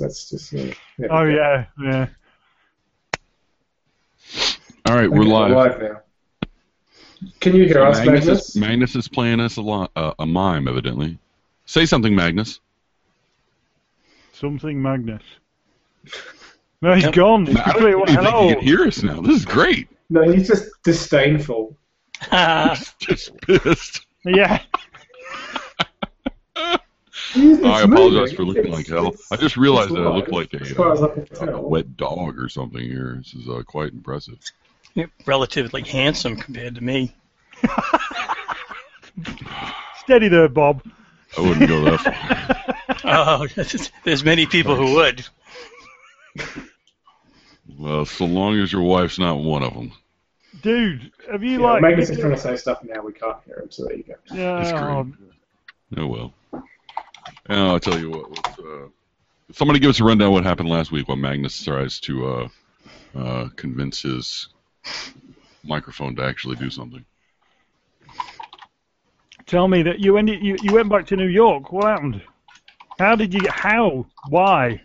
Magnus. That's just. Uh, yeah, Oh yeah, yeah. All right, Okay, we're live. now. Can you hear So us, Magnus, Magnus? Is, Magnus is playing us a, li- uh, a mime, evidently. Say something, Magnus. Something Magnus. No, he's gone. He's I don't completely. even think Hello. he can hear us now. This is great. No, he's just disdainful. Just pissed. Yeah. He's- I apologize for looking It's- like hell. I just realized that I look like a, uh, a wet dog or something here. This is uh, quite impressive. You're relatively handsome compared to me. Steady there, Bob. I wouldn't go that far. Oh, there's many people who would. Well, so long as your wife's not one of them. Dude, have you Yeah, like? Magnus is trying to say stuff now. We can't hear him, so there you go. Yeah. It's oh, Oh well. And I'll tell you what. Uh, somebody give us a rundown what happened last week while Magnus tries to uh, uh, convince his microphone to actually do something. Tell me that you ended. You, you went back to New York. What happened? How did you? How? Why?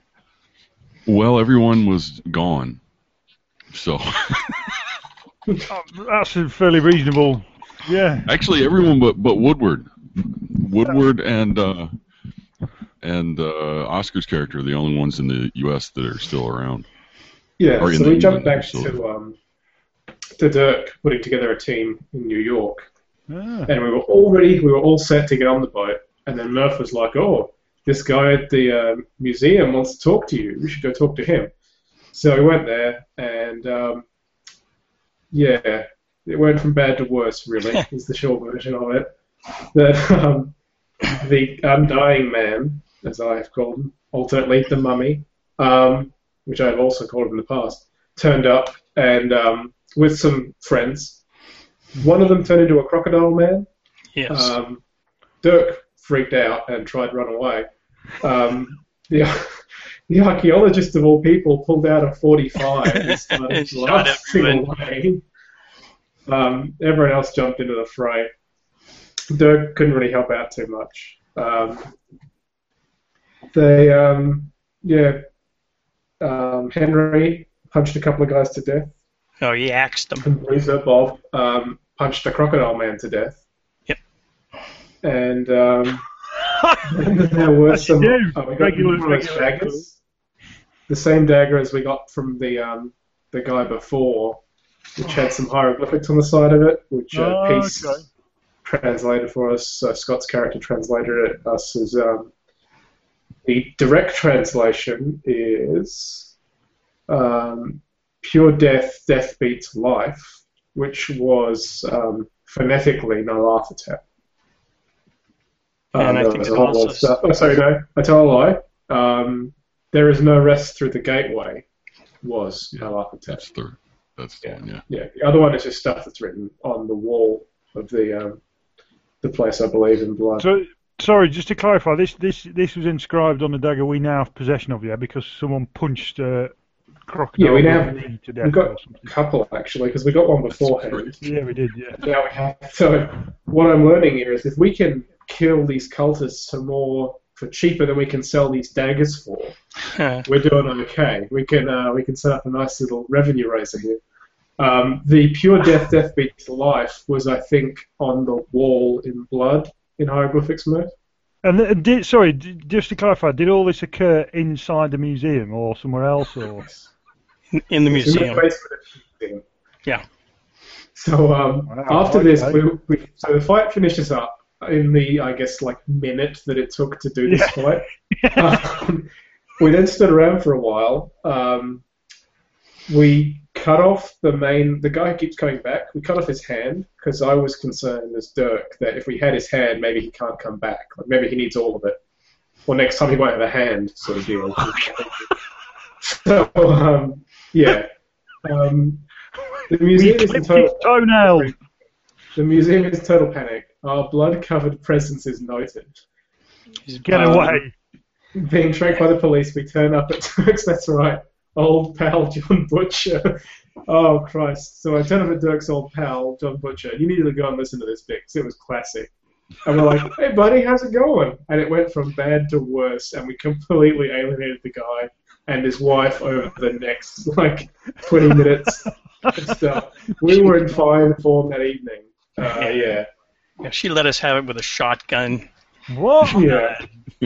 Well, everyone was gone. So Oh, that's fairly reasonable. Yeah. actually, everyone but but Woodward, Woodward and uh, and uh, Oscar's character are the only ones in the U.S. that are still around. Yeah, Or so we jumped England back to um, to Dirk putting together a team in New York, Ah. and we were all ready. We were all set to get on the boat, and then Murph was like, "Oh, this guy at the uh, museum wants to talk to you. We should go talk to him." So we went there, and um, yeah, it went from bad to worse. Really, is the short version of it. That um, the undying man, as I have called him, alternately the mummy, um, which I've also called him in the past, turned up and um, with some friends. One of them turned into a crocodile man. Yes. Um, Dirk freaked out and tried to run away. Um, the, the archaeologist of all people pulled out a 45 and started blasting everyone. away. Um, everyone else jumped into the fray. Dirk couldn't really help out too much. Um, they, um, yeah, um, Henry punched a couple of guys to death. oh, he axed them. And Bruiser Bob um, punched a crocodile man to death. Yep. And um, there were some oh, we got Regular- one of those regular daggers. The same dagger as we got from the um, the guy before, which had some hieroglyphics on the side of it, which uh, Oh, Peace okay. translated for us. Uh, Scott's character translated it us as um, the direct translation is um, pure death, death beats life, which was um, phonetically Nyarlathotep. And I think was it a whole lot also. Oh, sorry, no, I tell a lie. Um, there is no rest through the gateway. Was Yeah. Nyarlathotep. That's the that's the Yeah. one. Yeah. Yeah, the other one is just stuff that's written on the wall of the um, the place, I believe, in blood. So, sorry, just to clarify, this this this was inscribed on the dagger we now have possession of, yeah, because someone punched a crocodile Yeah, we now- knee to death We've got a couple actually, because we got one beforehand. Yeah, we did. Yeah. Now we have. So what I'm learning here is if we can kill these cultists for more for cheaper than we can sell these daggers for, we're doing okay. We can uh, we can set up a nice little revenue raiser here. Um, the pure death, death beats life was I think on the wall in blood in hieroglyphics mode. And th- did sorry, d- just to clarify, did all this occur inside the museum or somewhere else, or in the It's in the museum. basement of the museum. Yeah. So um, Wow, after this, we, we, so the fight finishes up in the I guess like minute that it took to do this fight. Um, we then stood around for a while. Um, we cut off the main. The guy who keeps coming back. We cut off his hand because I was concerned as Dirk that if we had his hand, maybe he can't come back. Like maybe he needs all of it. Or next time he won't have a hand, sort of deal. so um, yeah. Um, the museum is in total his toenails? the museum is total panic. Our blood-covered presence is noted. Get Um, away! Being tracked by the police, we turn up at Dirk's. That's right, old pal John Butcher. Oh Christ! So I turn up at Dirk's old pal John Butcher. You needed to go and listen to this bit 'cause it was classic. And we're like, hey, buddy, how's it going? And it went from bad to worse, and we completely alienated the guy and his wife over the next, like, 20 minutes and stuff. We were in fine form that evening. Uh, yeah. Yeah, she let us have it with a shotgun. What? Yeah.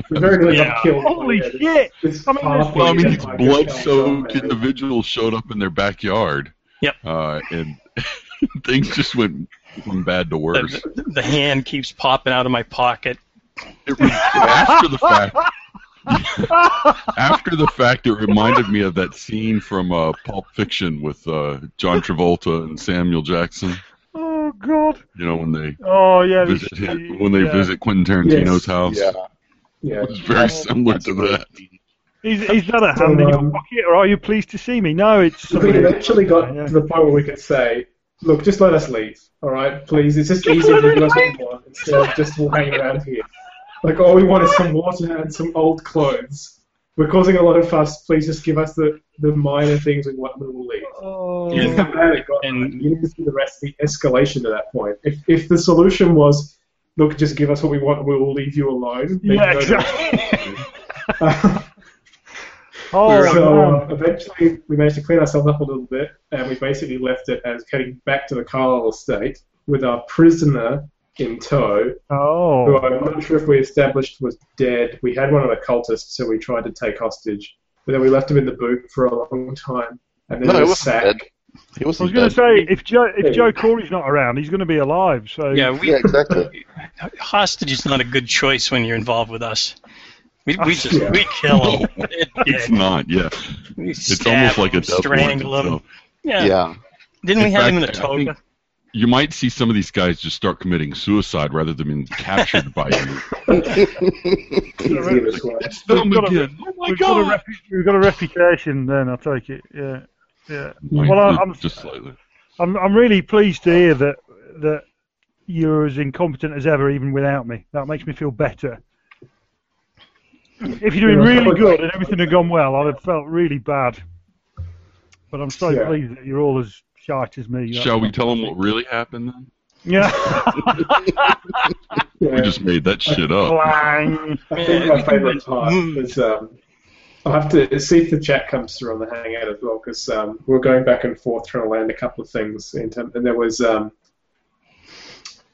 We very nearly Yeah. Holy by, uh, shit! I mean, party Well, I mean, these blood-soaked felt individuals showed up in their backyard. Yep. Uh, and things just went from bad to worse. The, the hand keeps popping out of my pocket. It was after the fact. after the fact, it reminded me of that scene from uh, Pulp Fiction with uh, John Travolta and Samuel Jackson. Oh God! You know when they Oh yeah. this- visit him, when they yeah. visit Quentin Tarantino's Yes. house. Yeah. Yeah. It was very similar to that. Is, is that a hand in your um, pocket, or are you pleased to see me? No, it's. We eventually got Yeah. to the point where we could say, look, just let us leave, all right? Please, it's just easier to give us what want instead of just we'll hang around here. Like, all we want is some water and some old clothes. We're causing a lot of fuss. Please just give us the, the minor things we want and we'll leave. Oh, Yeah. How bad it got. And- you need to see the rest of the escalation to that point. If, if the solution was, look, just give us what we want and we will leave you alone. yeah, no, exactly. no. oh, so man. uh, eventually we managed to clean ourselves up a little bit, and we basically left it as heading back to the Carlisle estate with our prisoner in tow, who oh. I'm not sure if we established was dead. We had one of the cultists, so we tried to take hostage, but then we left him in the boot for a long time, and then No, in he wasn't sack. dead. He I was going to say if Joe if Joe Corey's not around, he's going to be alive. So Yeah, we, Yeah, exactly. hostage is not a good choice when you're involved with us. We, we just Yeah. we kill them. It's not, yeah. We It's almost like a 'em, death warrant strangle them. itself. Yeah. Yeah. Didn't we In have him in a fact, I think- toga? You might see some of these guys just start committing suicide rather than being captured by you. Easy this way. It's them got a- Oh my we've got, a repu- we've got a reputation. Then I take it. Yeah, yeah. Like, Well, I- I'm just slightly. I'm I'm really pleased to hear that that you're as incompetent as ever, even without me. That makes me feel better. If you're doing really good and everything had gone well, I'd have felt really bad. But I'm so Yeah. pleased that you're all as shite as me. Shall we tell them what really happened then? Yeah. We just made that shit up. Clang. I think my favourite part was um, I'll have to see if the chat comes through on the Hangout as well because um, we are going back and forth trying to land a couple of things. In term, and there was um,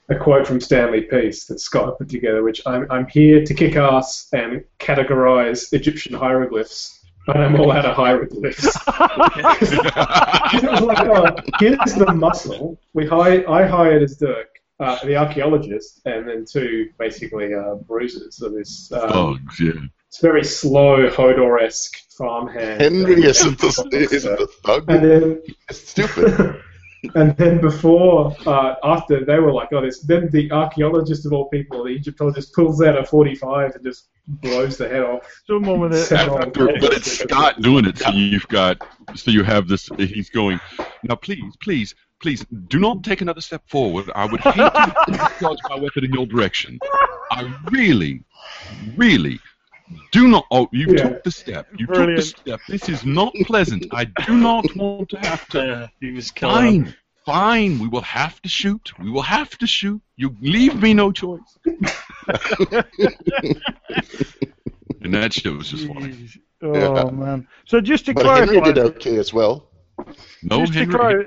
a quote from Stanley Peace that Scott put together, which I'm, I'm here to kick ass and categorize Egyptian hieroglyphs. And I'm all out of hieroglyphs. it was like, oh, here's the muscle. We hired, I hired as Dirk, uh, the archaeologist, and then two basically uh, bruisers. So this um, Thugs, yeah. it's very slow Hodor-esque farmhand. Henry isn't the, isn't the thug. And then, It's stupid. and then before, uh, after they were like, oh, this. Then the archaeologist of all people, the Egyptologist, pulls out a 45 and just blows the head off. Someone with it. After, but it's Scott doing it, so you've got, so you have this. He's going now. Please, please, please, do not take another step forward. I would hate to discharge my weapon in your direction. I really, really do not. Oh, you Yeah. took the step. You Brilliant. took the step. This is not pleasant. I do not want to have to. Uh, he was killing them. Fine, fine. We will have to shoot. We will have to shoot. You leave me no choice. and that shit was just funny. Oh Yeah. man. So just to But Henry clarify, did okay as well. No, just to, Henry, clar-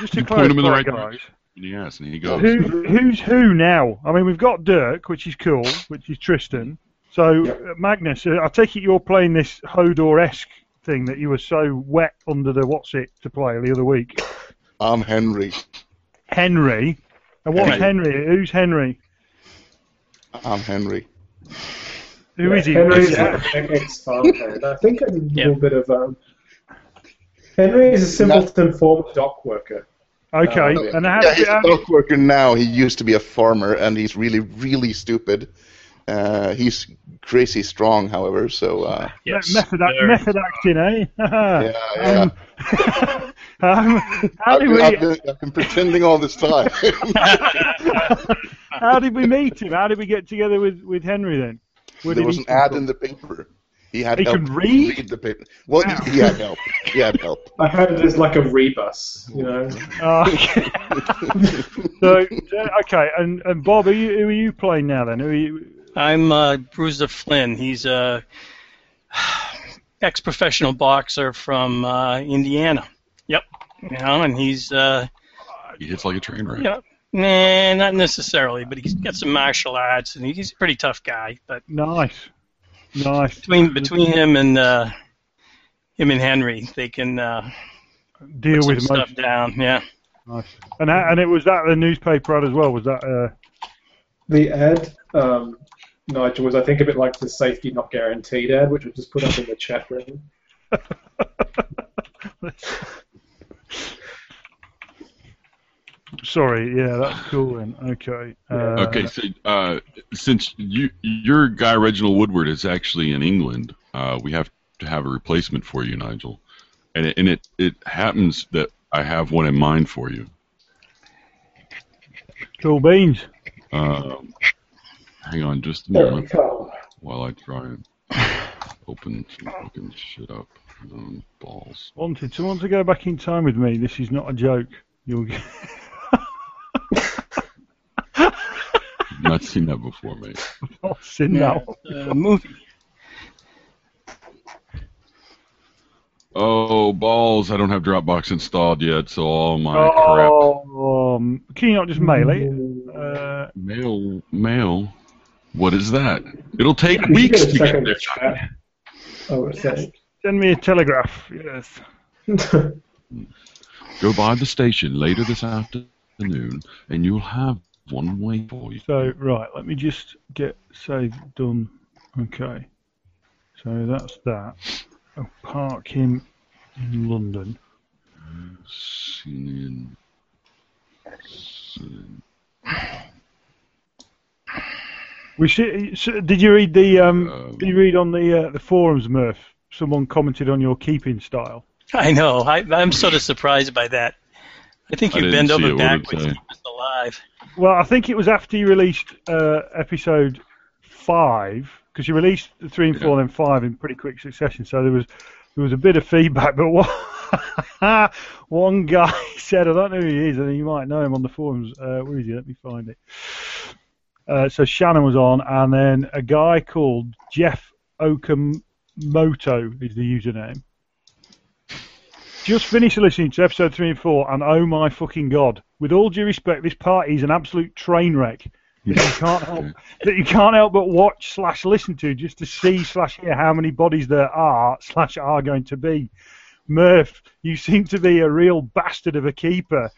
just to you point him in the clarify, right guys. direction. Yes, and he goes. Who, who's who now? I mean, we've got Dirk, which is cool, which is Tristan. So, Yep. uh, Magnus, uh, I take it you're playing this Hodor-esque thing that you were so wet under the what's it to play the other week. I'm Henry. Henry. And what's Henry. Henry? Who's Henry? I'm Henry. Who is he? Henry's Yeah. an ex-farmhand. I think I did a Yeah. little bit of. Um, Henry is a simpleton former dock worker. Okay. Uh, and how, Yeah, he's a dock worker now. He used to be a farmer, and he's really, really stupid. Uh, he's crazy strong, however. So uh, Yes. method, act, method acting, eh? yeah, yeah. Um, um, how I've, did been, we I've, been, I've been pretending all this time. how did we meet him? How did we get together with, with Henry then? Where there was an ad from? in the paper. He had He help can read? read the paper. Well, he, he had help. He had help. I had it as like a rebus, you know. Uh, so uh, okay, and, and Bob, are you, who are you playing now then? Who are you? I'm uh, Bruiser Flynn. He's a ex-professional boxer from uh, Indiana. Yep. You know, and he's uh, He hits like a train wreck. you know, nah, not necessarily, but he's got some martial arts, and he's a pretty tough guy. But Nice, nice. between between him and uh, him and Henry, they can uh, Deal put some with stuff most. down. Yeah. Nice. And and it was that the newspaper ad as well. Was that? Uh, The ad, um, Nigel, was I think a bit like the safety not guaranteed ad, which I just put up in the chat room. sorry, yeah, that's cool then. Okay. Uh, Okay, so uh, since you your guy Reginald Woodward is actually in England, uh, we have to have a replacement for you, Nigel. And it, and it it happens that I have one in mind for you. Cool beans. Um, hang on just a There moment while I try and open some fucking shit up. Um, balls. Wanted someone to go back in time with me. This is not a joke. You'll get. Not seen that before, mate. not seen that one. Uh, movie. Oh balls! I don't have Dropbox installed yet, so all my crap. Oh, um, can you not just mail it? Uh, Mail, mail. What is that? It'll take You should weeks to get there. the. Oh, it's saying. send me a telegraph. Yes. Go by the station later this afternoon, and you'll have one way for you. So right, let me just get save done. Okay. So that's that. I'll park him in London. Singing, singing. We should, so did you read the um? Um, did you read on the uh, the forums, Murph? Someone commented on your keeping style. I know. I, I'm sort of surprised by that. I think you didn't bend see over it. What backwards say? to keep us alive. Well, I think it was after you released uh, episode five because you released the three and four, Yeah. then five in pretty quick succession. So there was there was a bit of feedback, but one, one guy said, I don't know who he is, and you might know him on the forums. Uh, where is he? Let me find it. Uh, so Shannon was on, and then a guy called Jeff Okamoto is the username. Just finished listening to episode three and four, and oh my fucking god! With all due respect, this party is an absolute train wreck that you can't help that you can't help but watch slash listen to just to see slash hear how many bodies there are slash are going to be. Murph, you seem to be a real bastard of a keeper.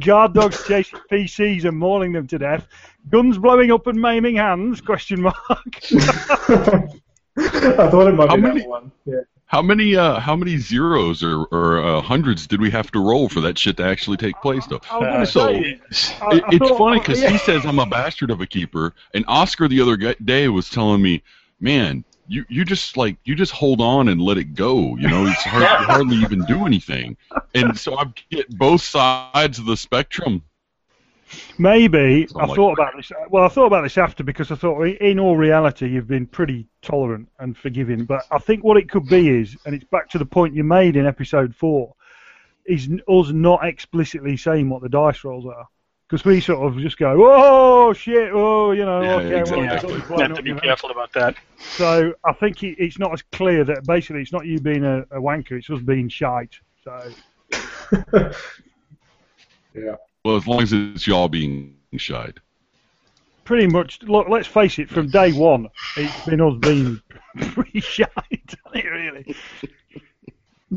Guard dogs chasing PCs and mauling them to death. Guns blowing up and maiming hands? Question mark. I thought it might How be many- that one. Yeah. How many uh, how many zeros or, or uh, hundreds did we have to roll for that shit to actually take place, though? I was So- It, it's thought- funny because yeah. he says I'm a bastard of a keeper, and Oscar the other day was telling me, "Man, you you just like you just hold on and let it go. You know, it's hard, you hardly even do anything." And so I get both sides of the spectrum. Maybe So I I'm like- thought about this. Uh, well, I thought about this after because I thought, in all reality, you've been pretty tolerant and forgiving. But I think what it could be is, and it's back to the point you made in episode four, is us not explicitly saying what the dice rolls are. Because we sort of just go, oh shit, oh, you know, Yeah, okay, well, exactly. it's all blown Have up, to be you know. careful about that. So I think it, it's not as clear that basically it's not you being a, a wanker, it's us being shite. So yeah. Well, as long as it's y'all being shite. pretty much, look, let's face it, from day one, it's been us being pretty shite, it, really?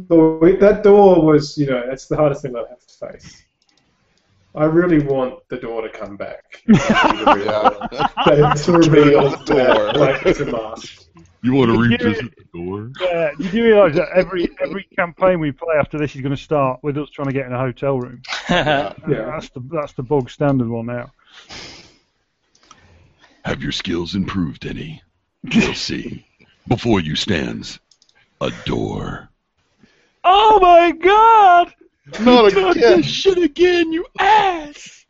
So that door was, you know, that's the hardest thing I have to face. I really want the door to come back. Yeah. That it's revealed Door. that, like it's a mask. You want to Did you- revisit the door? Yeah, did you realise that every every campaign we play after this is going to start with us trying to get in a hotel room? Yeah. That's the that's the bog standard one now. Have your skills improved any? We'll see. Before you stands a door. Oh my god! Not Done again. this shit again, you ass!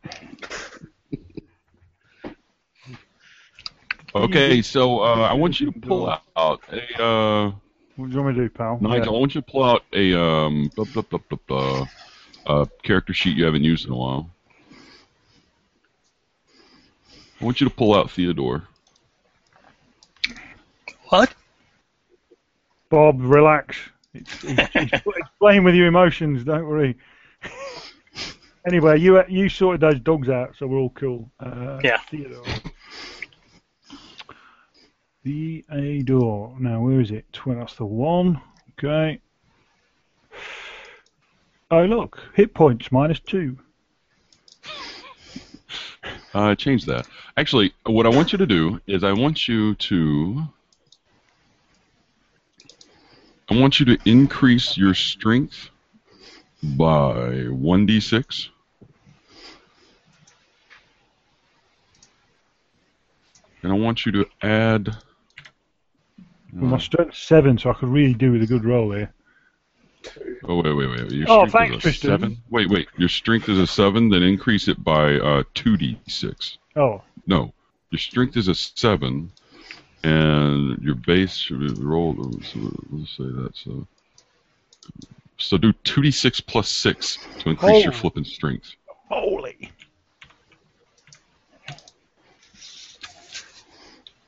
Okay, so uh, I want you to pull out a uh, What do you want me to do, pal? Nigel. I want you to pull out a um, blah, blah, blah, blah, blah, uh, character sheet you haven't used in a while. I want you to pull out Theodore. What? Bob, relax. It's, it's, it's, it's playing with your emotions. Don't worry. anyway, you you sorted those dogs out, so we're all cool. Uh, Yeah. Theodore. door. Now, where is it? Tw- That's the one. Okay. Oh, look. Hit points minus two. Uh, changed that. Actually, what I want you to do is I want you to. I want you to increase your strength by 1d6. And I want you to add. Well, my strength's seven, so I could really do with a good roll here. Oh wait, wait, wait. Your Oh, strength thanks, is a Tristan. seven. Wait, wait. Your strength is a seven. Then increase it by uh, two d six. Oh, No, your strength is a seven, and your base should be roll. So let's say that's uh So do two d six plus six to increase your Oh. flipping strength. holy.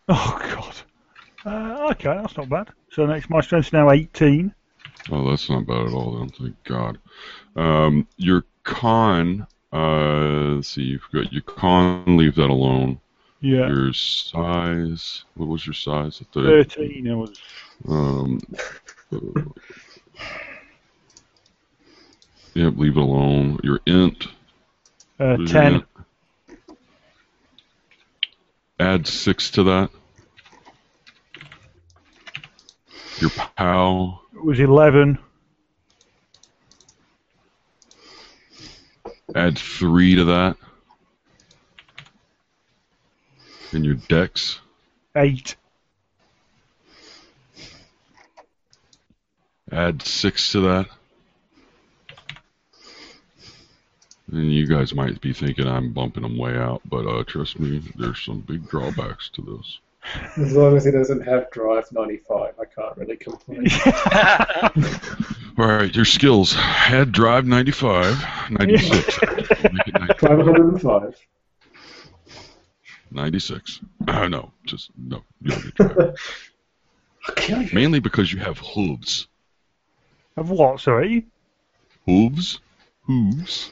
Oh, God. Uh, okay, that's not bad. So next, my strength's now 18. Oh, that's not bad at all. Then, thank God. Um, your con. Uh, let's see. You've got your con. Leave that alone. Yeah, Your size. What was your size? At the, 13. I was. Um, uh, yep, leave it alone. Your int. Uh, what is your 10. int? Add six to that. Your POW. It was 11. Add three to that. And your dex? Eight. Add six to that. And you guys might be thinking I'm bumping them way out, but uh, trust me, there's some big drawbacks to this. As long as he doesn't have drive 95, I can't really complain. All right, your skills. Had drive 95, 96. 505. 96. Uh, no, just no. You don't get drive. I'll kill you. Mainly because you have hooves. Of what, sorry? Hooves? Hooves?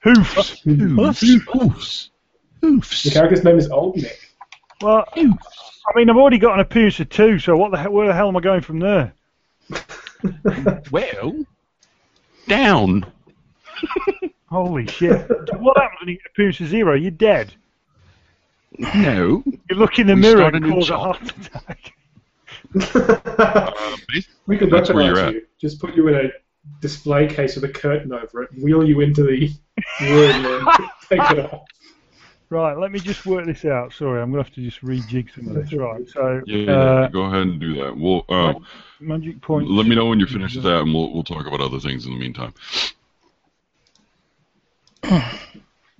Hoofs. Hooves? Hooves? The character's name is Old Nick. Well, I mean, I've already got an appearance of 2, so what the hell, where the hell am I going from there? Well, down. Holy shit. what happens when you get an appearance of 0? You're dead. No. You look in the We mirror and cause a heart attack. Uh, we could That's you're weaponize at. you. Just put you in a display case with a curtain over it, wheel you into the room, and take it off. Right, let me just work this out. Sorry, I'm going to have to just rejig some of this. Right, so yeah, yeah, uh, go ahead and do that. We'll, uh, magic point. let me know when you're finished with that, and we'll, we'll talk about other things in the meantime.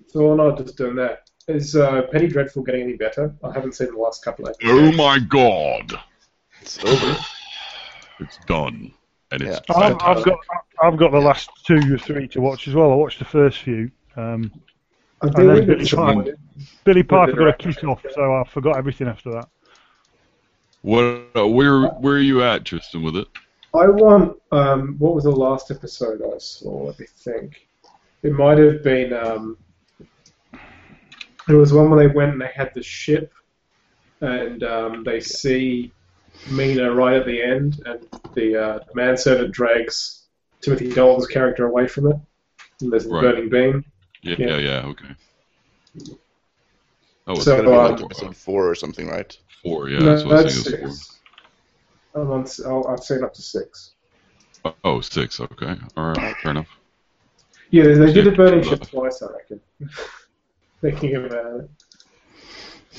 So while not just doing that, is uh, Penny Dreadful getting any better? I haven't seen the last couple of Oh my god! It's over. It's done. And it's Yeah. I've, I've got I've got the last two or three to watch as well. I watched the first few. Um, I'm And doing then Billy disappointed. Billy Parker got a director. kick off, so I forgot everything after that. What? Uh, where? Where are you at, Tristan? With it? I want. Um, what was the last episode I saw? Let me think. It might have been. Um, it was one where they went and they had the ship, and um, they see Mina right at the end, and the uh, manservant drags Timothy Dalton's character away from it. And there's the Right. burning beam. Yeah, Yeah. yeah, yeah. Okay. Oh, it's So, gonna be uh, like episode four or something, right? four. Yeah, no, that's what I that's was thinking. It's six. I'm on, s- I'll- I've seen up to six. four. Oh, six. Okay. All right. Fair enough. Yeah, they, they did the Yeah, burning ship twice, I reckon. Thinking about it.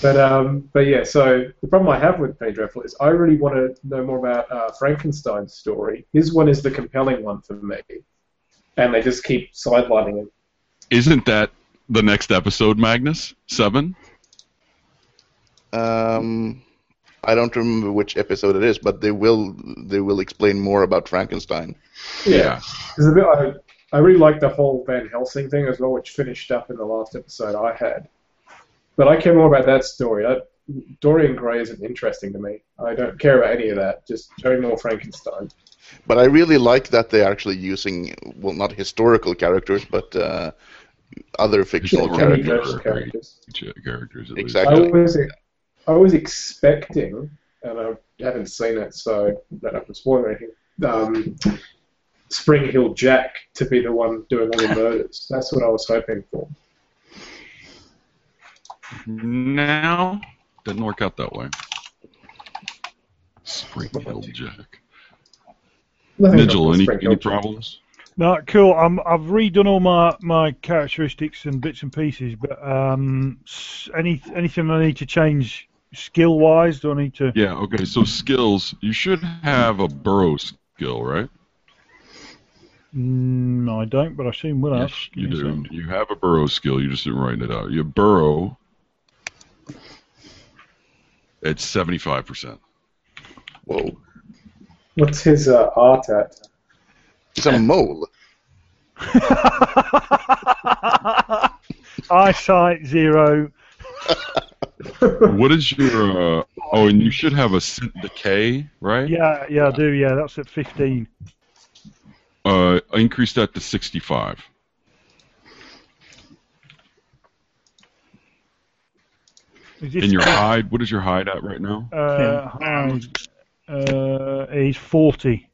But um, but yeah. So the problem I have with Penny Dreadful is I really want to know more about uh, Frankenstein's story. His one is the compelling one for me, and they just keep sidelining him. Isn't that the next episode, Magnus? Seven. Um, I don't remember which episode it is, but they will they will explain more about Frankenstein. Yeah, there's a bit. I, I really like the whole Van Helsing thing as well, which finished up in the last episode I had. But I care more about that story. I, Dorian Gray isn't interesting to me. I don't care about any of that. Just show me more Frankenstein. But I really like that they're actually using well, not historical characters, but uh, other fictional Historical characters. characters. Characters at least. I Exactly. was I was expecting, and I haven't seen it, so that I don't have to spoil anything. Um, Spring-heeled Jack to be the one doing all the murders. That's what I was hoping for. Now, didn't work out that way. Springfield Jack. Nothing Nigel, any, Spring any Hill Jack. problems? No, cool. I'm, I've redone all my, my characteristics and bits and pieces, but um, any anything I need to change skill wise? Do I need to? Yeah, okay, so skills. You should have a burrow skill, right? Mm, I don't, but I soon will have. Yes, you Give me a do. second. You have a burrow skill, you just didn't write it out. You burrow at 75%. Whoa. What's his uh, art at? He's a mole. Eyesight zero. what is your. Uh, oh, and you should have a scent decay, right? Yeah, yeah, I do. Yeah, that's at 15. Uh, increase that to 65. Is this And your hide, what is your hide at right now? uh, uh, he's 40.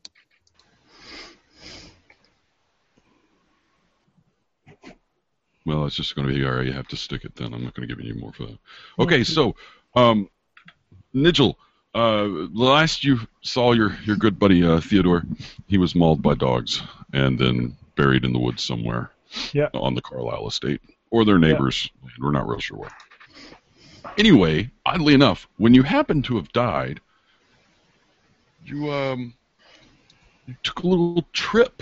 Well, it's just going to be all right. You have to stick it then. I'm not going to give you any more for that. Okay, so um, Nigel, uh, the last you saw your your good buddy uh, Theodore, he was mauled by dogs and then buried in the woods somewhere. Yeah. On the Carlisle estate or their neighbors. We're not real sure what. Anyway, oddly enough, when you happen to have died, you um you took a little trip.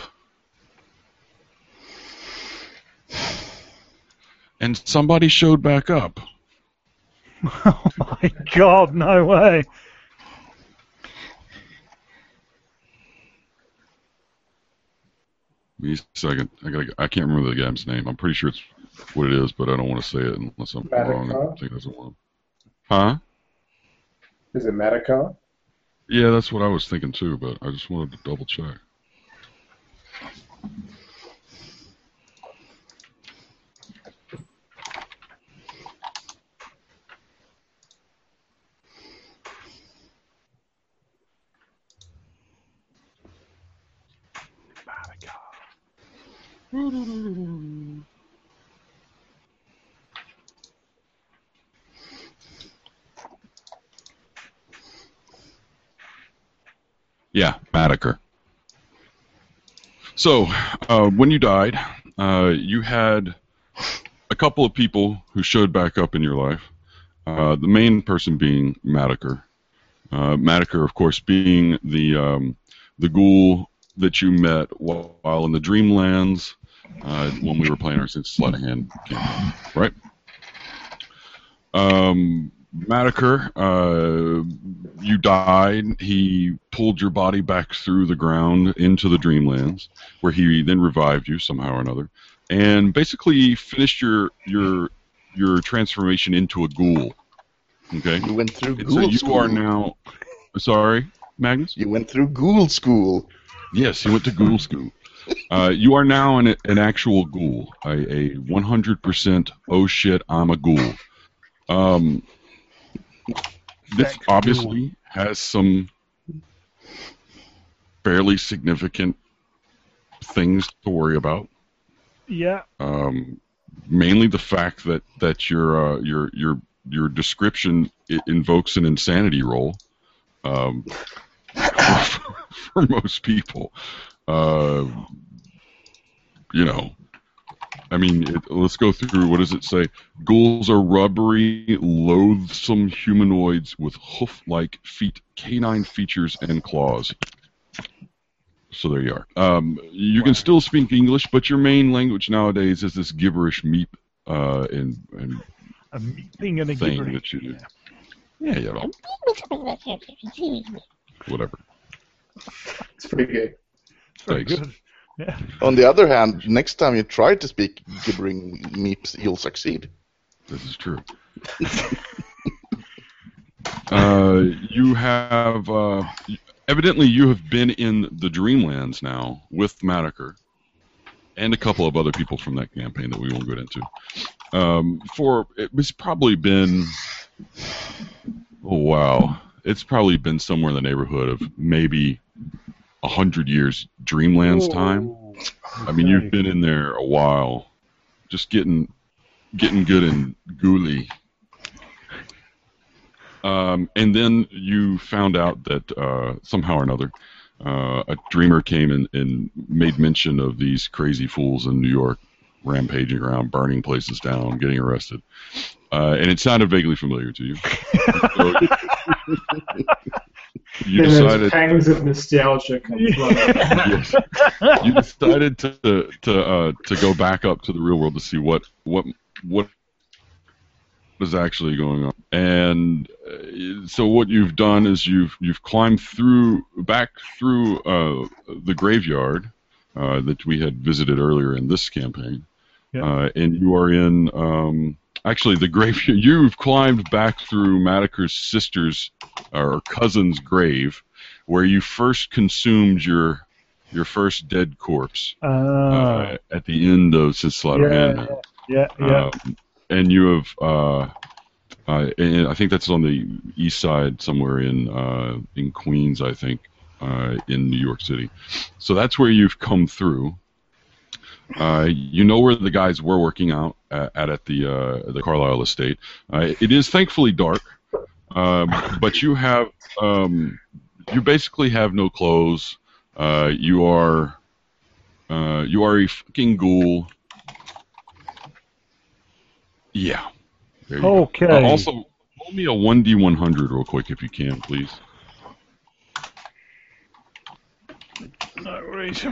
And somebody showed back up. Oh my god, no way. Me a second. I gotta. I can't remember the guy's name. I'm pretty sure it's what it is, but I don't want to say it unless I'm wrong. I think that's the one. Huh? Is it Madakar? Yeah, that's what I was thinking too, but I just wanted to double check. Yeah, Madaker. So, uh, when you died, uh, you had a couple of people who showed back up in your life. Uh, the main person being Madaker. Uh, Madaker, of course, being the um, the ghoul that you met while, while in the Dreamlands uh, when we were playing our Since Sleight of Hand campaign, right? Um, uh, you died. He pulled your body back through the ground into the Dreamlands, where he then revived you somehow or another, and basically finished your your your transformation into a ghoul. Okay, You went through ghoul so you school. are now. Sorry, Magnus. You went through ghoul school. Yes, you went to ghoul school. Uh, you are now an, an actual ghoul, a, a 100% oh shit, I'm a ghoul. Um, this obviously has some fairly significant things to worry about. Yeah, Um, mainly the fact that that your uh, your your your description invokes an insanity roll. Um, for most people, uh, you know, I mean, it, let's go through. What does it say? Ghouls are rubbery, loathsome humanoids with hoof-like feet, canine features, and claws. So there you are. Um, you can still speak English, but your main language nowadays is this gibberish meep uh, and, and a meeting and a thing gibberish. that you do. Yeah, yeah. Whatever. It's pretty good. Very good. Yeah. On the other hand, next time you try to speak gibbering meeps, you'll succeed. This is true. uh, you have uh, evidently you have been in the Dreamlands now with Madaker and a couple of other people from that campaign that we won't get into. Um, for it's probably been oh wow, it's probably been somewhere in the neighborhood of maybe a hundred years Dreamlands time. I mean, you've been in there a while, just getting getting good and ghouly. Um, and then you found out that uh, somehow or another, uh, a dreamer came and, and made mention of these crazy fools in New York rampaging around, burning places down, getting arrested. Uh, and it sounded vaguely familiar to you. So you Then decided pangs of nostalgia come yes. You decided to to uh, to go back up to the real world to see what what what is actually going on. And uh, so what you've done is you've you've climbed through back through uh, the graveyard uh, that we had visited earlier in this campaign, Yeah. uh, and you are in. Um, Actually, the graveyard. You've climbed back through Madaker's sister's or cousin's grave, where you first consumed your your first dead corpse Ah, uh, at the end of Slaughter yeah, yeah, yeah. Um, and you have, uh, uh, and I think that's on the east side somewhere in uh, in Queens, I think, uh, in New York City. So that's where you've come through. Uh, you know where the guys were working out at, at, at the uh, the Carlisle estate. Uh, it is thankfully dark, um, but you have um, you basically have no clothes. Uh, you are uh, you are a fucking ghoul. Yeah. There you go. Okay. Uh, also, roll me a 1d100 real quick if you can, please. No worries.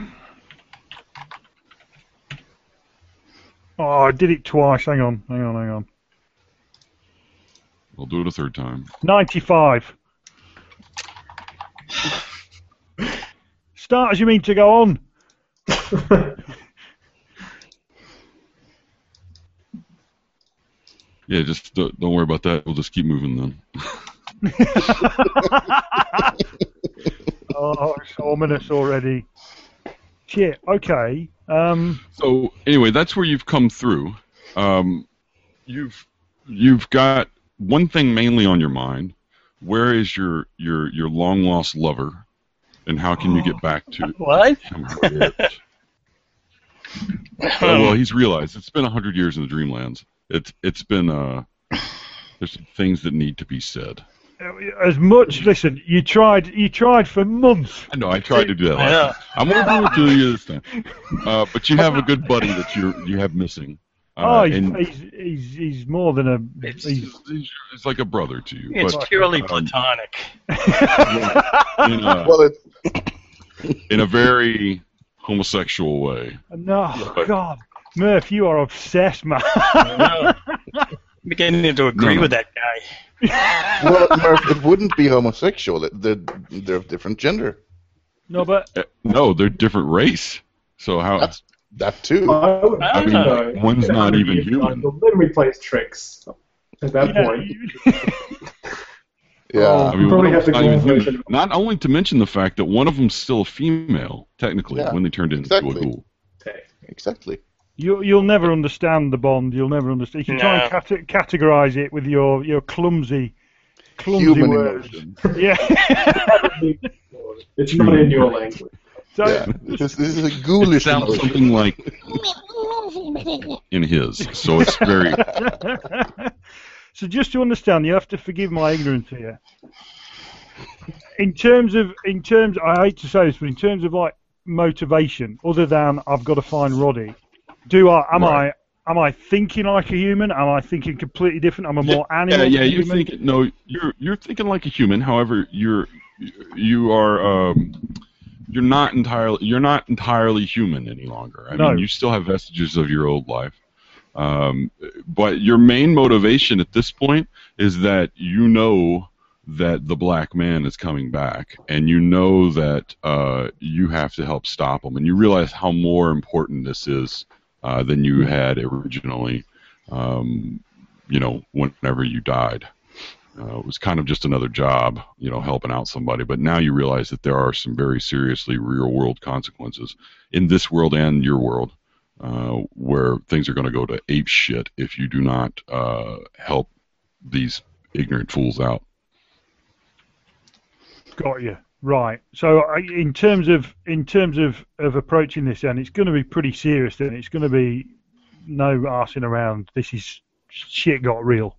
Oh, I did it twice. Hang on, hang on, hang on. I'll do it a third time. 95. Start as you mean to go on. Yeah, just don't, don't worry about that. We'll just keep moving then. Oh, it's ominous already. Shit. Okay. Um. So anyway, that's where you've come through. Um, you've you've got one thing mainly on your mind. Where is your your your long lost lover, and how can you get back to What? Oh, well, he's realized it's been a hundred years in the Dreamlands. It's it's been uh, there's some things that need to be said. As much. Listen. You tried. You tried for months. I know I tried to do that. Last Yeah. time. I'm gonna do it to you this time. Uh, but you have a good buddy that you you have missing. Uh, oh, he's, and he's, he's he's more than a. It's- He's, he's, he's like a brother to you. It's but, purely um, platonic. in a, Well, in a very homosexual way. no, but- God, Murph, you are obsessed, man. I'm beginning to agree No, no. with that guy. well, Murph, it wouldn't be homosexual. They're, they're of different gender. no, but Uh, No, they're different race. So how? That's that too. I, would- I mean, know. one's not even human. cycle, Then we plays tricks. At that yeah, point, Yeah. Oh. I mean, probably have to them's not, go even on human. version. not only to mention the fact that one of them's still a female, technically, Yeah, when they turned into exactly. a ghoul. Exactly. You you'll never understand the bond. You'll never understand. You can try and cate- categorize it with your your clumsy, clumsy Human words. emotion. Yeah. it's not in your language. so, Yeah. This, this is a It ghoulish sounds emotion. something like in his. So it's very. so just to understand, you have to forgive my ignorance here. In terms of, in terms, I hate to say this, but in terms of like motivation, other than I've got to find Roddy, do I? Am Right. I? Am I thinking like a human? Am I thinking completely different? I'm a more yeah, animal? yeah, than you're human? thinking no, you're you're thinking like a human. However, you're you are um, you're not entirely you're not entirely human any longer. I No. mean, you still have vestiges of your old life, Um, but your main motivation at this point is that you know that the black man is coming back, and you know that uh, you have to help stop him, and you realize how more important this is uh, than you had originally. Um, you know, whenever you died. Uh, it was kind of just another job, you know, helping out somebody. But now you realize that there are some very seriously real world consequences in this world and your world, uh, where things are going to go to ape shit if you do not uh, help these ignorant fools out. Got you. Right. So in terms of in terms of, of approaching this, then it's going to be pretty serious. Then it's going to be no arsing around. This is shit got real,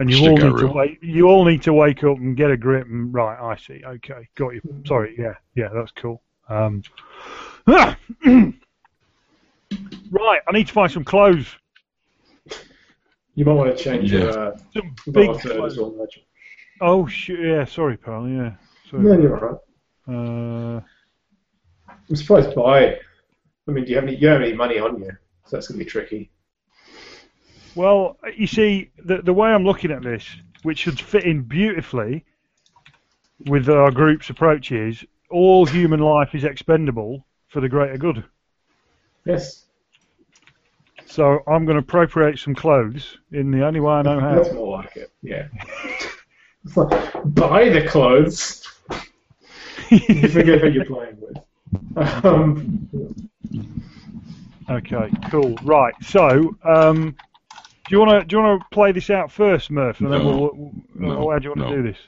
and you Shit all got need to real. wake. You all need to wake up and get a grip. And right, I see. Okay, got you. Sorry. Yeah, yeah, that's cool. Um, right. I need to find some clothes. You might want to change your uh, Some big big clothes. Oh shit. Yeah. Sorry, pal. Yeah. Sorry. No, you're alright. Uh, I'm surprised by. I mean, do you have any? You don't have any money on you, so that's gonna be tricky. Well, you see, the the way I'm looking at this, which should fit in beautifully with our group's approach, is all human life is expendable for the greater good. Yes, So I'm going to appropriate some clothes in the only way I know that's how. more like it. Yeah. Buy the clothes. You forget who you're playing with. Um, okay, cool. Right. So, um, do you want to do you want to play this out first, Murph, and then No. we'll, we'll No. or how do you want No. to do this?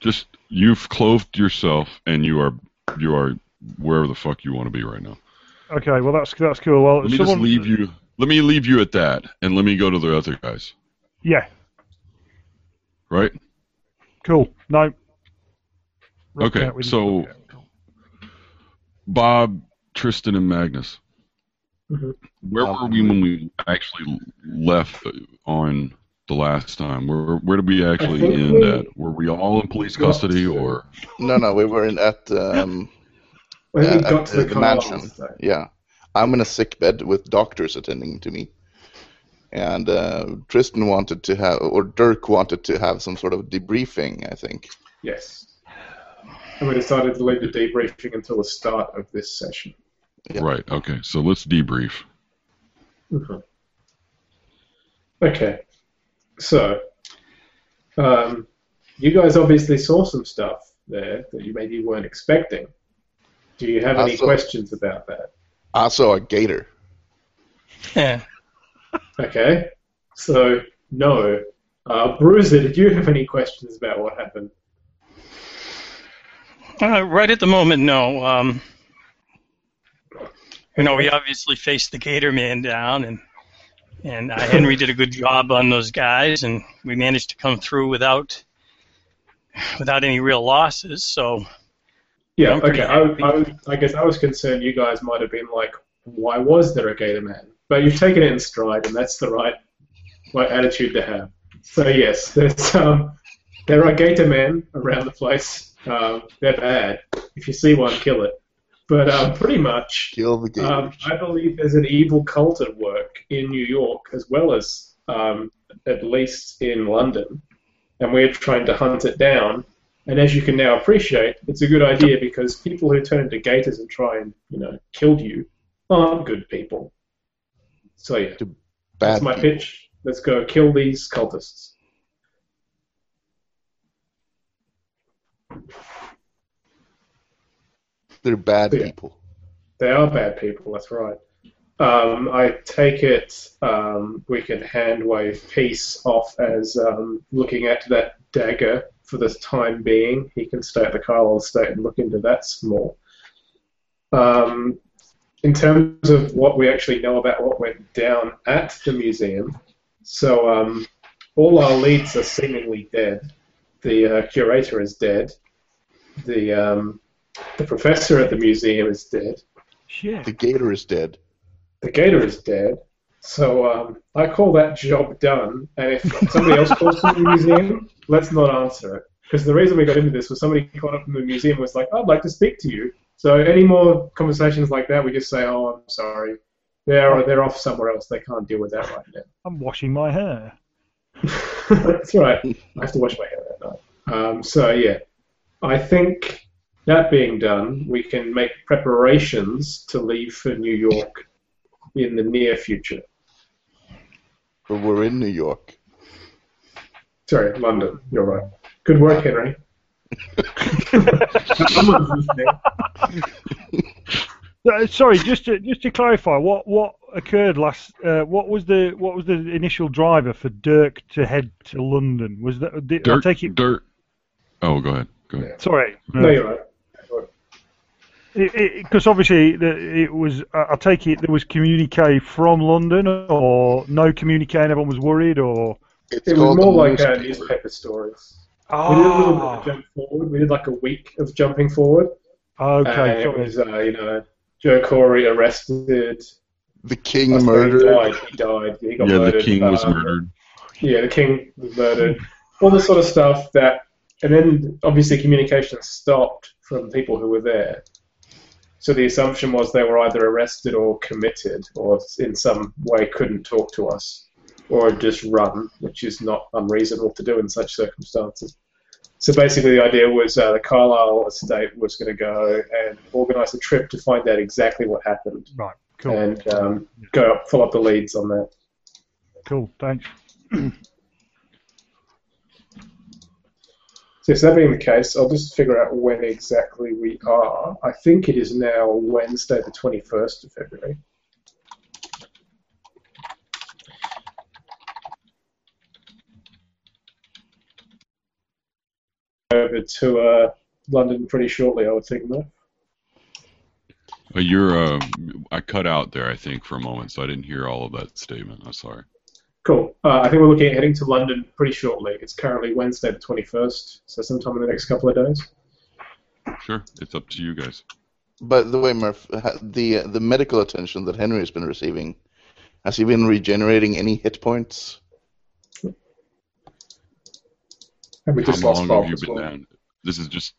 Just you've clothed yourself, and you are you are wherever the fuck you want to be right now. Okay. Well, that's that's cool. Well, Let me someone, just leave you. Let me leave you at that, and let me go to the other guys. Yeah. Right? Cool. No. Rock Okay, out so- Bob, Tristan, and Magnus. Mhm. Where were we when we actually left on the last time? Where where did we actually think end we- at? Were we all in police custody, to- or No, no, we were in at um, I we uh, got at to the, the mansion. stage. Yeah, I'm in a sick bed with doctors attending to me, and uh, Tristan wanted to have, or Dirk wanted to have some sort of debriefing. I think. Yes. And we decided to leave the debriefing until the start of this session. Yeah. right? Okay, so let's debrief. Mhm. Okay. So, um, you guys obviously saw some stuff there that you maybe weren't expecting. Do you have any saw- questions about that? I saw a gator. Yeah. Okay. So, no. Uh, Bruiser, did you have any questions about what happened? Uh, right at the moment, no. Um, you know, we obviously faced the Gator Man down, and and uh, Henry did a good job on those guys, and we managed to come through without without any real losses. So Yeah, okay. I. I, I guess I was concerned you guys might have been like, why was there a Gator Man? But you've taken it in stride, and that's the right, right attitude to have. So yes, there's um, there are Gator Men around the place. Um, they're bad. If you see one, kill it. But um, pretty much, Kill the um, I believe there's an evil cult at work in New York as well as um, at least in London, and we're trying to hunt it down. And as you can now appreciate, it's a good idea because people who turn into gators and try and you know kill you aren't good people. So yeah, Bad that's my people. pitch. Let's go kill these cultists. They're bad Yeah. people. They are bad people, that's right. Um, I take it um, we can hand wave peace off as um, looking at that dagger for the time being. He can stay at the Carlyle estate and look into that some more. Um, in terms of what we actually know about what went down at the museum, so um, all our leads are seemingly dead. The uh, curator is dead. The um, the professor at the museum is dead. Shit. The gator is dead. The gator is dead. So um, I call that job done. And if somebody else calls from the museum, let's not answer it. Because the reason we got into this was somebody called up from the museum and was like, I'd like to speak to you. So any more conversations like that, we just say, oh, I'm sorry. They're they're off somewhere else. They can't deal with that right now. I'm washing my hair. That's right. I have to wash my hair that night. Um, so yeah, I think that being done, we can make preparations to leave for New York in the near future. But we're in New York. Sorry, London. You're right. Good work, Henry. Someone's listening. Uh, sorry, just to just to clarify, what what occurred last? Uh, what was the what was the initial driver for Dirk to head to London? Was that? Did, I take it. Dirt. Oh, go ahead. Go ahead. Sorry, No, you're right. because obviously the, it was. I I take it there was communique from London, or no communique, and everyone was worried, or. It's It was more the like uh, newspaper. newspaper stories. We did a little bit of jump forward. We did like a week of jumping forward. okay, and it was, uh, you know, Joe Corey arrested. The king Last murdered. He died. He died. He got Yeah, the murdered. king was Um, murdered. Yeah, the king was murdered. All this sort of stuff that, and then obviously communication stopped from people who were there. So the assumption was they were either arrested or committed, or in some way couldn't talk to us, or just run, which is not unreasonable to do in such circumstances. So basically, the idea was uh, the Carlyle estate was going to go and organise a trip to find out exactly what happened Right, cool, and um, go up, follow up the leads on that. cool, thanks. So, so that being the case, I'll just figure out when exactly we are. I think it is now Wednesday, the 21st of February. Over to uh, London pretty shortly, I would think. Uh, you're. Uh, I cut out there, I think, for a moment, so I didn't hear all of that statement. I'm sorry. Cool. Uh, I think we're looking at heading to London pretty shortly. It's currently Wednesday, the 21st, so sometime in the next couple of days. Sure, it's up to you guys. By the way, Murph, the the medical attention that Henry has been receiving, has he been regenerating any hit points? And we How just lost long Bob have you been well. down? This is just,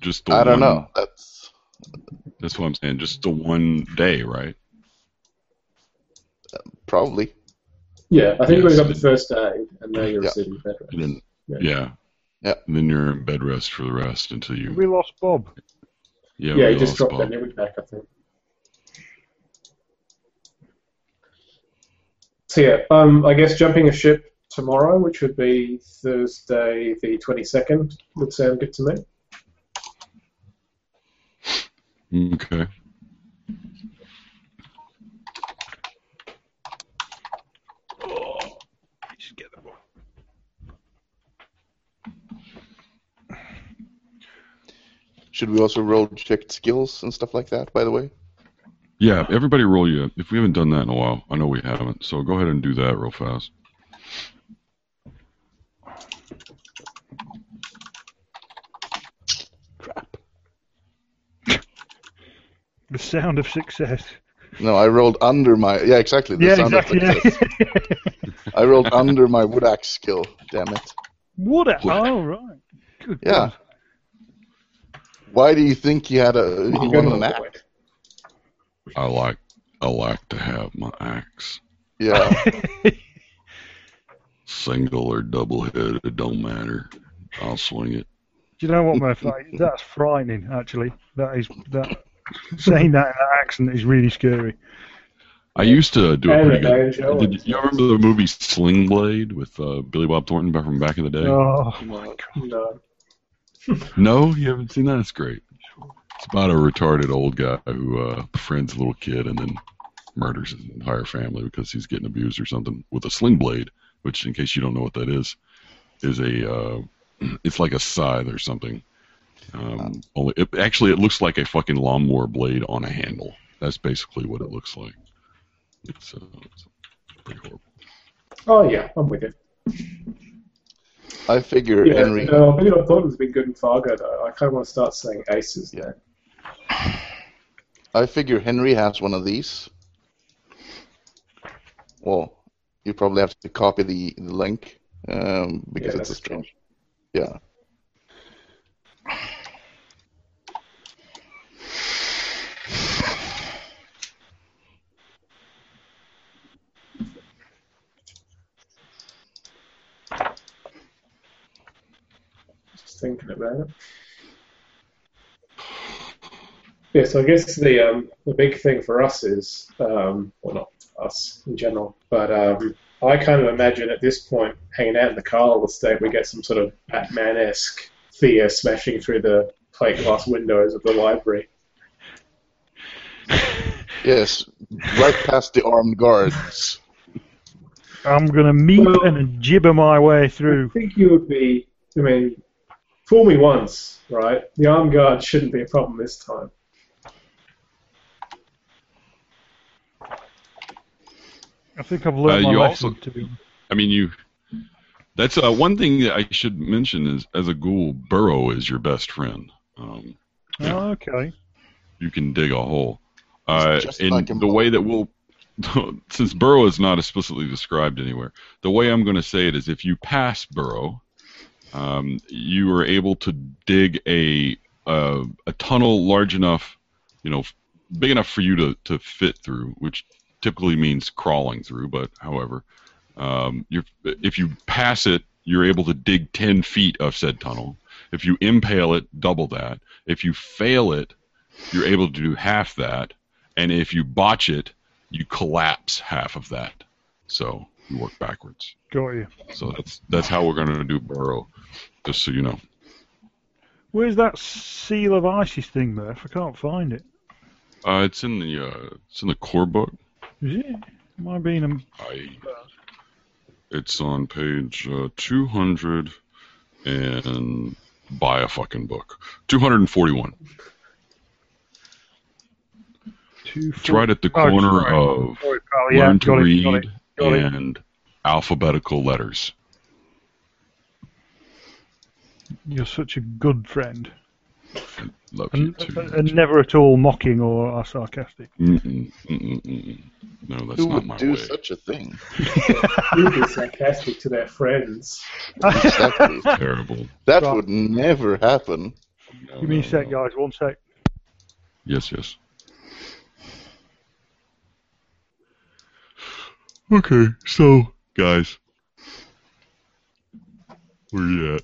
just the I don't one- know. That's That's what I'm saying. Just the one day, right? probably. Yeah, I think we got the first aid, and now you're Yeah. receiving bed rest. Then, Yeah. yeah. Yeah. And then you're in bed rest for the rest until you. We lost Bob. Yeah, Yeah, we he just dropped Bob. that new back, I think. So yeah, um, I guess jumping a ship tomorrow, which would be Thursday the 22nd, would sound good to me. Okay. Just get the book. Should we also roll checked skills and stuff like that? By the way, Yeah, everybody roll you. If we haven't done that in a while, I know we haven't. So go ahead and do that real fast. crap. The sound of success. No, I rolled under my. Yeah, exactly. The yeah, sound of exactly. success. Yeah. I rolled under my wood axe skill. Damn it. Would it? Would- Oh, right. Good. Yeah. God. Why do you think he had a he Good won one, an boy. axe? I like, I like to have my axe Yeah. single or double headed. It don't matter. I'll swing it. Do you know what, Murph? That's frightening. Actually, that is that. Saying that in that accent is really scary. I used to do a And pretty good. Did and you remember the movie Sling Blade with uh, Billy Bob Thornton back from back in the day? Oh my god. No. No, you haven't seen that. It's great. It's about a retarded old guy who uh, befriends a little kid and then murders his entire family because he's getting abused or something with a sling blade. Which, in case you don't know what that is, is a uh, it's like a scythe or something. Um, only it, actually, it looks like a fucking lawnmower blade on a handle. That's basically what it looks like. It's, uh, it's pretty horrible. Oh yeah, I'm with you. I figure Yeah, Henry. no, Billy Bob Thornton's been good in Fargo though. I kind of want to start saying aces. Yeah. now. I figure Henry has one of these. Well, you probably have to copy the, the link um, because Yeah, it's a strange. Yeah. Just thinking about it. Yeah, so I guess the um, the big thing for us is, um, well, not us in general, but um, I kind of imagine at this point, hanging out in the Carlyle estate, we get some sort of Batman-esque Thea smashing through the plate glass windows of the library. Yes, right past the armed guards. I'm gonna meet Well- and jibber my way through. I through. think you would be. I mean, fool me once, right? The armed guard shouldn't be a problem this time. I think I've learned Uh, my you lesson. also- to be. I mean, you. That's uh, one thing that I should mention is, as a ghoul, Burrow is your best friend. Um, Yeah. Oh, okay. you can dig a hole. Uh, just in like the way that we'll, since Burrow is not explicitly described anywhere, the way I'm going to say it is if you pass Burrow, um, you are able to dig a, a a tunnel large enough, you know, big enough for you to, to fit through, which typically means crawling through. But however, um, you're, if you pass it, you're able to dig 10 feet of said tunnel. If you impale it, double that. If you fail it, you're able to do half that, and if you botch it, you collapse half of that. So you work backwards. Got you. So that's that's how we're going to do burrow, just so you know. Where's that seal of ISIS thing, Murph? I can't find it. Uh, it's in the uh, it's in the core book. Is it? Am I being a... I it's on page uh, 200 and buy a fucking book. 241. It's right at the Oh, corner sorry. of pal. Yeah, learn to it, read got it, got it. and alphabetical letters. You're such a good friend. Love you And, too. and never at all mocking or sarcastic. Mm-mm, mm-mm, mm-mm. No, that's Who not would my do way. such a thing? You'd be sarcastic to their friends. Exactly. Terrible. that Right. would never happen. No, Give me a sec, no. guys. One sec. Yes, yes. Okay, so guys, where you at?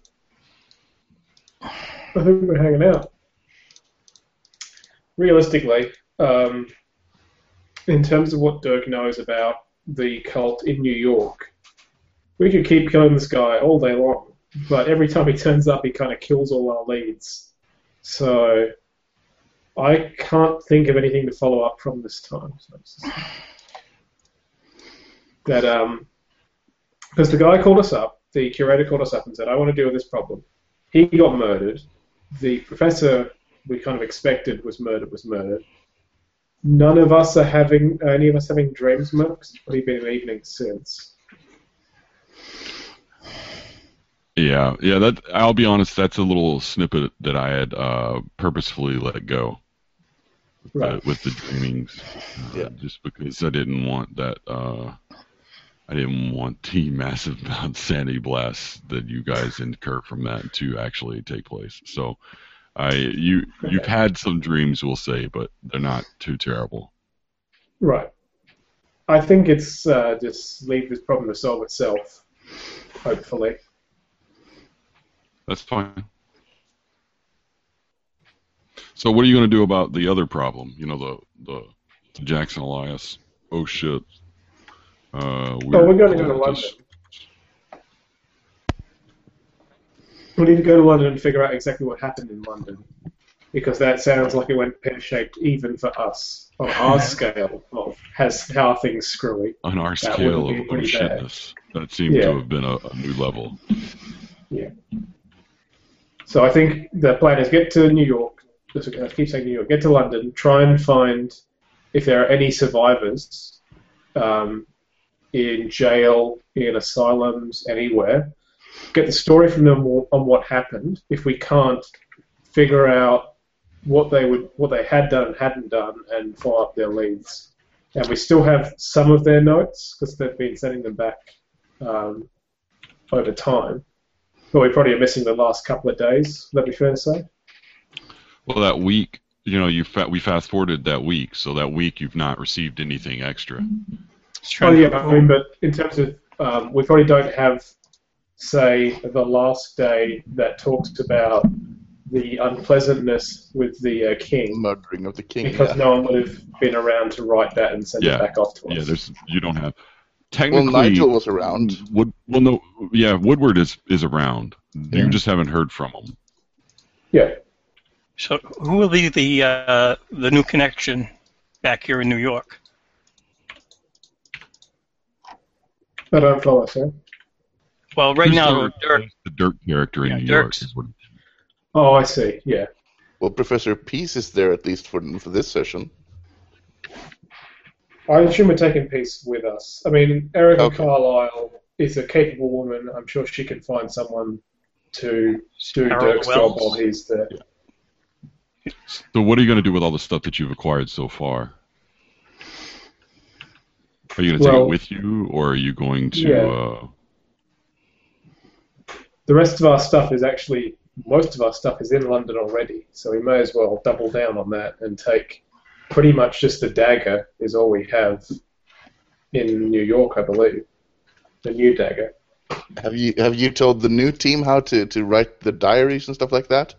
I think we're hanging out. Realistically, um, in terms of what Dirk knows about the cult in New York, we could keep killing this guy all day long, but every time he turns up, he kind of kills all our leads. So I can't think of anything to follow up from this time. So that um, because the guy called us up, the curator called us up and said, "I want to deal with this problem." He got murdered. The professor we kind of expected was murdered was murdered. None of us are having any of us having dreams, Mark. 'cause It's probably been an evening since. Yeah, yeah. That I'll be honest. That's a little snippet that I had uh, purposefully let go with, Right. the, with the dreamings, uh, Yeah. just because I didn't want that. I didn't want the massive sanity blast that you guys incur from that to actually take place. So, I you you've had some dreams, we'll say, but they're not too terrible. Right. I think it's uh, just leave this problem to solve itself. Hopefully. That's fine. So, what are you going to do about the other problem? You know, the the, the Jackson Elias. Oh shit. Uh, Oh, we're going to go to. London. We need to go to London and figure out exactly what happened in London, because that sounds like it went pear-shaped even for us on our scale of has how things screwy. On our scale of oh bad. shitness, that seemed Yeah. to have been a, a new level. Yeah. So I think the plan is get to New York. I keep saying New York. Get to London. Try and find if there are any survivors um, in jail, in asylums, anywhere. Get the story from them on what happened. If we can't figure out what they would, what they had done and hadn't done, and follow up their leads. And we still have some of their notes because they've been sending them back um, over time. But we probably are missing the last couple of days. Would that be fair to say? Well, that week, you know, you fa- we fast forwarded that week, so that week you've not received anything extra. Just Oh yeah, I mean, but in terms of, um, we probably don't have say the last day that talks about the unpleasantness with the uh, king Murdering of the king. because yeah. no one would have been around to write that and send Yeah. it back off to us. Yeah, there's you don't have Technically, well, technically. Nigel was around. Wood, well, no, yeah, Woodward is is around. Yeah. You just haven't heard from him. yeah. So who will be the uh, the new connection back here in New York? I don't follow, sir. Well, right Who's now, the, Dirk. the Dirk character in Yeah, New Dirk's- York is what. Oh, I see. Yeah. Well, Professor Peace is there at least for for this session. I assume we're taking peace with us. I mean, Erica Okay. Carlyle is a capable woman. I'm sure she can find someone to do Harold Dirk's job while he's there. So, what are you going to do with all the stuff that you've acquired so far? Are you going to take it with you, or are you going to? Yeah. Uh, The rest of our stuff is actually most of our stuff is in London already, so we may as well double down on that and take pretty much just the dagger is all we have in New York, I believe. The new dagger. Have you have you told the new team how to, to write the diaries and stuff like that?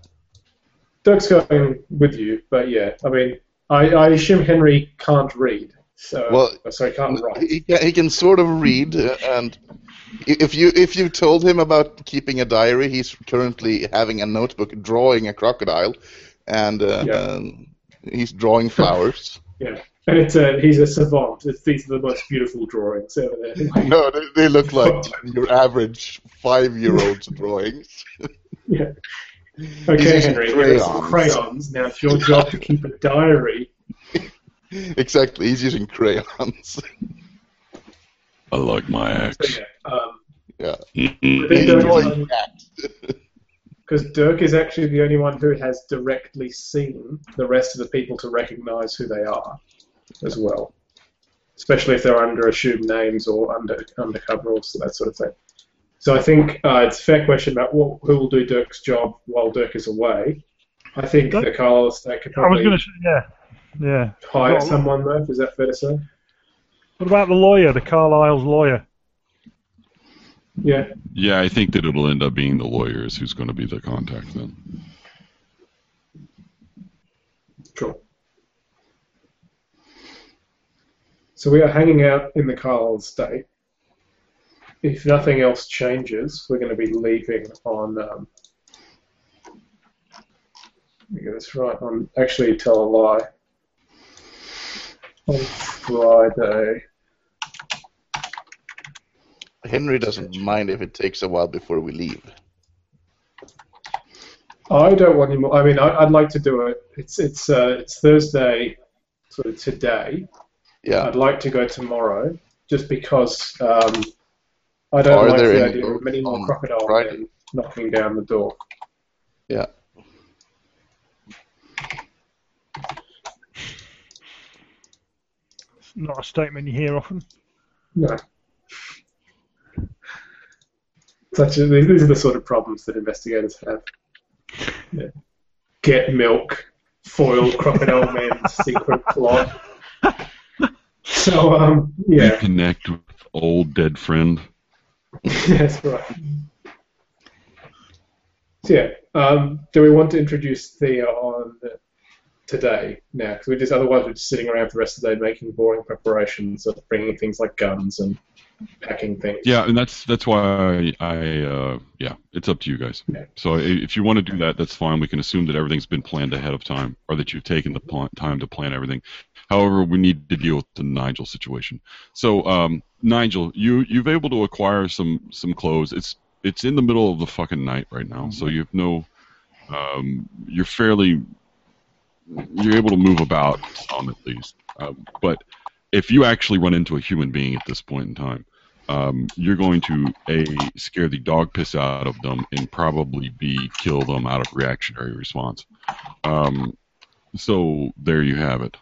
Dirk's going with you, but yeah, I mean, I, I assume Henry can't read, so Well, oh, sorry, can't write. He can, he can sort of read, uh, and if you if you told him about keeping a diary, he's currently having a notebook drawing a crocodile, and uh, Yeah. um, he's drawing flowers. Yeah, and it's a, he's a savant. It's, these are the most beautiful drawings ever there. no, they, they look like your average five-year-old's drawings. yeah. Okay, Henry, give us some crayons. crayons. Now it's your job to keep a diary. Exactly, he's using crayons. I like my axe. So, yeah, um, yeah, because Dirk is actually the only one who has directly seen the rest of the people to recognize who they are as well, especially if they're under assumed names or under undercover or that sort of thing. So I think uh, it's a fair question about what, who will do Dirk's job while Dirk is away. I think Dirk- the Carlyle estate could I was going to, yeah, yeah. hire Well- someone, Murph. Is that fair to say? What about the lawyer, the Carlyle's lawyer? Yeah. Yeah, I think that it'll end up being the lawyers who's going to be the contact then. Cool. So we are hanging out in the Carlyle estate. If nothing else changes, we're going to be leaving on. Um, let me get this right. On actually, tell a lie. On Friday. Henry doesn't mind if it takes a while before we leave. I don't want any more. I mean, I, I'd like to do it. It's it's uh, it's Thursday, sort of today. Yeah. I'd like to go tomorrow, just because um, I don't Are like there the idea of many more on crocodile Friday? men knocking down the door. Yeah. Not a statement you hear often. No. Such a, these are the sort of problems that investigators have. Yeah. Get milk, foil crocodile men's secret plot. So um, yeah, Connect with old dead friend. that's right. So yeah, um, do we want to introduce Thea on today now? Because we just otherwise we're just sitting around for the rest of the day making boring preparations of bringing things like guns and packing things. Yeah, and that's that's why I, I uh, yeah, it's up to you guys. Yeah. So if you want to do that, that's fine. We can assume that everything's been planned ahead of time, or that you've taken the pl- time to plan everything. However, we need to deal with the Nigel situation. So, um, Nigel, you you've able to acquire some some clothes. It's it's in the middle of the fucking night right now, so you have no, um, you're fairly, you're able to move about some at least. Um, but if you actually run into a human being at this point in time, um, you're going to a scare the dog piss out of them and probably b kill them out of reactionary response. Um, so there you have it.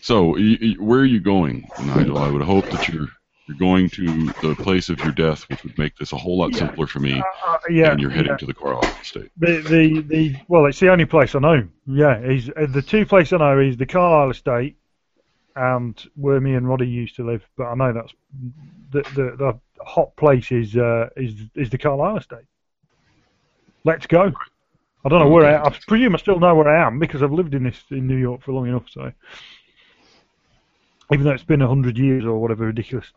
So y- y- where are you going, Nigel? I would hope that you're you're going to the place of your death, which would make this a whole lot simpler for me. Uh, uh, yeah, and you're heading yeah. to the Carlyle estate. The, the, the, well, it's the only place I know. Yeah, he's, uh, the two places I know is the Carlyle estate and where me and Roddy used to live, but I know that's the the, the hot place is uh, is is the Carlyle estate. Let's go. I don't know where I, I presume I still know where I am because I've lived in this in New York for long enough. So even though it's been a hundred years or whatever ridiculous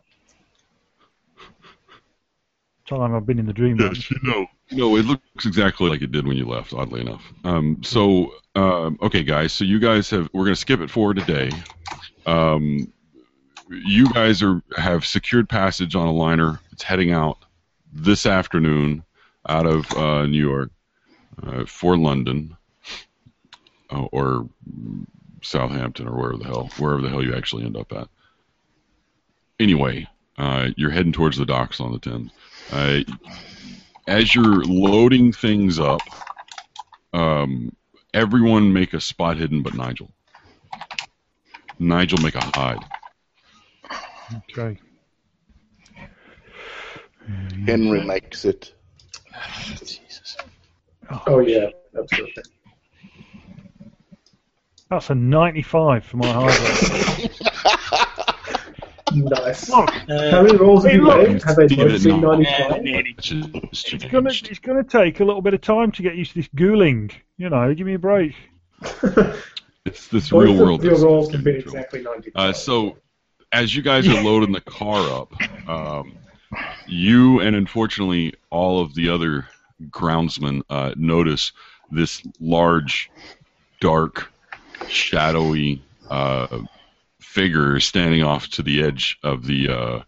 time I've been in the dream. Yes, you know. No, it looks exactly like it did when you left. Oddly enough. Um, so, um, okay, guys. So you guys have. We're going to skip it forward today. Um, you guys are have secured passage on a liner. It's heading out this afternoon out of uh, New York uh, for London uh, or Southampton or wherever the hell, wherever the hell you actually end up at. Anyway, uh, you're heading towards the docks on the Thames. Uh, as you're loading things up, um, everyone make a spot hidden but Nigel. Nigel make a hide. Okay. Henry makes it. Jesus. Oh yeah, absolutely. That's a 95 for my high Nice. Look, How many rolls have you look. made? Have they Steven, both been 95? It's it's gonna it's gonna take a little bit of time to get used to this ghouling. You know, give me a break. It's this Both real world. your rolls can be exactly 95. Uh, so, as you guys are loading the car up, um, you and unfortunately all of the other groundsmen uh, notice this large, dark, shadowy uh, figure standing off to the edge of the uh,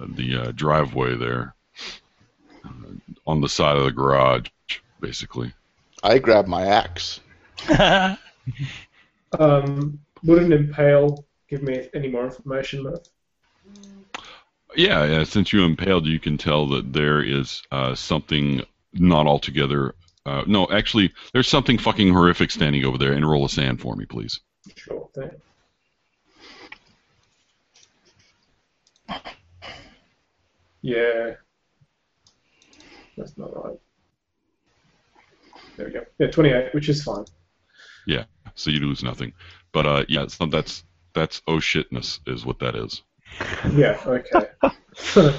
the uh, driveway there, uh, on the side of the garage, basically. I grab my axe. Um, would an impale give me any more information, Murph? Yeah, yeah. Since you impaled, you can tell that there is uh, something not altogether. Uh, no, actually, there's something fucking horrific standing over there. And roll a SAN for me, please. Sure thing. Yeah. That's not right. There we go. Yeah, 28, which is fine. Yeah, so you lose nothing. But uh, yeah, so that's that's oh shitness is what that is. Yeah, okay.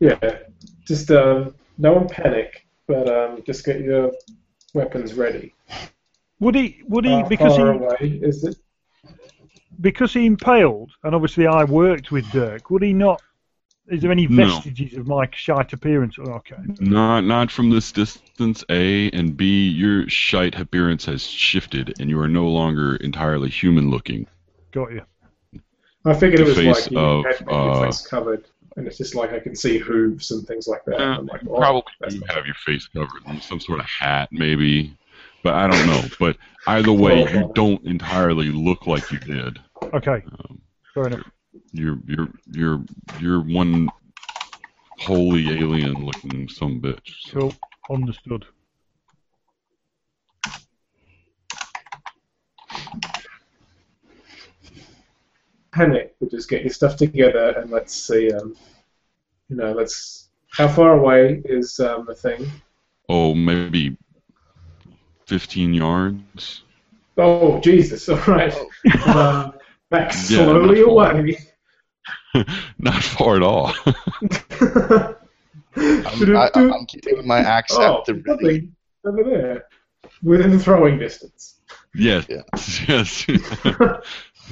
yeah, just um, no one panic, but um, just get your weapons ready. Would he? Would he? How because far he away is it? Because he impaled, and obviously I worked with Dirk. Would he not? Is there any No. vestiges of my shite appearance? Oh, Okay. Not not from this distance. A and B, your shite appearance has shifted, and you are no longer entirely human looking. Got you. I figured it was face like you of, had your uh, face covered, and it's just like I can see hooves and things like that. Uh, like, you oh, probably that's do have your face covered in some sort of hat, maybe, but I don't know. But either way, you don't entirely look like you did. Okay. Um, Fair enough. You're you're you're you're one wholly alien looking some bitch. So, Cool. Understood. panic, but just get your stuff together and let's see. Um, you know, let's. How far away is um, the thing? oh, maybe fifteen yards. Oh Jesus! All right. um, back Yeah, slowly not far. away. Not far at all. I'm, I, I'm keeping my axe oh, at the ready. over there, within throwing distance. yes, Yeah. yes.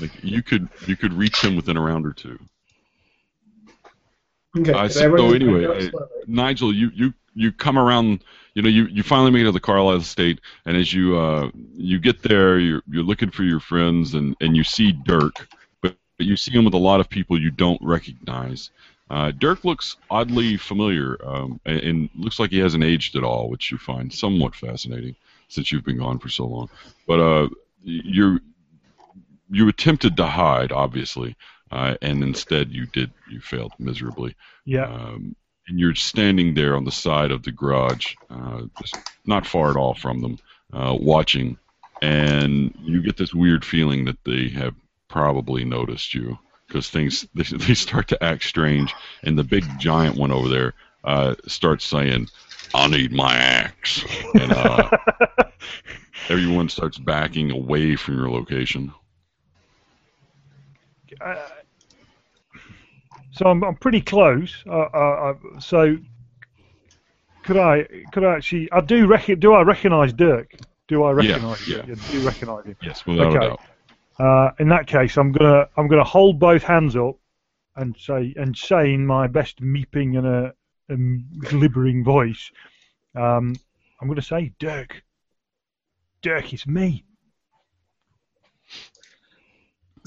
like you could you could reach him within a round or two. Okay. Uh, so so everyone just anyway, I- Nigel, you, you, you come around. You know, you, you finally make it to the Carlyle estate, and as you uh, you get there, you're you're looking for your friends, and, and you see Dirk, but, but you see him with a lot of people you don't recognize. Uh, Dirk looks oddly familiar, um, and, and looks like he hasn't aged at all, which you find somewhat fascinating since you've been gone for so long. But uh, you're you attempted to hide, obviously, uh, and instead you did you failed miserably. Yeah. Um, and you're standing there on the side of the garage, uh, just not far at all from them, uh, watching, and you get this weird feeling that they have probably noticed you because things they, they start to act strange, and the big giant one over there uh, starts saying, "I need my axe," and uh, everyone starts backing away from your location. uh, so I'm, I'm pretty close. Uh, uh, uh, so could I could I actually I do rec- do I recognise Dirk? Do I recognise? yeah. I do recognise him. Yes, without Okay. a doubt. Uh, in that case, I'm gonna I'm gonna hold both hands up and say and say in my best meeping and a, and glibbering voice, um, I'm gonna say, Dirk, Dirk, it's me.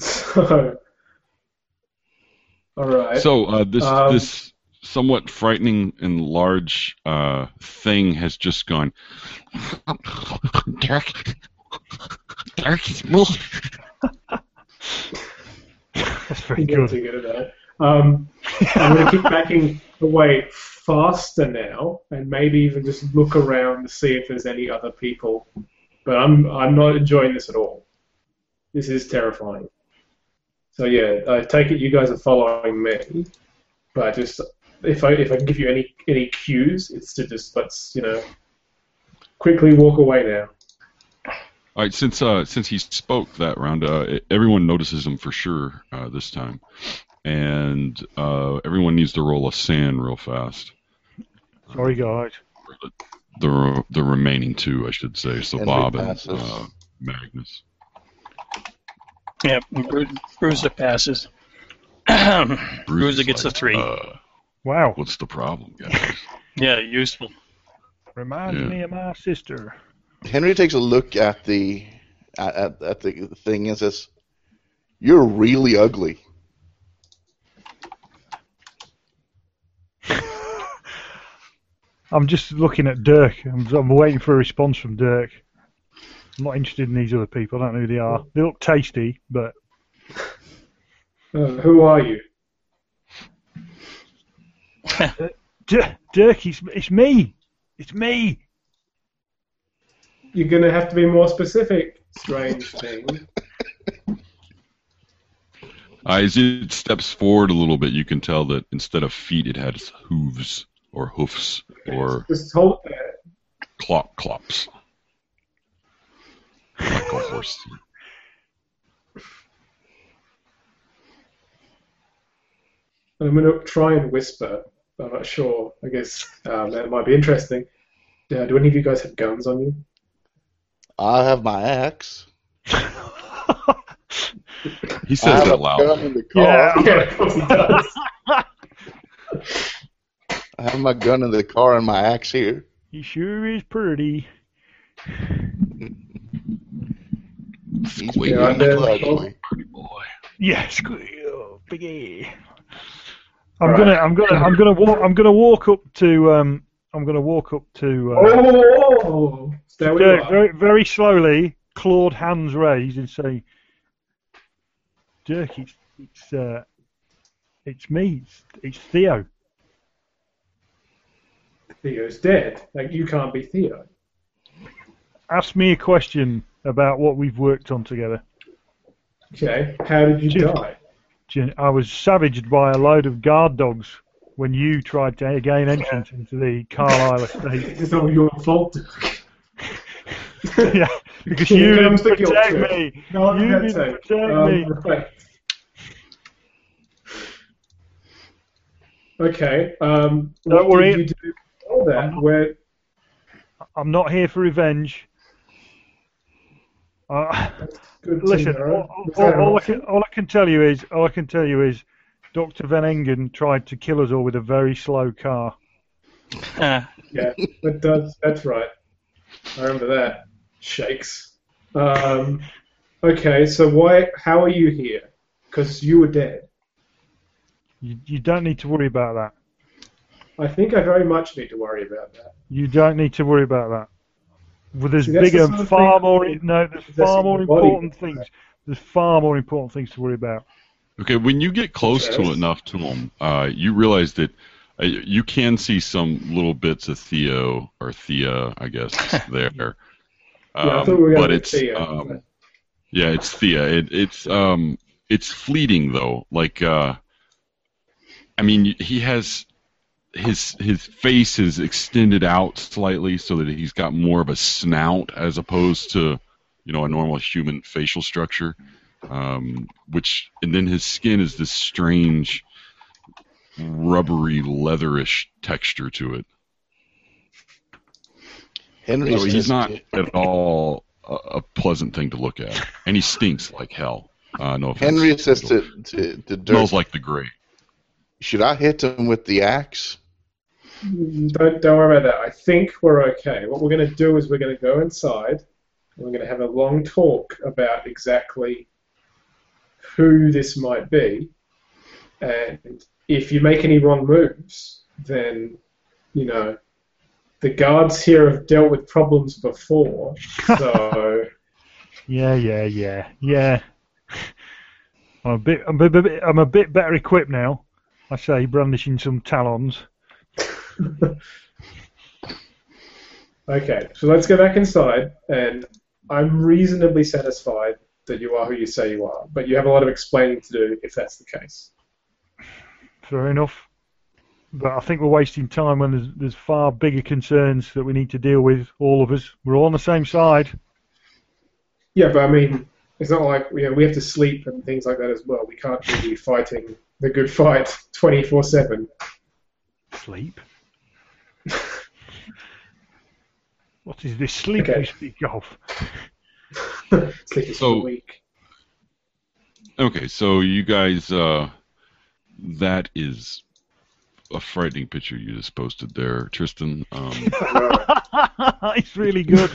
So, all right. So uh, this Um, this somewhat frightening and large uh, thing has just gone. Dirk, Dirk, it's me. That's very You're good. too good at that. Um, I'm going to keep backing away faster now, and maybe even just look around to see if there's any other people. But I'm I'm not enjoying this at all. This is terrifying. So yeah, I take it you guys are following me, but I just if I if I can give you any any cues, it's to just let's you know quickly walk away now. All right, since uh, since he spoke that round, uh, everyone notices him for sure uh, this time, and uh, everyone needs to roll a SAN real fast. Sorry, guys. The the remaining two, I should say, so Henry Bob and uh, Magnus. Yep, Bru- Bruiser passes. Bruiser is gets like, a three. Uh, Wow. what's the problem, guys? yeah, useful. Reminds Yeah. me of my sister. Henry takes a look at the at, at, at the thing and says, "You're really ugly." I'm just looking at Dirk. I'm, I'm waiting for a response from Dirk. I'm not interested in these other people. I don't know who they are. They look tasty, but Uh, who are you? D- Dirk, it's, it's me. It's me. You're going to have to be more specific. Strange thing. Uh, as it steps forward a little bit, you can tell that instead of feet, it has hooves or hoofs or Just hold it there. clop clops, like a horse. I'm going to try and whisper. but I'm not sure. I guess um, that might be interesting. Uh, do any of you guys have guns on you? I have my axe. He says have that loud. in the car. Yeah. Yeah, of course he does. I have my gun in the car and my axe here. he sure is pretty. He's Squeak. big Yeah, and I did. Pretty boy. Yes, oh, biggie. I'm Right. gonna, I'm gonna, I'm gonna walk, I'm gonna walk up to, um, I'm gonna walk up to. Uh, oh, there we Dirk, are. very, very slowly, clawed hands raised, and say, "Dirk, it's, it's, uh, it's me. It's, it's Theo." Theo's dead. Like you can't be Theo. Ask me a question about what we've worked on together. Okay. How did you Jim. die? Jen- I was savaged by a load of guard dogs when you tried to gain entrance into the Carlyle estate. It's not your fault. yeah, because you didn't comes the guilt protect me. No, you didn't it. protect Um, me. Okay. Um, Don't worry. you do before that? Where? I'm not here for revenge. Uh, listen, all, all- all I can, all I can tell you is, all I can tell you is, Dr. Van Engen tried to kill us all with a very slow car. Ah, Yeah, that does. That's right. I remember that. Shakes. Um, okay, so why? How are you here? Because you were dead. You, you don't need to worry about that. I think I very much need to worry about that. You don't need to worry about that. Well, there's See, that's the bigger, sort of far thing more. No, there's far more the body important things. There's far more important things to worry about. Okay, when you get close to Yes. enough to them, uh, you realize that uh, you can see some little bits of Theo or Thea, I guess, there. Yeah, I Um, thought we were but it's Theo. um, yeah, it's Thea. It, it's um, it's fleeting though. Like, uh, I mean, he has his his face is extended out slightly so that he's got more of a snout as opposed to you know a normal human facial structure. um, which and then his skin is this strange, rubbery, leatherish texture to it. Henry's So he's not at all a, a pleasant thing to look at, and he stinks like hell. Uh, no offense. Henry says to to, to Dirk, smells like the grave. "Should I hit him with the axe?" Mm-hmm. Don't, don't worry about that. I think we're okay. What we're going to do is we're going to go inside. And we're going to have a long talk about exactly who this might be. And if you make any wrong moves, then, you know, the guards here have dealt with problems before. So, Yeah, yeah, yeah, yeah. I'm a bit, I'm a bit, I'm a bit better equipped now. I say, brandishing some talons. okay, so let's go back inside. And I'm reasonably satisfied that you are who you say you are. But you have a lot of explaining to do if that's the case. Fair enough. But I think we're wasting time when there's, there's far bigger concerns that we need to deal with. All of us, we're all on the same side. Yeah, but I mean, it's not like you know, we have to sleep and things like that as well. We can't be fighting the good fight 24 7. Sleep. What is this sleep Okay. you speak of? Sleep is So- for. Okay, so you guys, uh, that is a frightening picture you just posted there, Tristan. Um, it's really good.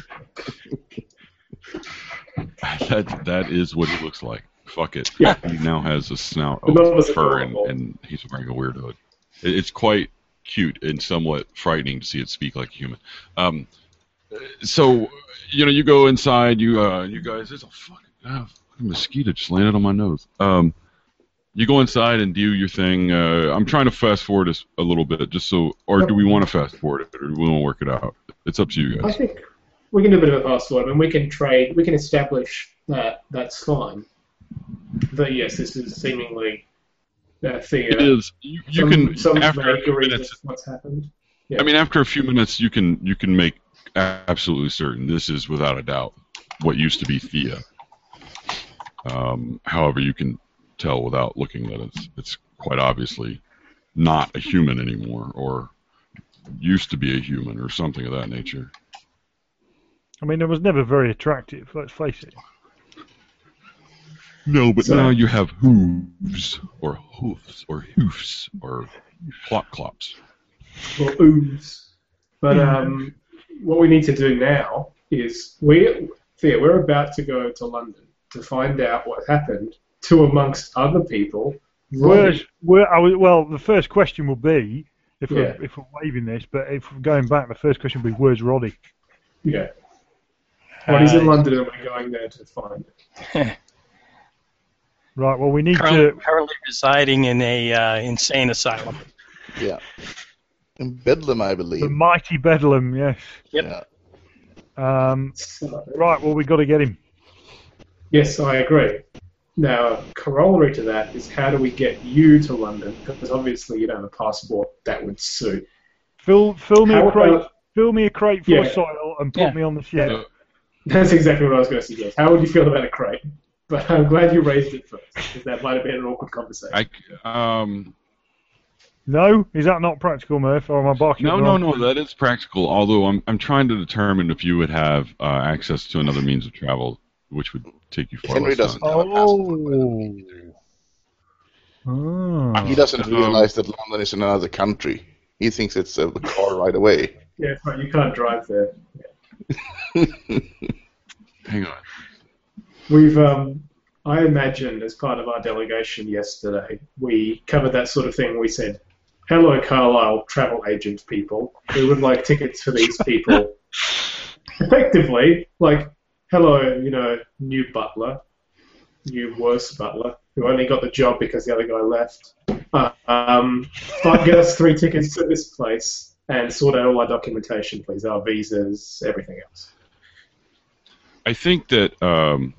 that that is what he looks like. Fuck it. Yeah. He now has a snout The of numbers fur and, and he's wearing a weird hood. It- It's quite cute and somewhat frightening to see it speak like a human. Um, so you know, you go inside. You uh, you guys, there's a fucking, ah, fucking mosquito just landed on my nose. Um, you go inside and do your thing. Uh, I'm trying to fast forward this a little bit, just so, or do we want to fast forward it, or do we want to work it out? It's up to you guys. I think we can do a bit of a fast forward and we can trade, we can establish that that's fine. That yes, this is seemingly uh. It is. You, you some, can some after a few minutes. what's happened. I mean, after a few minutes, you can you can make absolutely certain this is without a doubt what used to be Thea. Um, however, you can tell without looking that it's it's quite obviously not a human anymore, or used to be a human, or something of that nature. I mean, it was never very attractive. Let's face it. No, but So- now you have hooves, or hoofs, or hoofs, or clop clops. or ooze. But um, what we need to do now is we, Thea, we're about to go to London to find out what happened to, amongst other people, Where's, where, I was, well, the first question will be, if, Yeah. we're, if we're waving this, but if we're going back, the first question will be, where's Roddy? Yeah. Well, he's in Uh, London and we're going there to find him. Right, well, we need currently, to. currently residing in a uh, insane asylum. Yeah. In Bedlam, I believe. The mighty Bedlam, yes. Yep. Yeah. Um, right, well, we've got to get him. yes, I agree. Now, corollary to that is how do we get you to London? Because obviously you don't have a passport that would suit. Fill, fill me How a crate. about- Fill me a crate full of Yeah. soil and put Yeah. me on the ship. That's exactly what I was going to suggest. How would you feel about a crate? But I'm glad you raised it first, because that might have been an awkward conversation. I um, No, is that not practical, Murph? Or am I barking? No, up no, wrong? no. That is practical. Although I'm, I'm trying to determine if you would have uh, access to another means of travel, which would take you far Henry less doesn't time. have a passport. by the way. Oh. He doesn't realize that London is in another country. He thinks it's a car right away. Yeah, it's right, you can't drive there. Hang on. We've, um, I imagine, as part of our delegation yesterday, we covered that sort of thing. We said, "Hello, Carlyle travel agent people. We would like tickets for these people." Effectively, like, "Hello, you know, new butler, new worse butler, who only got the job because the other guy left. Uh, um, get us three tickets to this place and sort out all our documentation, please, our visas, everything else." I think that um,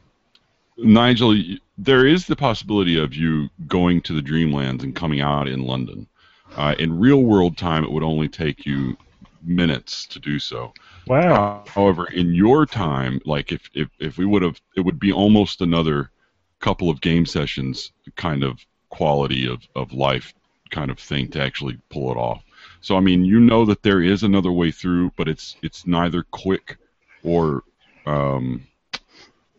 Nigel, there is the possibility of you going to the Dreamlands and coming out in London. Uh, in real world time, it would only take you minutes to do so. Wow. Uh, however, in your time, like if, if, if we would have, it would be almost another couple of game sessions kind of quality of, of life kind of thing to actually pull it off. So I mean, you know that there is another way through, but it's it's neither quick or um,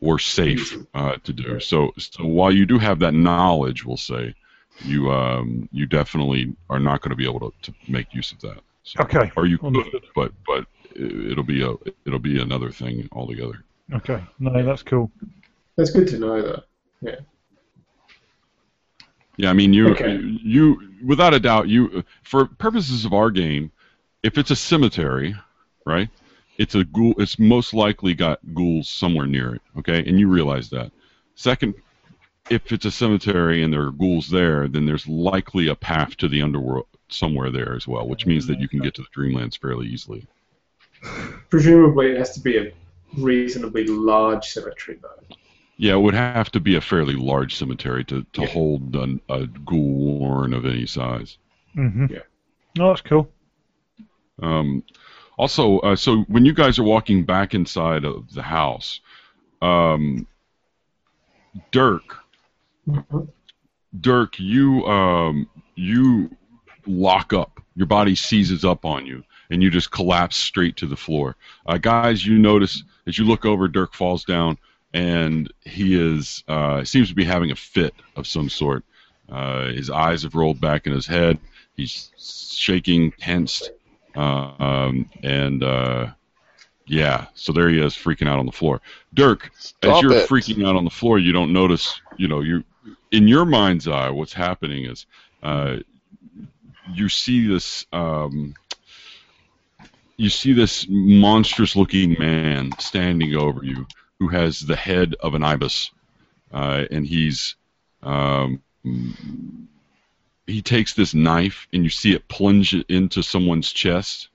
or safe uh, to do. So so while you do have that knowledge, we'll say, you um, you definitely are not going to be able to, to make use of that. So, Okay, Or you could, but but it- it'll be a it'll be another thing altogether. Okay, no, that's cool. That's good to know, though. Yeah. Yeah, I mean you Okay. you without a doubt you for purposes of our game, if it's a cemetery, right? It's a ghoul. It's most likely got ghouls somewhere near it. Okay, and you realize that. Second, if it's a cemetery and there are ghouls there, then there's likely a path to the underworld somewhere there as well, which means that you can get to the Dreamlands fairly easily. Presumably, it has to be a reasonably large cemetery, though. Yeah, it would have to be a fairly large cemetery to, to Yeah. hold an, a ghoul warren of any size. hmm Yeah. No, that's cool. Um, also, uh, so when you guys are walking back inside of the house, um, Dirk. Dirk, you um, you lock up. Your body seizes up on you, and you just collapse straight to the floor. Uh, guys, you notice as you look over, Dirk falls down, and he is uh, seems to be having a fit of some sort. Uh, his eyes have rolled back in his head. He's shaking, tensed, uh, um, and uh, yeah. So there he is, freaking out on the floor. Dirk, as you're it. freaking out on the floor, you don't notice. You know, you in your mind's eye, what's happening is uh, you see this. Um, you see this monstrous-looking man standing over you, who has the head of an ibis, uh, and he's um, he takes this knife, and you see it plunge it into someone's chest,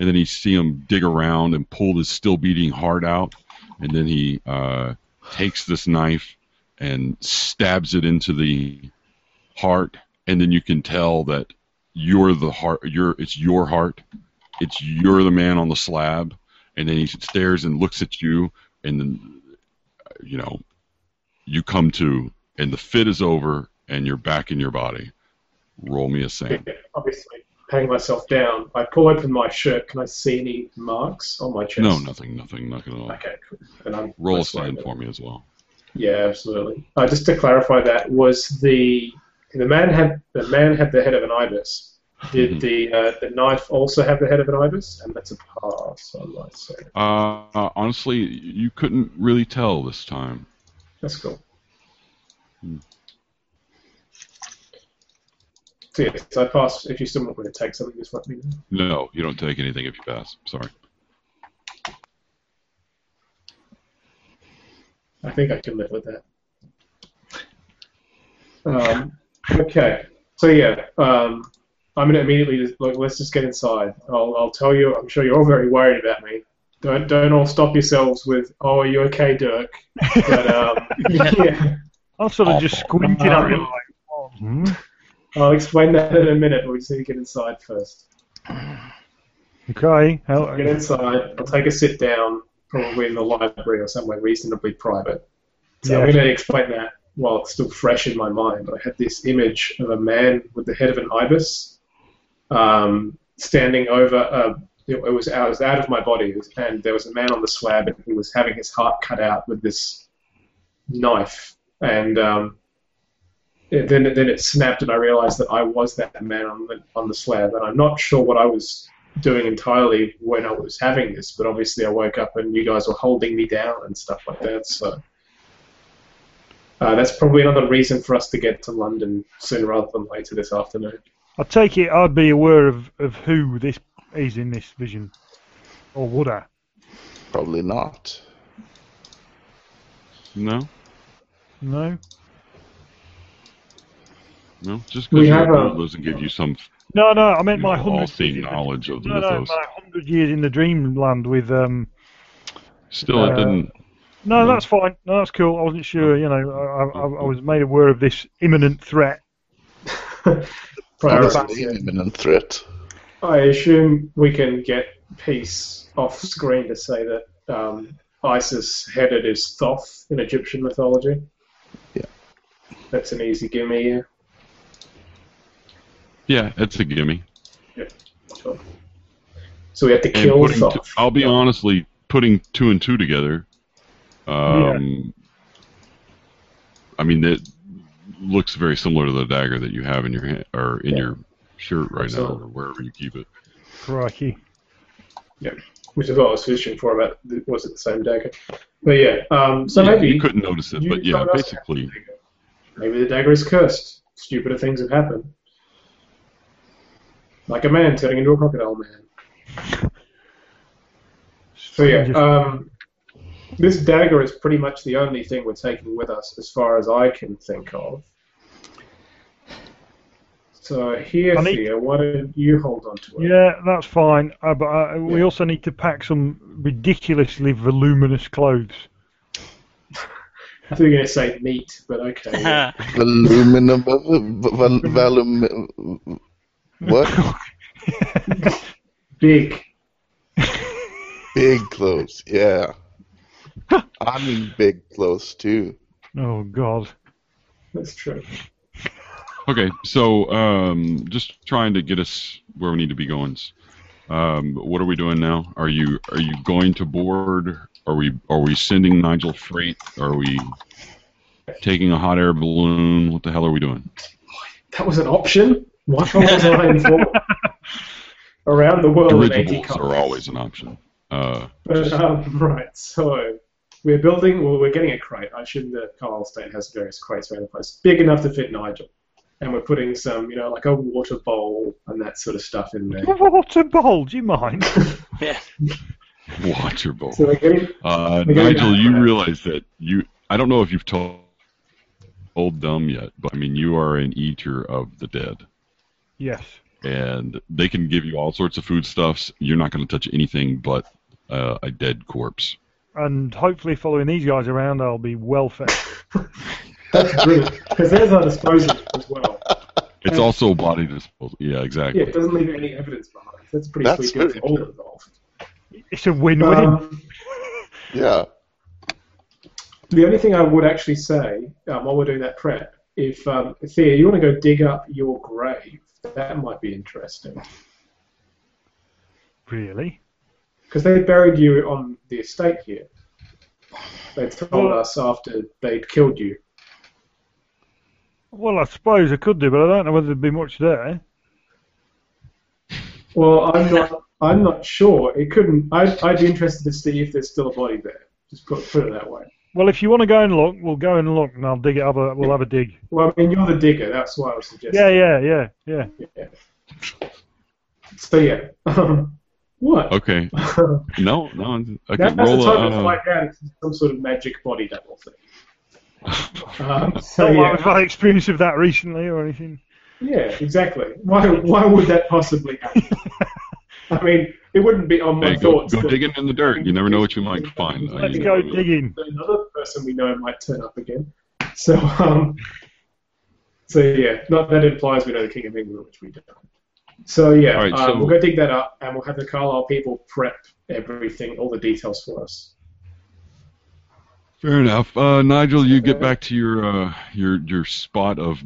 and then you see him dig around and pull his still beating heart out, and then he uh, takes this knife and stabs it into the heart, and then you can tell that you're the heart. You're it's your heart. It's you're the man on the slab, and then he stares and looks at you, and then you know you come to, and the fit is over, and you're back in your body. Roll me a SAN. Obviously, patting myself down, I pull open my shirt. Can I see any marks on my chest? No, nothing, nothing, nothing at all. Okay, cool. And I'm Roll a that's fine SAN then. for me as well. Yeah, absolutely. Uh, just to clarify that, was the the man had the man had the head of an ibis. Did Mhm. the uh, the knife also have the head of an ibis? And that's a pass, I might say. Uh, uh, honestly, you couldn't really tell this time. That's cool. Hmm. So yes, I pass. If you still want me to take something, just let me know. No, you don't take anything if you pass. Sorry. I think I can live with that. Um, okay, so yeah, um, I'm gonna immediately just, look. Let's just get inside. I'll, I'll tell you. I'm sure you're all very worried about me. Don't don't all stop yourselves with, "Oh, are you okay, Dirk?" But um, yeah, I'm sort of just Awful. squinting at him like, oh, hmm. I'll explain that in a minute. But we need to get inside first. Okay. How, Get inside. I'll take a sit down, probably in the library or somewhere reasonably private. So I'm going to explain that while it's still fresh in my mind. I had this image of a man with the head of an ibis um, standing over. A, it, it was out, it was out of my body, and there was a man on the slab, and he was having his heart cut out with this knife. And um, it, then, then it snapped, and I realized that I was that man on the on the slab, and I'm not sure what I was doing entirely when I was having this, but obviously I woke up and you guys were holding me down and stuff like that. So uh, that's probably another reason for us to get to London sooner rather than later this afternoon. I take it I'd be aware of, of who this is in this vision, or would I? Probably not. No, No. No. Just We because have you're a- doesn't give you some No, no. I meant my know, hundred. all-seeing knowledge of the No, no, my hundred years in the dreamland with um. Still, it uh, didn't. No, No. that's fine. No, that's cool. I wasn't sure. You know, I, I, I was made aware of this imminent threat. Priorities, Obviously, yeah. an imminent threat. I assume we can get peace off screen to say that um, Ibis headed is Thoth in Egyptian mythology. Yeah. That's an easy gimme. Yeah. Yeah, it's a gimme. So, so we have to And kill putting, Thoth. t- I'll be honestly putting two and two together. Um, I mean, it looks very similar to the dagger that you have in your hand or in Yeah. your shirt right now, or wherever you keep it. Crikey. Yeah, which is what I was fishing for. About the- was it the same dagger? But yeah, um, so Yeah, maybe you couldn't notice it, but yeah, basically, the dagger. maybe the dagger is cursed. Stupider things have happened, like a man turning into a crocodile man. So yeah, um, this dagger is pretty much the only thing we're taking with us, as far as I can think of. So here, I need- Thea, why don't you hold on to it? Yeah, that's fine. Uh, but uh, we Yeah. also need to pack some ridiculously voluminous clothes. I thought you were going to say meat, but okay. yeah. Aluminum, val, valum, what? Big. Big clothes, yeah. I mean big clothes too. Oh God. That's true. okay. So, um, just trying to get us where we need to be going. Um, what are we doing now? Are you are you going to board? Are we are we sending Nigel freight? Are we taking a hot air balloon? What the hell are we doing? That was an option? What was I informed? Around the world in 80 Dirigibles are always an option. Uh, But, um, right, so we're building, well, we're getting a crate. I assume that Carlyle State has various crates around the place, big enough to fit Nigel. And we're putting some, you know, like a water bowl and that sort of stuff in there. Water bowl, do you mind? yeah. water bowl. So we're getting, Uh, We're gonna Nigel, you realize that you. I don't know if you've told told them yet, but I mean, you are an eater of the dead, yes. and they can give you all sorts of foodstuffs. You're not going to touch anything but uh, a dead corpse. And hopefully, following these guys around, I'll be well fed. that's brilliant. Because there's our disposal as well. It's Yeah. also body disposal. Yeah, exactly. Yeah, it doesn't leave any evidence behind. That's pretty That's sweet good all involved. It's a win-win. Um, Yeah. The only thing I would actually say um, while we're doing that prep, if um, Thea, you want to go dig up your grave, that might be interesting really? because they buried you on the estate here. They told us after they'd killed you. Well, I suppose I could do, but I don't know whether there'd be much there. Well, I'm not. I'm not sure. It couldn't. I'd, I'd be interested to see if there's still a body there. Just put put it that way. Well, if you want to go and look, we'll go and look, and I'll dig it up. A, we'll have a dig. Well, I mean, you're the digger. That's why I was suggesting. Yeah, yeah, yeah, yeah. yeah. So yeah. Um, what? Okay. No, no. Okay. That's the roll time a. to Uh, find out it's some sort of magic body devil thing. Um, so Not like yeah, we've had experience of that recently or anything. yeah, exactly. Why why would that possibly happen? I mean, it wouldn't be on my hey, go, thoughts. go that digging in the dirt. You never know what you might find. Let's you go digging. Another person we know might turn up again. So um, so yeah, not that implies we know the King of England, which we don't. So yeah, All right, um, so- we'll go dig that up, and we'll have the Carlyle people prep everything, all the details for us. Fair enough. Uh, Nigel, you get back to your uh, your your spot of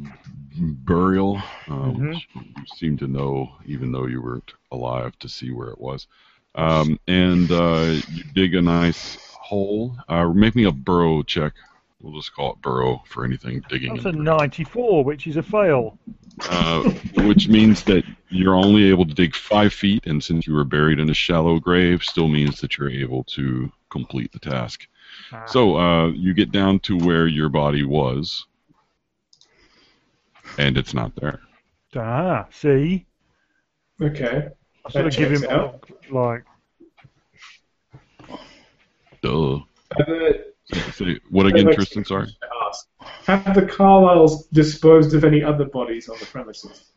burial, uh, Mhm. which you seem to know, even though you weren't alive to see where it was. Um, and uh, you dig a nice hole. Uh, make me a burrow check. We'll just call it burrow for anything digging. That's a in. 94, which is a fail. Uh, which means that you're only able to dig five feet, and since you were buried in a shallow grave, still means that you're able to complete the task. Ah. So uh, you get down to where your body was, and it's not there. Ah, see? Okay. I should have That given checks him out. like Duh. Have the, So, what again, Tristan? Sorry. have the Carlyles disposed of any other bodies on the premises?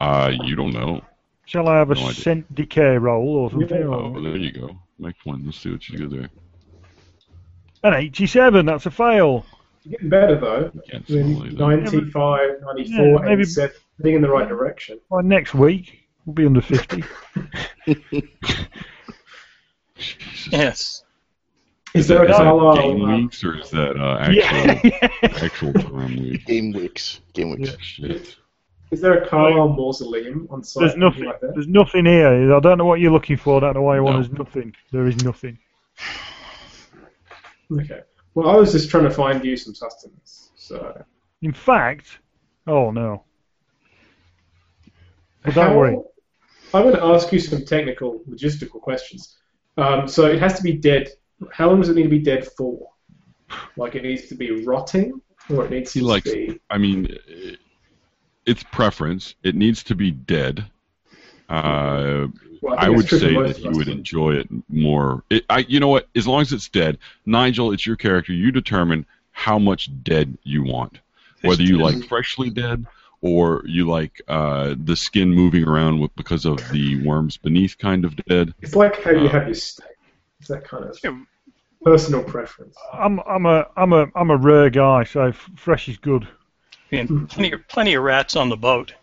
Uh, you don't know. Shall I have a idea. scent decay roll or something? Yeah. Oh, there you go. Make one. Let's see what you do there. An 87, that's a fail. You're getting better though. Can't I mean, 95, 94, Yeah, maybe- 87, heading in the right direction. By next week, we'll be under 50. Yes. Is there a that, is that game uh, weeks or is that uh, actual Yeah. actual time week? Game weeks. Game weeks. Shit. Is there a Carlyle mausoleum on site? There's nothing. Like? There's nothing here. I don't know what you're looking for. I don't know why you want. No. There's nothing. There is nothing. Okay. Well, I was just trying to find you some sustenance. So. In fact, oh no. But don't How- worry. I'm going to ask you some technical, logistical questions. Um, so it has to be dead. How long does it need to be dead for? Like it needs to be rotting, or it needs See, to like- be. I mean, i- it's preference. It needs to be dead. Uh, Well, I think would it's true for say that of you would enjoy it more. It, I, you know what? As long as it's dead, Nigel, it's your character. You determine how much dead you want. Whether you like freshly dead or you like uh, the skin moving around with because of the worms beneath kind of dead. It's like how you Uh, have your steak. It's that kind of Yeah. personal preference. I'm I'm a I'm a I'm a rare guy, so fresh is good. And plenty, of, plenty of rats on the boat.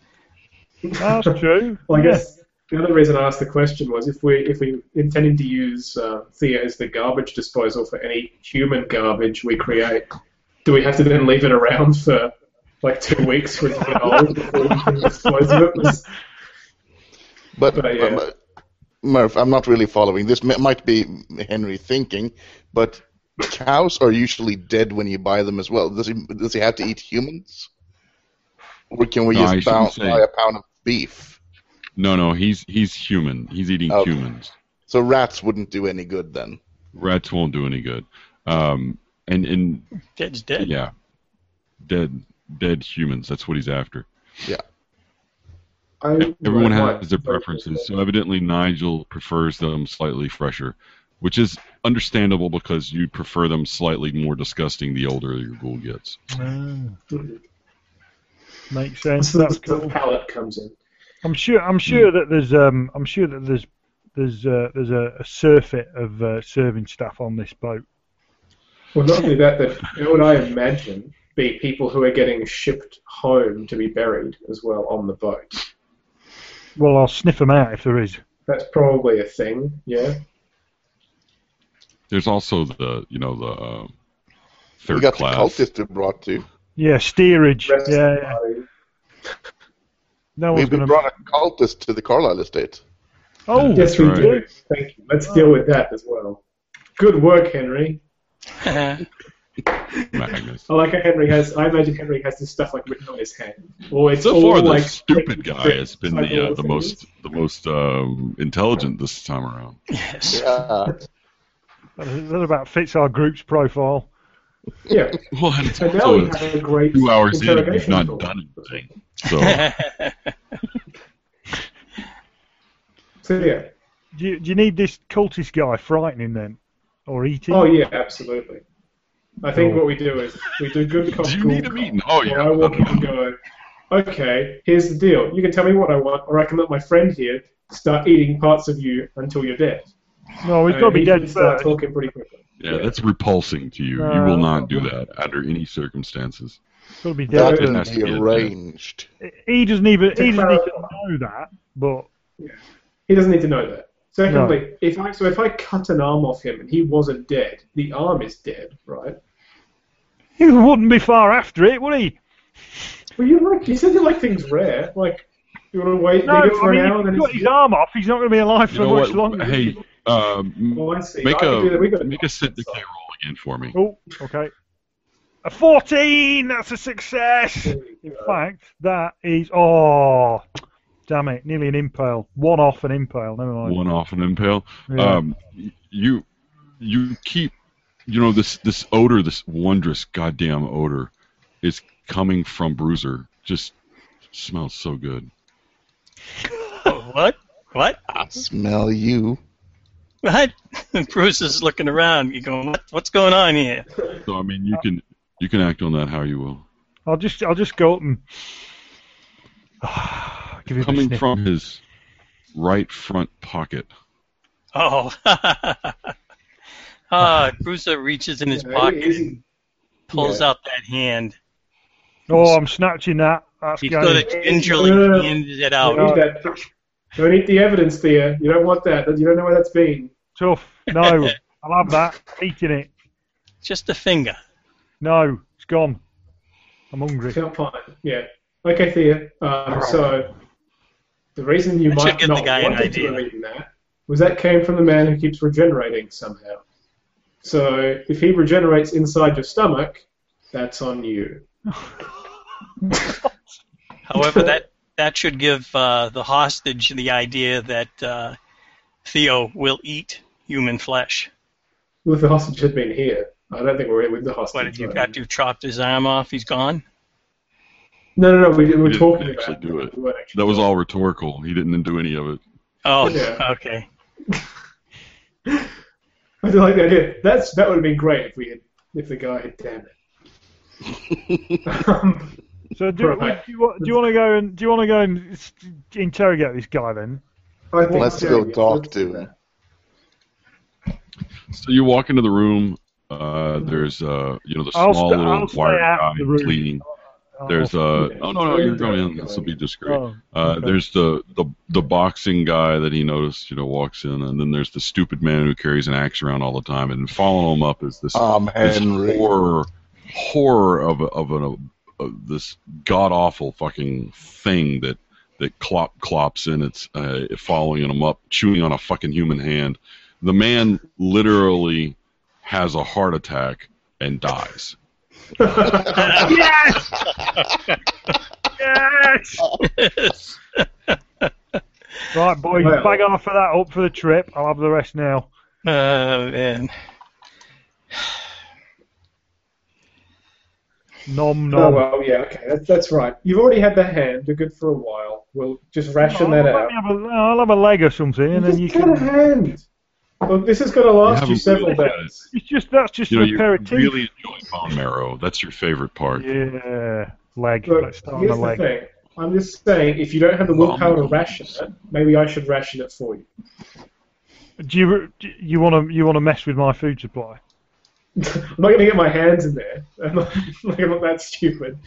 That's true. Well, I guess the other reason I asked the question was if we if we intending to use uh, Thea as the garbage disposal for any human garbage we create, do we have to then leave it around for like two weeks for it to old before we can dispose of it? Was- But, But, yeah. um, Murph, I'm not really following. This m- might be Henry thinking, but cows are usually dead when you buy them as well. Does he does he have to eat humans, or can we No, just shouldn't say- buy a pound of beef? No, no, he's he's human. He's eating Okay. humans. So rats wouldn't do any good then. Rats won't do any good. Um, and and Dead's dead. yeah, dead dead humans. That's what he's after. I Everyone might- has their preferences, so evidently Nigel prefers them slightly fresher, which is understandable because you prefer them slightly more disgusting the older your ghoul gets. Ah. Makes sense. So That's that's the cool. palate comes in. I'm sure. I'm sure that there's. Um. I'm sure that there's. There's. Uh, there's a, a surfeit of uh, serving staff on this boat. Well, not only that, that it would I imagine be people who are getting shipped home to be buried as well on the boat. Well, I'll sniff them out if there is. That's probably a thing. Yeah. There's also the you know the uh, we third got class. the cultists brought too. Yeah, steerage. Rest Yeah, yeah. No We, one's we gonna. brought a cultist to the Carlyle estate. Oh, Yes, we right. do. Thank you. Let's deal with that as well. Good work, Henry. Magnus. I like how Henry has. I imagine Henry has this stuff like written on his hand. Or it's So far, the like stupid guy has been the uh, of the most the most um, intelligent this time around. yes. Yeah. that that about fits our group's profile. Yeah. Well, and it's And now also we have a great two hours in and we've not tool. done anything. So So yeah. Do you, do you need this cultist guy frightening then, or eating? Oh yeah, absolutely. I think Oh. what we do is we do good cop. do you cool need a meeting? Oh yeah. I walk in and go, okay, here's the deal. You can tell me what I want, or I can let my friend here start eating parts of you until you're dead. no, he's I got to be dead can start talking pretty quickly. Yeah, that's repulsing to you. you will uh, not do that under any circumstances. Got to be That dead it has to be be a- arranged. He doesn't even. To He doesn't need to know that, but yeah. He doesn't need to know that. Secondly, if I so if I cut an arm off him and he wasn't dead, the arm is dead, right? he wouldn't be far after it, would he? Well, you like you said you like things rare. Like you want to wait No, leave it for I mean, an hour, if then he's got it's his arm off, he's not going to be alive You for know much what? longer. Hey, he? Um, I see. make I can do that. We a got make a scent decay roll again for me. Oh, okay. A 14! That's a success! In fact, that is. Oh, damn it. Nearly an impale. One off an impale. Never mind. One off an impale. Yeah. Um, you you keep you know this this odor, this wondrous goddamn odor, is coming from Bruiser. Just smells so good. What? What? I smell you. What? Bruce is looking around. You going? What, what's going on here? So I mean, you can you can act on that how you will. I'll just I'll just go up and. give him Coming sniff. from his right front pocket. Oh. ah, Bruiser reaches in his pocket and pulls Yeah. out that hand. Oh, I'm snatching that. That's He going. sort of gingerly Yeah. hands it Don't out. Need that. Don't eat the evidence, Thea. You don't want that. You don't know where that's been. Tough. No. I love that. Eating it. Just a finger. No, it's gone. I'm hungry. Can't find it. Yeah. Okay, Thea. Um, so the reason you That might not want to idea. have eaten that was that came from the man who keeps regenerating somehow. So if he regenerates inside your stomach, that's on you. However, that that should give uh, the hostage the idea that uh, Theo will eat human flesh. Well, if the hostage had been here, I don't think we're in with the hostage. But if you've right? got to chopped his arm off, he's gone. No, no, no. We, we were didn't talking actually about do it. it. We actually That was doing all rhetorical. He didn't do any of it. Oh, Yeah. okay. it. I do like the idea. That's that would have been great if we had if the guy had damn it. um, So do, Right. do you, do you want to go and do you want to go and interrogate this guy then? Let's go talk to him. So you walk into the room. Uh, there's uh, you know the I'll small sta- little I'll stay wire guy of the cleaning. Oh, There's uh, oh no no you're going in. This will be discreet. oh, Uh. There's the, the the boxing guy that he noticed, you know, walks in, and then there's the stupid man who carries an axe around all the time, and following him up is this, Um, this horror horror of a, of an of this god awful fucking thing that that clop clops in. It's uh, following him up, chewing on a fucking human hand. The man literally has a heart attack and dies. yes! yes! Right, boys, Well- bag off for that up for the trip. I'll have the rest now. Uh, man. Nom Oh nom. well, yeah, okay, that's, that's right. You've already had the hand. You're good for a while. We'll just ration I'll, that out. me have a, I'll have a leg or something, and then just you get a can. hand. Well, this is going to last you haven't several really had it. days. It's just that's just You know, an you aperitif. really enjoy bone marrow. That's your favorite part. Yeah, leg. Look, Let's start on here's the the leg. thing. I'm just saying, if you don't have the willpower to ration it, maybe I should ration it for you. Do you do you want to you want to mess with my food supply? I'm not going to get my hands in there. I'm not, like, I'm not that stupid.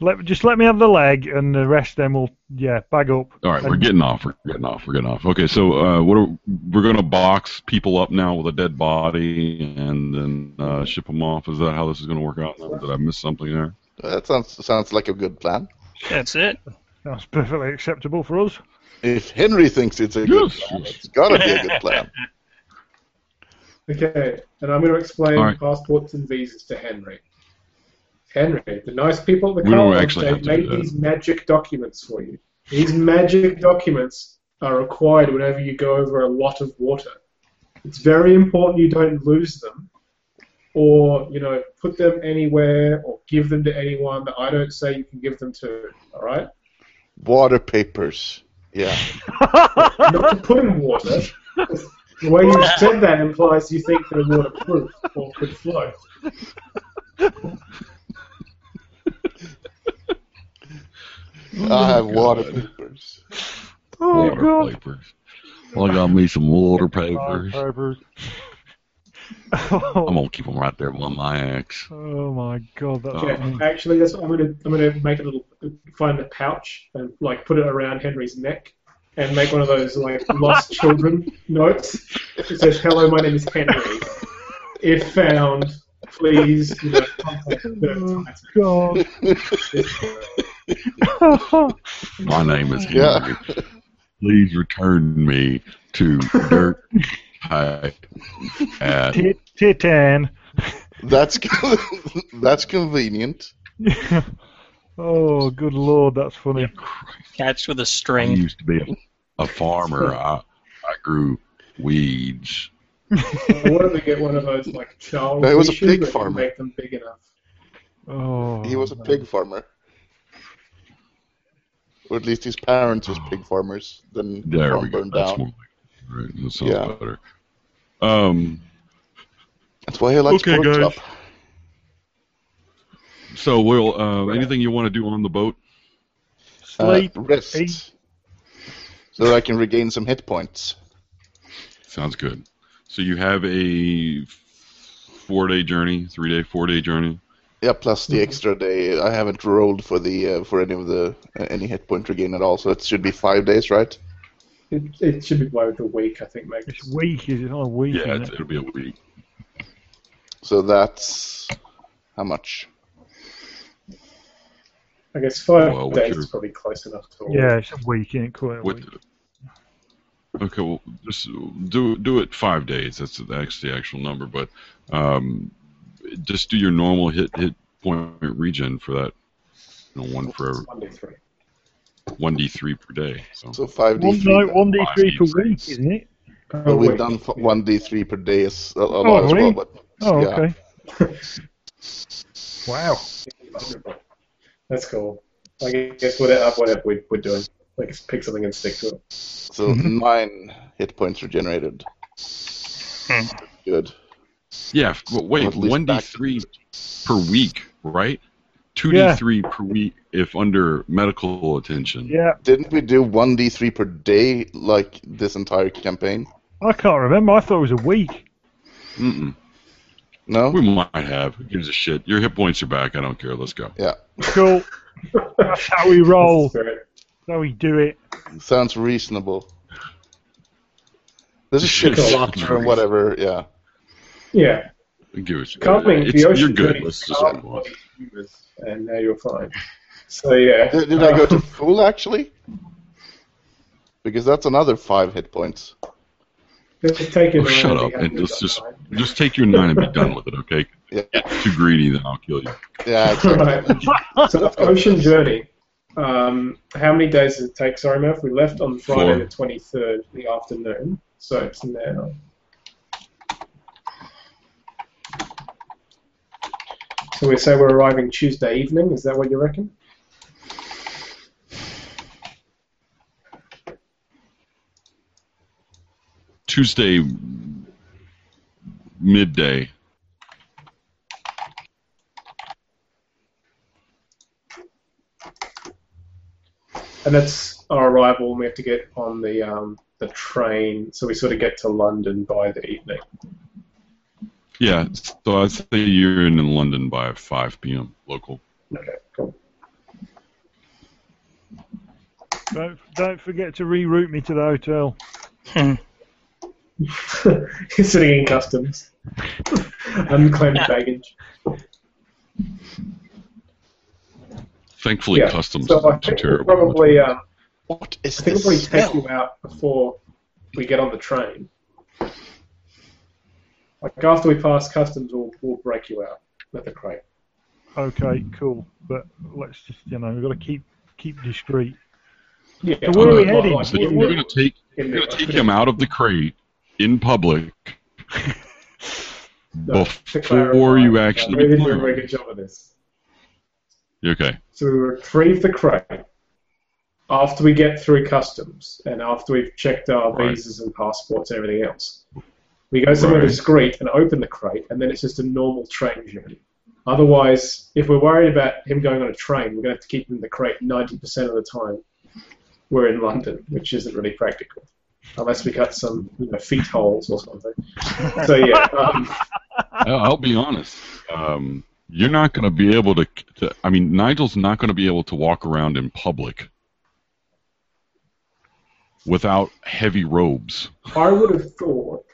Let just let me have the leg, and the rest then we'll yeah bag up. All right, we're getting off. We're getting off. We're getting off. Okay, so uh, what are, we're going to box people up now with a dead body and then uh, ship them off. Is that how this is going to work out? Did I miss something there? That sounds sounds like a good plan. That's it. That's perfectly acceptable for us. If Henry thinks it's a good plan, yes. it's gotta be a good plan. Okay, and I'm going to explain All right. passports and visas to Henry. Henry, the nice people at the We college, actually they have made these magic documents for you. These magic documents are required whenever you go over a lot of water. It's very important you don't lose them, or you know, put them anywhere or give them to anyone that I don't say you can give them to. All right? Water papers. Yeah. Not to put in water. The way you said that implies you think they're waterproof or could float. I have oh, water papers. oh water god. papers. Well, I got me some water papers. Papers. I'm gonna keep them right there on my axe. Oh my god, that's Oh. Yeah, actually, that's what I'm gonna I'm gonna make a little find a pouch and like put it around Henry's neck and make one of those like lost children notes. It says, "Hello, my name is Henry. If found, please you know contact the oh, god. My name is Yeah. Henry. Please return me to dirt high at Tit- Titan. That's that's convenient. oh, good lord, that's funny. Catch with a string. I used to be a, a farmer. I I grew weeds. I wanted to get one of those like child No, it was a pig farmer. Make them big enough. Oh, He was a man. pig farmer. Or at least his parents was pig farmers. Then the There farm we go. burned That's down. more like it. Right, that sounds Yeah. better. Um. That's why he likes Okay, pork guys. chop. So, Will, uh, anything you want to do on the boat? Sleep. Uh, rest. eat. So that I can regain some hit points. Sounds good. So you have a four-day journey, three-day, four-day journey. Yeah, plus Mm-hmm. the extra day. I haven't rolled for the uh, for any of the uh, any hit point regain at all, so it should be five days, right? It, it should be by the week, I think, Meg. It's weak, is it? Not a week. Yeah, it's, it? it'll be a week. So that's how much? I guess five Well, days your- is probably close enough to. Yeah, it's a week, ain't it? Quite a What? week. Okay, well, just do do it five days. That's that's the actual number, but um, just do your normal hit hit point regen for that. You know, one for One day three. one d three per day. So So five d three. one d three per week, days. isn't it? Per We've week. done one d three per day as a, a lot as really? well, but Oh, yeah. okay. wow. That's cool. I guess whatever, whatever we, we're doing, like just pick something and stick to it. So nine hit points regenerated. Hmm. Good. yeah, f- but wait, one d three per week, right? Two d three per week if under medical attention. Yeah, Didn't we do one d three per day like this entire campaign? I can't remember. I thought it was a week. Mm-mm. No. We might have. Who gives a shit? Your hit points are back. I don't care. Let's go. Yeah. Cool. That's how we roll. Spirit. That's how we do it. Sounds reasonable. This is Shit shit sounds whatever. Yeah. Yeah, Give it. calming it's, the ocean you're good. Let's just move on. and now you're fine. So yeah. Did, did I go to full actually? Because that's another five hit points. Just take it Oh, shut up and just just that. just take your nine and be done with it, okay? Yeah. Get too greedy, then I'll kill you. Yeah. Exactly. Right. So ocean journey. Um, how many days does it take? Sorry, Murph. We left on Friday Four. the twenty third, in the afternoon. So it's now. So we say we're arriving Tuesday evening. Is that what you reckon? Tuesday midday. And that's our arrival. and We have to get on the um, the train, so we sort of get to London by the evening. Yeah, so I'd say you're in London by 5 p.m. local. Okay, cool. Don't don't forget to reroute me to the hotel. He's sitting in customs. Unclaimed baggage. Thankfully, Yeah, customs So I isn't we'll terrible. probably, um, What is I think we'll this probably take smell? you out before we get on the train. Like after we pass customs, we'll, we'll break you out with the crate. Okay, cool. But let's just you know we've got to keep keep discreet. Yeah. So where are we heading? like So in you're going to take you're going to take him out of the crate in public before you actually We didn't do a very good job of this. Okay. So we retrieve the crate after we get through customs and after we've checked our Right. visas and passports and everything else. We go somewhere Right. discreet and open the crate, and then it's just a normal train journey. Otherwise, if we're worried about him going on a train, we're going to have to keep him in the crate 90% of the time we're in London, which isn't really practical. Unless we cut some you know, feet holes or something. So, yeah. Um, I'll, I'll be honest. Um, you're not going to be able to, to. I mean, Nigel's not going to be able to walk around in public without heavy robes. I would have thought.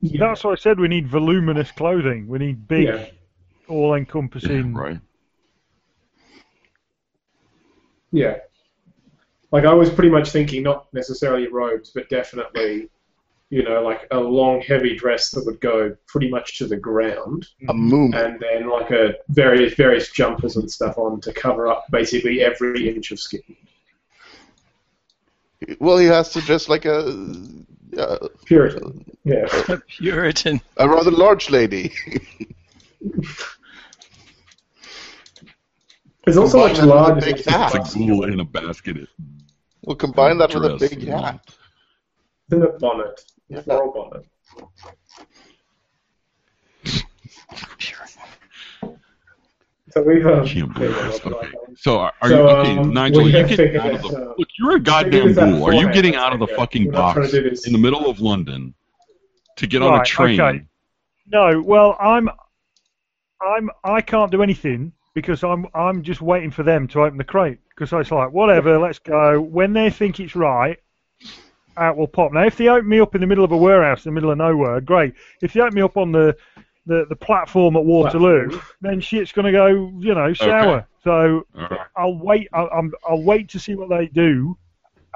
Yeah, That's why I said we need voluminous clothing. We need big, Yeah. all-encompassing. Right. Yeah. Like I was pretty much thinking not necessarily robes, but definitely, you know, like a long heavy dress that would go pretty much to the ground, A moon. and then like a various various jumpers and stuff on to cover up basically every inch of skin. Well, he has to dress like a uh, Puritan. Yeah. A Puritan. a rather large lady. There's also Combine much that a larger. big hat. It's a ghoul in a basket. We'll combine that with a big hat. Isn't bonnet? Yeah. Floral bonnet. So we've um, Can't believe this. Okay. So are, are So, you okay, um, Nigel? You have get out of the um, look. You're a goddamn this out ghoul. Are you getting out of the fucking We're box to do this- in the middle of London to get on a train? okay. No, well, I'm, I'm, I can't do anything because I'm, I'm just waiting for them to open the crate because it's like whatever, let's go. When they think it's right, out will pop. Now, if they open me up in the middle of a warehouse in the middle of nowhere, great. If they open me up on the the, the platform at Waterloo, Platform. then shit's going to go, you know, sour. So All right. I'll wait. I'll, I'm, I'll wait to see what they do.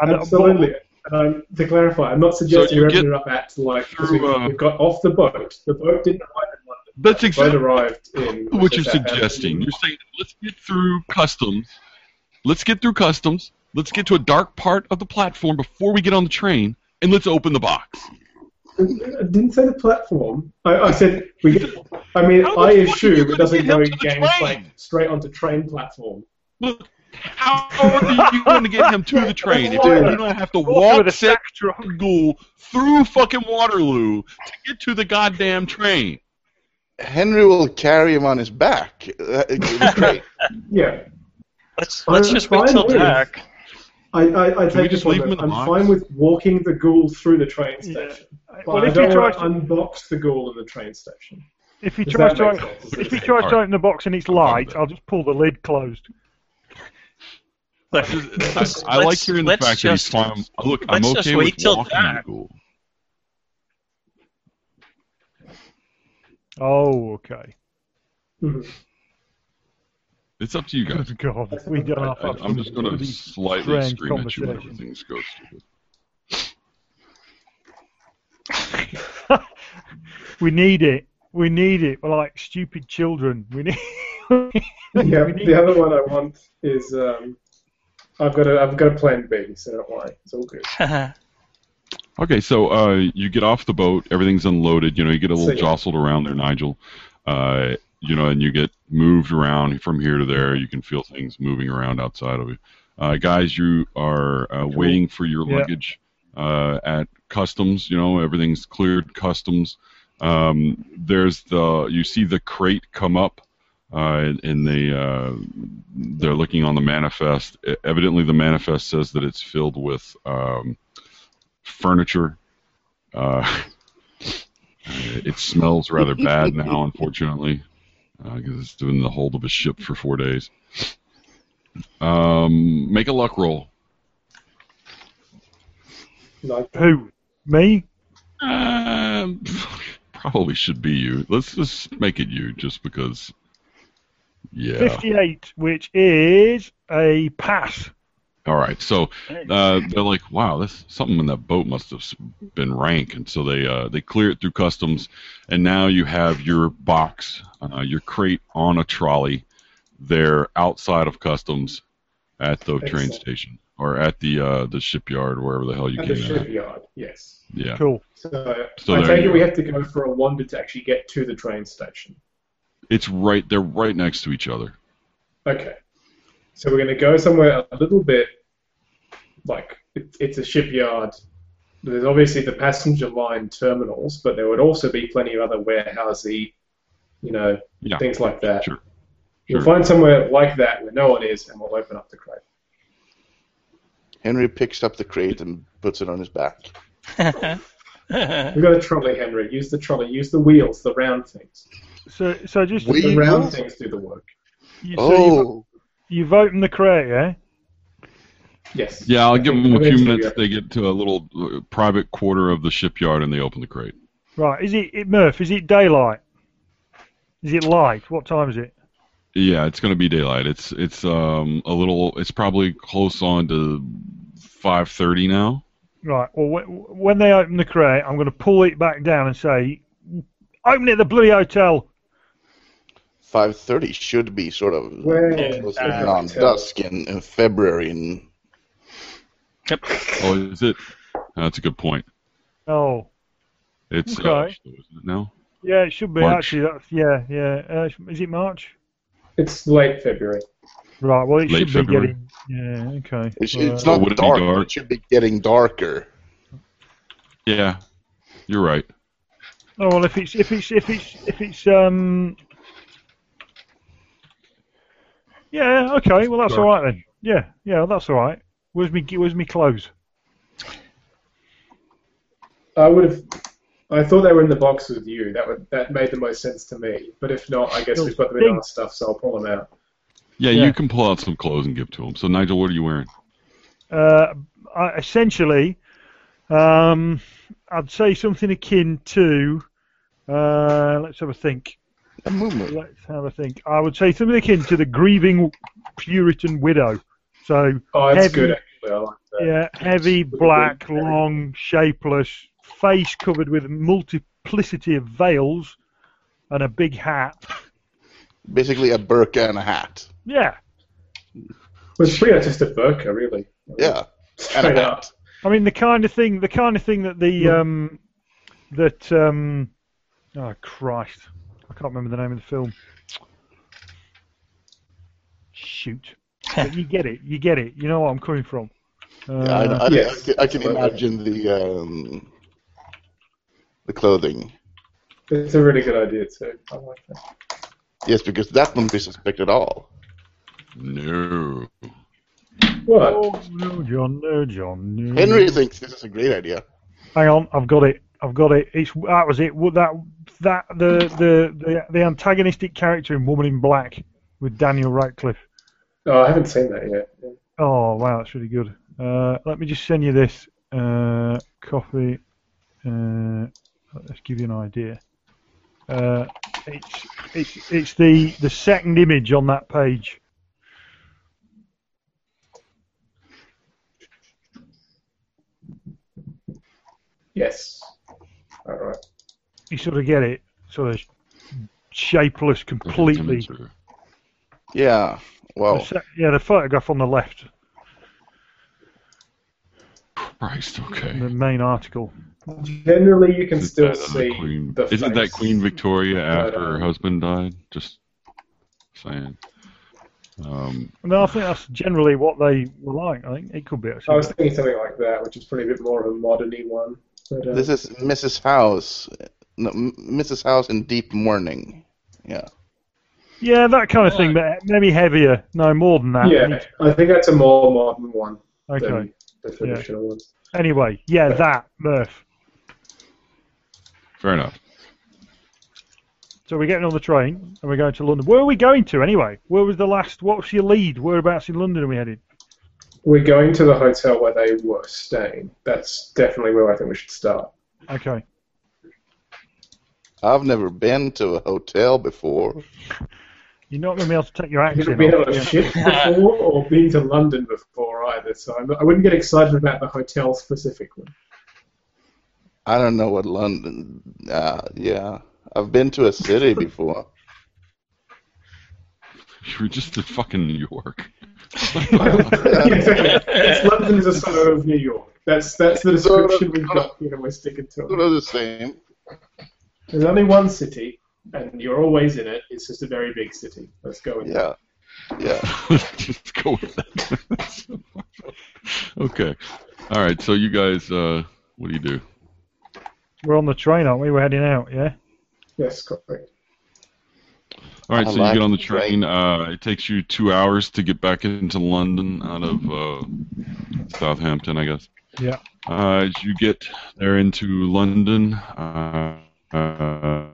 And Absolutely. Um, to clarify, I'm not suggesting you you're get opening up at like because we, uh, we got off the boat. The boat didn't arrive in London. That's The exactly boat arrived in what you're suggesting. You're saying let's get through customs. Let's get through customs. Let's get to a dark part of the platform before we get on the train, and let's open the box. I didn't say the platform. I, I said we. Get, I mean, How I the fuck are you assume it doesn't go him to the gang train? plank straight onto train platform. Look, how are you going to get him to the train if you're going to have to walk with a set sack truck. through fucking Waterloo to get to the goddamn train? Henry will carry him on his back. It was great. Yeah, Let's let's I'm just wait fine till with- dark. I, I, I we take just this one. leave him though. in the I'm box? fine with walking the ghoul through the train Yeah. station, but Well, I if he don't tries want to, to unbox the ghoul in the train station. if he Does tries to, make if he tries to open the box and it's light, I'll just pull the lid closed. Look, I, let's- I like hearing the let's fact that he's just- fine. Look, I'm let's just okay wait with till walking dark. the ghoul. Oh, okay. Mhm. It's up to you guys. Good God, we don't I, have I, I'm just going to bloody slightly strange scream at you whenever conversation. things go stupid. we need it. We need it. We're like stupid children. We need. Yeah, we need the other one I want is um, I've got a I've got a plan B, so don't worry, it's all good. Okay, so uh, you get off the boat, everything's unloaded. You know, you get a little So, yeah. jostled around there, Nigel. Uh, you know, and you get moved around from here to there. You can feel things moving around outside of you. Uh, guys, you are uh, waiting for your Yeah. luggage uh, at customs. You know, everything's cleared customs. Um, there's the you see the crate come up, uh, and they uh, they're looking on the manifest. Evidently, the manifest says that it's filled with um, furniture. Uh, it smells rather bad now, unfortunately, because it's been in the hold of a ship for four days. Um, make a luck roll. Like, Who? Me? Um, probably should be you. Let's just make it you, just because. Yeah. 58, which is a pass. All right. So uh, they're like, "Wow, this something in that boat must have been rank," and so they uh, they clear it through customs, and now you have your box, uh, your crate on a trolley, there outside of customs, at the train Excellent. station or at the uh, the shipyard, wherever the hell you at the came in. shipyard, yes. Yeah. Cool. So, So I there take you it we have to go for a wander to actually get to the train station. It's right. They're right next to each other. Okay. So we're going to go somewhere a little bit like it, it's a shipyard. There's obviously the passenger line terminals, but there would also be plenty of other warehousey, you know, Yeah. things like that. Sure. We'll Sure. find somewhere like that where no one is, and we'll open up the crate. Henry picks up the crate and puts it on his back. We've got a trolley, Henry. Use the trolley. Use the wheels, the round things. So, so just We- The you, round things do the work. you, so Oh, you've opened the crate, yeah? Yes. Yeah, I'll give them a few minutes. have- They get to a little uh, private quarter of the shipyard and they open the crate. Right. Is it, it Murph? Is it daylight? Is it light? What time is it? Yeah, it's going to be daylight. It's it's um a little. It's probably close on to five thirty now. Right. Well, when they open the crate, I'm going to pull it back down and say, "Open it at the bloody hotel." 5.30 should be sort of Where close uh, to on dusk in, in February. And Oh, is it? That's a good point. Oh, It's uh, Okay. so isn't it now? yeah, it should be March. actually. That's yeah, yeah. Uh, is it March? It's late February. Right. Well, it Late should be getting. Yeah. Okay. it's, Uh, it's not would it be dark, dark? It should be getting darker. Yeah, you're right. Oh well, if it's if it's if it's if it's um. Yeah. Okay. Well, that's Sure. all right then. Yeah. Yeah. That's all right. Where's me? Where's me clothes? I would have. I thought they were in the box with you. That would that made the most sense to me. But if not, I guess we've got them in our stuff, so I'll pull them out. Yeah, Yeah. you can pull out some clothes and give to them. So Nigel, what are you wearing? Uh, I, essentially, Um, I'd say something akin to. Uh, let's have a think. A movement. Let's have a think. I would say something akin to the grieving Puritan widow. So Oh, it's Heavy- good actually. I like that. yeah, heavy, black, long, shapeless, face covered with multiplicity of veils, and a big hat. Basically a burqa and a hat. Yeah, Well, it's pretty much just a burqa, really. Yeah. And Straight a up. hat. I mean the kind of thing, the kind of thing that the um, that um, oh Christ, I can't remember the name of the film. Shoot, but you get it, you get it. You know what I'm coming from. Uh, Yeah, I, I, Yes. I, can- I can imagine the um, the clothing. It's a really good idea too. I like that. Yes, because that wouldn't be suspect at all. No. What? Oh no, John, no, John. No. Henry thinks this is a great idea. Hang on, I've got it. I've got it. It's that was it. That that the the the, the antagonistic character in Woman in Black with Daniel Radcliffe. Oh, I haven't seen that yet. Yeah. Oh wow, that's really good. Uh, let me just send you this uh, copy. Uh, let's give you an idea. Uh, it's it's it's the the second image on that page. Yes. All right. You sort of get it. Sort of shapeless, completely. Yeah. The Well, se- yeah, the photograph on the left, Christ, okay. the main article. Generally, you can Isn't still that, uh, see Queen, the Isn't that. Queen Victoria after her um, husband died? Just saying. Um, No, I think that's generally what they were like. I think it could be I was thinking something like that, which is probably a bit more of a modern-y one. But, uh, this is Mrs. House. No, Mrs. House in deep mourning. Yeah. Yeah, that kind of thing, but maybe heavier. No, more than that. yeah, I think that's a more modern one Okay. than the traditional ones. Anyway, yeah, that Murph. fair enough. So we're getting on the train and we're going to London. Where are we going to anyway? Where was the last? What was your lead? Whereabouts in London are we headed? We're going to the hotel where they were staying. That's definitely where I think we should start. Okay. I've never been to a hotel before. You're not going to be able to take your I've never accent been off. on a yeah. ship before or been to London before either, so I'm, I wouldn't get excited about the hotel specifically. I don't know what London. Uh, yeah. I've been to a city before. You were just in fucking New York. It's London is a suburb of New York. That's that's the description we've got. You know, we're sticking to Sort it. of the same. There's only one city, and you're always in it. It's just a very big city. Let's go with that. Yeah. Yeah. just go with that. okay. All right. So you guys, uh, what do you do? We're on the train, aren't we? We're heading out, yeah? Yes, correct. All right. I so like you get on the the train. Uh, it takes you two hours to get back into London out of uh, Southampton, I guess. Yeah. Uh, as you get there into London, uh, uh,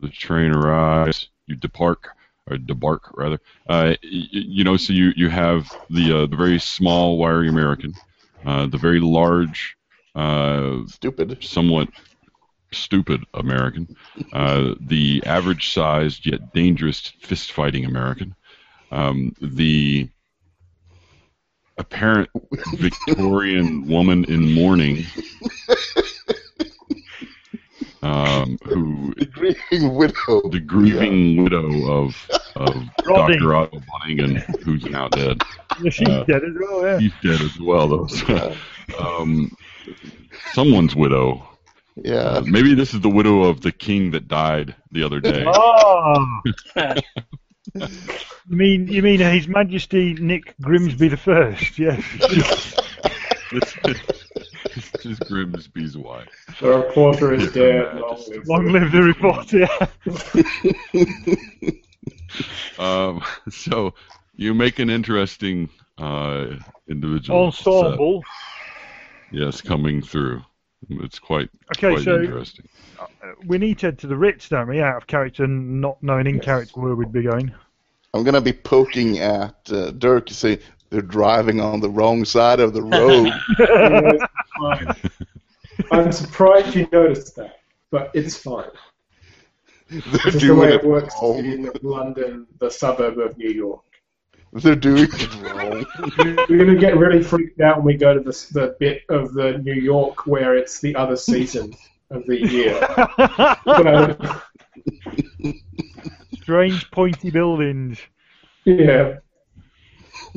the train arrives. You depart, or debark rather. Uh, y- y- you know, so you you have the uh, the very small wiry American, uh, the very large, uh, Stupid. somewhat stupid American, uh, the average sized yet dangerous fist fighting American, um, the apparent Victorian woman in mourning um, who The grieving widow. the grieving widow of of Dr. Otto Bunningen, who's now dead. Yeah, she's Uh, dead as well, yeah. He's dead as well, though. So, um, someone's widow. Yeah. Uh, maybe this is the widow of the king that died the other day. Oh! you mean you mean His Majesty Nick Grimsby the First? Yes. this, this is Grimsby's wife. The reporter is dead. Long live Long the- live the reporter. Um, so you make an interesting uh, individual. Ensemble. set. Yes, coming through. It's quite Okay, quite so interesting. we need to head to the Ritz, don't we? Out of character, not knowing in Yes. character where we'd be going. I'm gonna be poking at uh, Dirk to say they're driving on the wrong side of the road. I'm surprised you noticed that, but it's fine. They're This is the doing way it it works wrong. in London, the suburb of New York. They're doing it wrong. We're going to get really freaked out when we go to the, the bit of the New York where it's the other season of the year. But, Strange pointy buildings. yeah.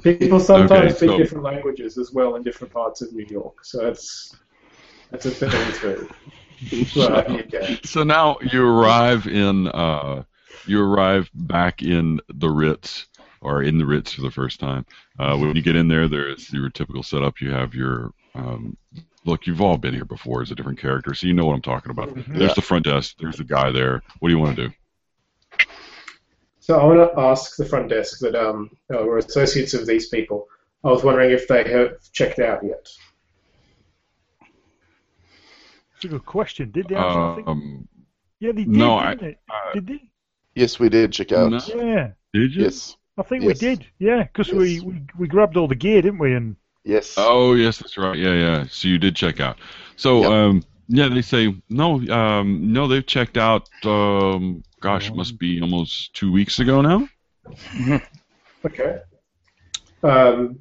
People sometimes Okay, speak so- different languages as well in different parts of New York, so that's that's a thing too. But, yeah. So now you arrive in uh, you arrive back in the Ritz or in the Ritz for the first time. Uh, when you get in there, there's your typical setup. You have your um, look. You've all been here before as a different character, so you know what I'm talking about. Mm-hmm. There's Yeah. the front desk. There's the guy there. What do you want to do? So I want to ask the front desk that um, uh, we're associates of these people. I was wondering if they have checked out yet. It's a good question. Did they actually? I think- Um, yeah, they did, no, I- didn't they? uh, did they? Yes, we did check out. No. Yeah, did you? Yes. I think Yes. we did. Yeah, because we, Yes. we we grabbed all the gear, didn't we? And Yes. Oh yes, that's right. Yeah, yeah. So you did check out. So Yep. um, yeah, they say no. Um, no, they've checked out. Um, gosh, it must be almost two weeks ago now. Okay. Um,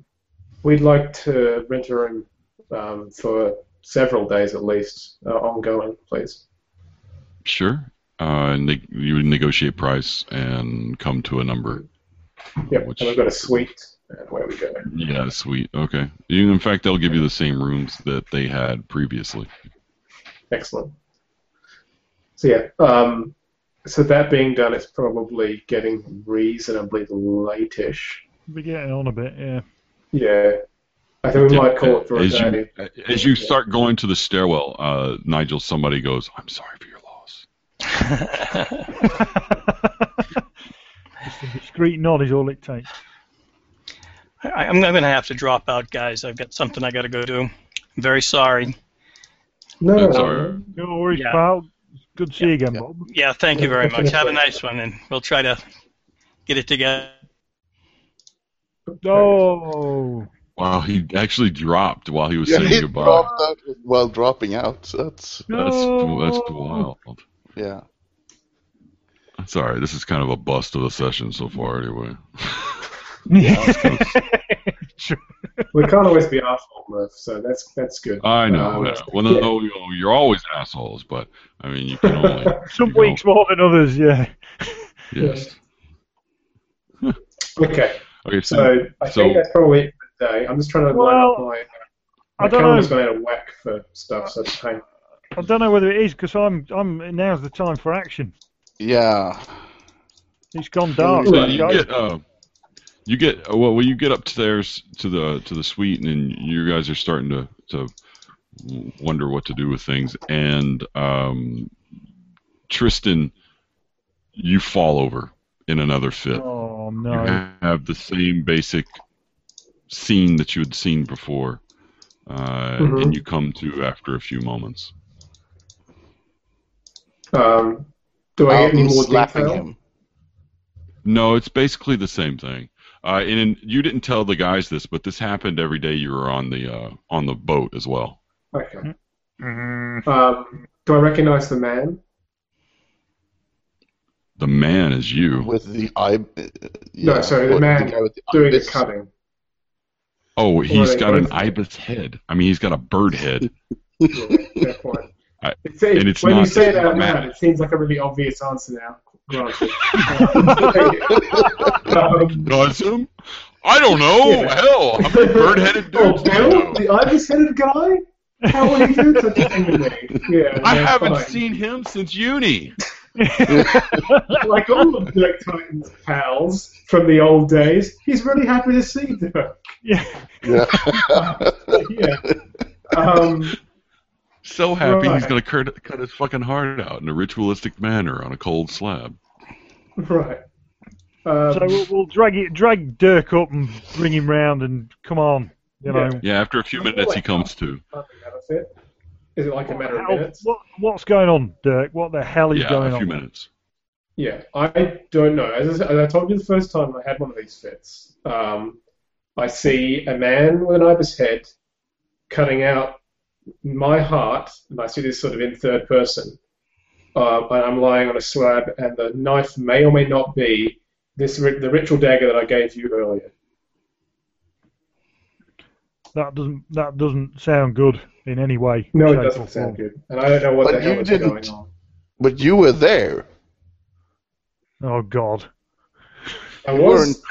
we'd like to rent a room um, for several days at least, uh, ongoing, please. Sure. Uh, and they, you would negotiate price and come to a number. Yep. Which- And we've got a suite, and away we go. Yeah, sweet. Okay. You, in fact, they'll give you the same rooms that they had previously. Excellent. So yeah. Um, so that being done, it's probably getting reasonably late-ish. we're getting on a bit. Yeah. Yeah. I think we might call it for a as day. you as you start going to the stairwell, uh, Nigel, somebody goes, "I'm sorry for your loss." Just a discreet nod is all it takes. I, I'm going to have to drop out, guys. I've got something I got to go do. I'm very sorry. No, no, no. No worries, Yeah. pal. Good to see you again, Yeah. Bob. Yeah, thank you very much. Have a nice one, and we'll try to get it together. Oh, Wow, he actually dropped while he was Yeah, saying he goodbye. dropped out while dropping out. That's That's No. that's wild. yeah. Sorry, this is kind of a bust of a session so far, anyway. We can't always be assholes, Murph, so that's that's good. I know. Um, I know. Well, no, no, you know, you're always assholes, but I mean, you can only. Some you know, weeks more than others. Yeah. Yes. Okay, Okay, so, so I so- think that's probably it for today. I'm just trying to line Well, up my. I My don't calendar's know. gone out of whack for stuff, so it's. I don't know whether it is because I'm I'm now's the time for action. Yeah. He's gone dark. so you guys. get uh, you get well when you get upstairs to the to the suite, and then you guys are starting to to wonder what to do with things, and um, Tristan, you fall over in another fit. Oh no! You have the same basic scene that you had seen before, uh, Mhm. and you come to after a few moments. Um, do I get any more detail? him. No, it's basically the same thing. Uh, and in, you didn't tell the guys this, but this happened every day you were on the uh, on the boat as well. Okay. Mm, Um, do I recognize the man? The man is you. With the eye. uh, No, sorry, the what- man guy with the Doing the cutting. Oh, he's got an ibis head. I mean, he's got a bird head. Yeah, fair point. I- It's, it, and it's when you say it just out loud, it seems like a really obvious answer now. Granted. um, Does him? I don't know. Yeah. Hell, how many bird-headed oh, dudes do you Bill, the ibis-headed guy? How would you do such a thing to me? Yeah, I haven't fine. seen him since uni. Like all of Dirk Titan's pals from the old days, he's really happy to see Dirk. yeah. Yeah. yeah. Um, So happy he's gonna cut, cut his fucking heart out in a ritualistic manner on a cold slab. right. Um, So we'll, we'll drag it, drag Dirk up and bring him round, and come on, you know. Yeah. Yeah, after a few minutes he comes to. I think that's it. Is it like a matter of minutes? what, what's going on, Dirk? What the hell is Yeah, going a few on? minutes. Yeah, I don't know. As I, as I told you the first time I had one of these fits, um, I see a man with an ibis head cutting out my heart, and I see this sort of in third person, uh, and I'm lying on a slab, and the knife may or may not be this the ritual dagger that I gave you earlier. That doesn't that doesn't sound good in any way. No, it doesn't sound form. good, and I don't know what But the hell you is didn't- going on. But you were there. Oh God. I You was.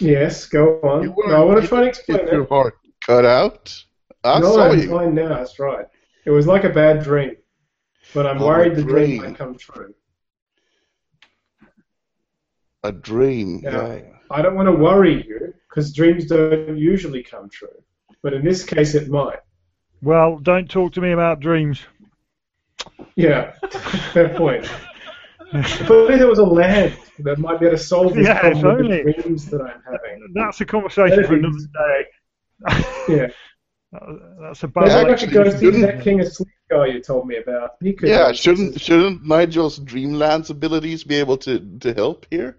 Yes, go on. You. No, I want to try and explain get your heart cut out. I no, saw I'm you. fine now. That's right. It was like a bad dream, but I'm Oh, worried the dream dream. might come true. A dream. Yeah. Yeah. I don't want to worry you because dreams don't usually come true, but in this case it might. Well, don't talk to me about dreams. Yeah, fair point. If only there was a land that might be able to solve this Yeah, problem with only. the dreams that I'm having. That's a conversation That'd for be- another day. Yeah, Uh, that's a maybe bad. I actually, could go you see shouldn't- that King of Sleep guy you told me about. He could. Yeah, shouldn't shouldn't Nigel's Dreamlands abilities be able to, to help here?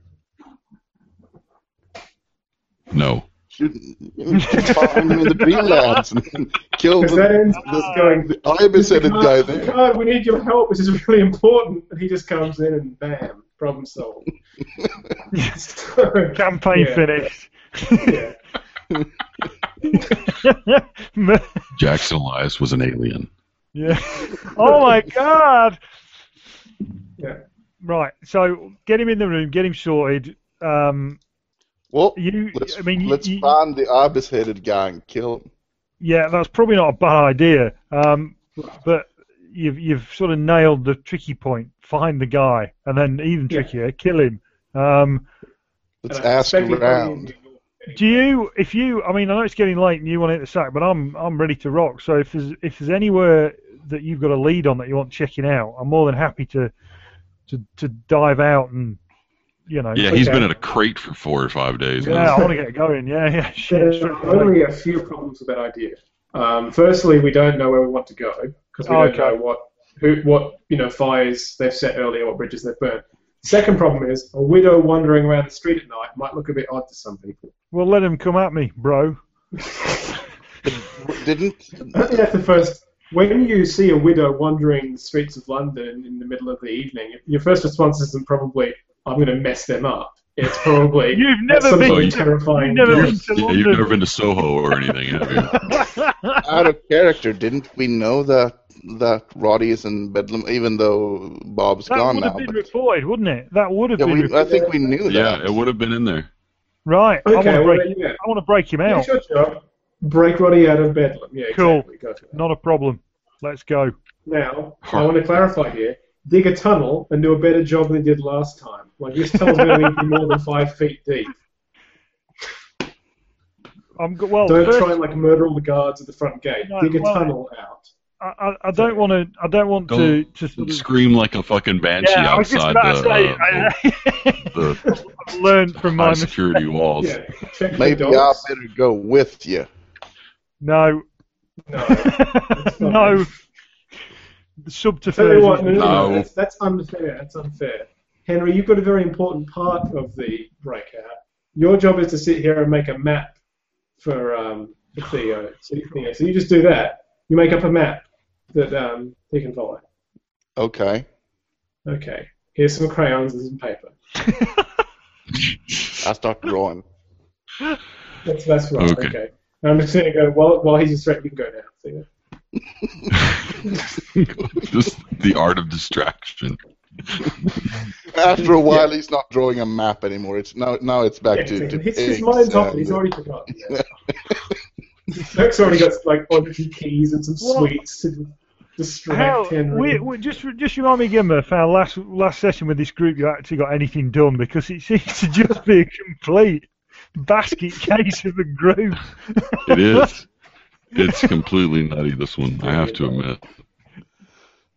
No. Shouldn't you find him in the Dreamlands and kill Because that the, ends just going. the ibis-headed guy there? God, we need your help. This is really important. And he just comes in and bam, problem solved. So, Campaign yeah, finished. Yeah. Jackson Elias was an alien. yeah. Oh my God. Yeah. Right. So get him in the room. Get him sorted. Um, Well, you. let's, I mean, let's you- find the ibis-headed guy and kill him. yeah, that's probably not a bad idea. Um, but you've you've sort of nailed the tricky point. Find the guy, and then even Yeah. trickier, kill him. Um, Let's ask suspect he probably around. Is- Do you, if you, I mean, I know it's getting late and you want to hit the sack, but I'm I'm ready to rock. So if there's if there's anywhere that you've got a lead on that you want checking out, I'm more than happy to to to dive out and you know. Yeah, he's Okay. been in a crate for four or five days Yeah. I want to get going. Yeah, yeah. Shit, There are only a few problems with that idea. Um, firstly, we don't know where we want to go because we Okay. don't know what who what you know fires they've set earlier, what bridges they've burnt. Second problem is a widow wandering around the street at night might look a bit odd to some people. Well, let him come at me, bro. Didn't I think that's the first. When you see a widow wandering the streets of London in the middle of the evening, your first response isn't probably, "I'm going to mess them up." It's probably You've never been to- terrifying. you've never been to Yeah, you've never been to Soho or anything, have you? out of character? Didn't we know that that Roddy is in Bedlam, even though Bob's That gone now. That would now? have been But, reported, wouldn't it? That would have yeah, been we. I think we knew that. Yeah, it would have been in there. Right. I want Okay, to well, break. yeah. I want to break him out. sure, sure. Break Roddy out of Bedlam. Yeah, Cool. exactly. Go. Not a problem. Let's go. Now, I want to clarify here. Dig a tunnel and do a better job than you did last time. Like this tunnel's going to be more than five feet deep. I'm go- well. Don't first- try and like murder all the guards at the front gate. No, Dig a well- tunnel out. I, I, I don't want to. I don't want to. Don't to sort of, Scream like a fucking banshee yeah, I was just outside about say. the, I, the I've learned from my high mistake. security walls. Yeah. Maybe I better go with you. No, No. no. The subterfuge. What, no, no, no, No. That's, that's unfair. That's unfair. Henry, you've got a very important part of the breakout. Your job is to sit here and make a map for um, Theo. So, you- so you just do that. You make up a map that um, he can follow. Okay. Okay. Here's some crayons and some paper. I start drawing. That's that's right. Okay. Okay. And I'm just going to go while while he's distracted. You can go now. Theo. Just the art of distraction. After a while, he's not drawing a map anymore. It's now now it's back Yeah, to, to his, his eggs mind's off. He's already forgotten. Yeah. Luke's already got like oddity keys and some Well, sweets to distract How, Henry. we, we, just just remind me again, Murph, our last last session with this group, you actually got anything done because it seems to just be a complete basket case of a group. It is. It's completely nutty. This one, I have to admit.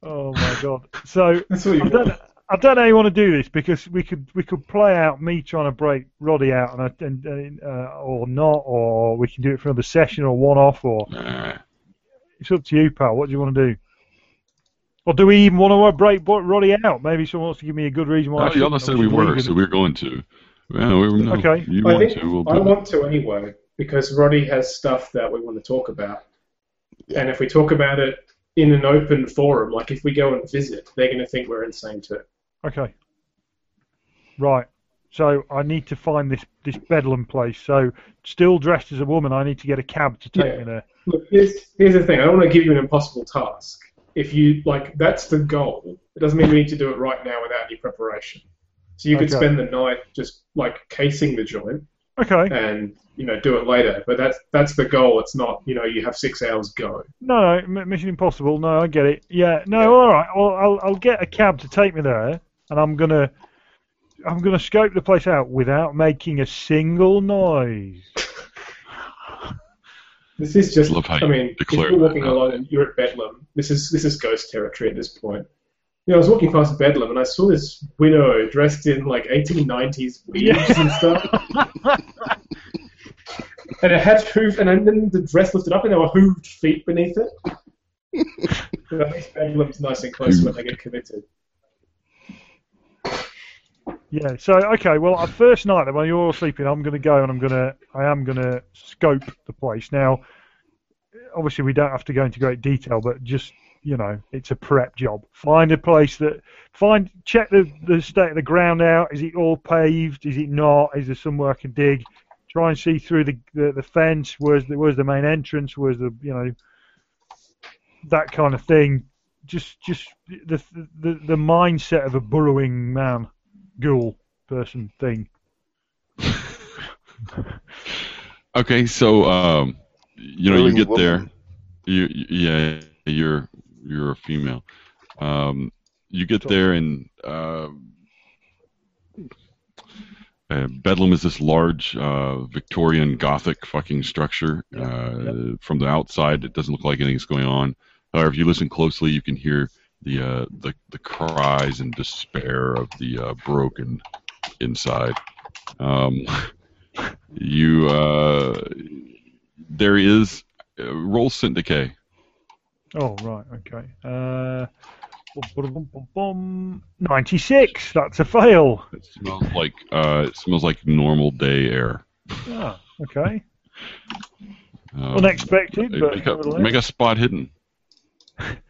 Oh my god! So That's what you I don't, want. I don't know how you want to do this because we could we could play out me trying to break Roddy out and, and, and uh, or not, or we can do it for another session or one off, or Alright. it's up to you, pal. What do you want to do? Or do we even want to break Roddy out? Maybe someone wants to give me a good reason why. I Oh, y'all said we were, so we're going to. Yeah, we, no, Okay. You I want think to? We'll I want to anyway because Roddy has stuff that we want to talk about. Yeah. And if we talk about it in an open forum, like if we go and visit, they're going to think we're insane too. Okay. Right. So I need to find this this Bedlam place. So still dressed as a woman, I need to get a cab to take Yeah. me there. Look, here's, here's the thing. I don't want to give you an impossible task. If you like, that's the goal. It doesn't mean we need to do it right now without any preparation. So you could Okay. spend the night just like casing the joint Okay. and you know do it later. But that's that's the goal. It's not you know you have six hours go. No, no, Mission Impossible. No, I get it. Yeah. No, all right. Well, I'll I'll get a cab to take me there, and I'm gonna I'm gonna scope the place out without making a single noise. This is just. Love I mean, if you're walking that. along and you're at Bedlam, this is this is ghost territory at this point. You know, I was walking past Bedlam and I saw this widow dressed in like 1890s weaves and stuff. and it had hoof, and then the dress lifted up, and there were hooved feet beneath it. but at least Bedlam's nice and close when they get committed. Yeah. So okay. Well, at first night then, while you're all sleeping, I'm gonna go and I'm gonna I am gonna scope the place. Now, obviously, we don't have to go into great detail, but just you know, it's a prep job. Find a place that find check the the state of the ground out. Is it all paved? Is it not? Is there somewhere I can dig? Try and see through the the, the fence. Where's the where's the main entrance? Where's the you know that kind of thing. Just just the the the mindset of a burrowing man ghoul person thing. Okay, so um, you know, you Willing get there. You, you- yeah, you're you're a female. Um, you get there and uh, uh, Bedlam is this large uh, Victorian Gothic fucking structure. Yeah, Uh, From the outside, it doesn't look like anything's going on. However, if you listen closely, you can hear the uh, the, the cries and despair of the uh, broken inside. Um, you uh, there is uh, roll scent decay. Oh right, okay. Uh, bum, bum, bum, bum, bum. ninety-six. That's a fail. It smells like uh, it smells like normal day air. Ah, okay. Um, Unexpected, but make, a, make a spot hidden.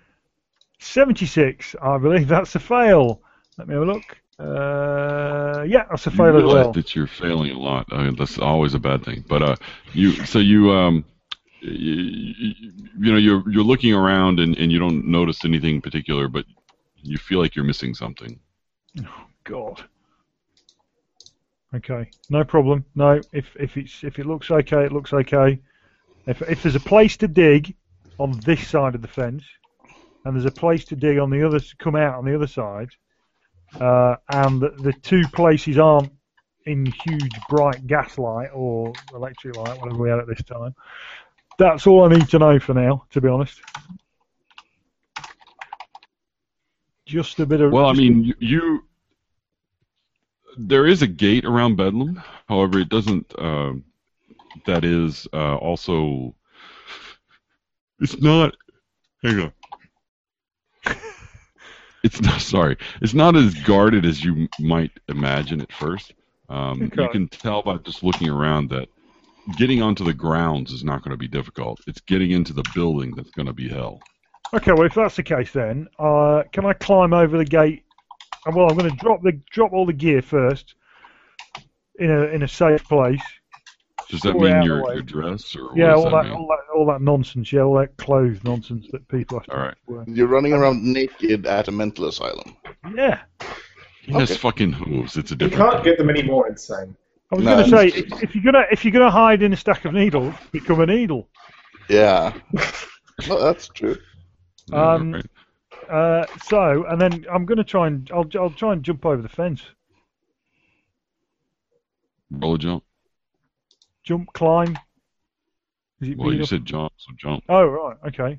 Seventy-six. I believe that's a fail. Let me have a look. Uh, yeah, that's a You fail as well. that you're failing a lot. I mean, that's always a bad thing. But uh, you so you um. You, you know you're you're looking around and, and you don't notice anything particular, but you feel like you're missing something. Oh God. Okay, no problem. No, if if it's if it looks okay, it looks okay. If if there's a place to dig on this side of the fence, and there's a place to dig on the other, come out on the other side, uh, and the, the two places aren't in huge bright gaslight or electric light, whatever we had at this time. That's all I need to know for now, to be honest. Just a bit of. Well, I mean, you, you there is a gate around Bedlam. However, it doesn't. um that is uh, also. It's not. Hang on. It's not. Sorry, it's not as guarded as you might imagine at first. Um, You can tell by just looking around that getting onto the grounds is not going to be difficult. It's getting into the building that's going to be hell. Okay, well, if that's the case, then uh, can I climb over the gate? Uh, Well, I'm going to drop the drop all the gear first in a in a safe place. Does that mean your of your dress or yeah, all that, that all that all that nonsense. Yeah, all that clothes nonsense that people have to All right. wear. You're running around naked at a mental asylum. Yeah, He has fucking hooves. It's a different. You can't get them any more insane. I was No, going to say it's- if, if you're gonna if you're gonna hide in a stack of needles, become a needle. Yeah. well, that's true. thing. Yeah, Um, right. Uh, so, and then I'm going to try and I'll I'll try and jump over the fence. Roll a jump. Jump, climb. Is it Well, you enough? said jump, so jump. Oh right, okay.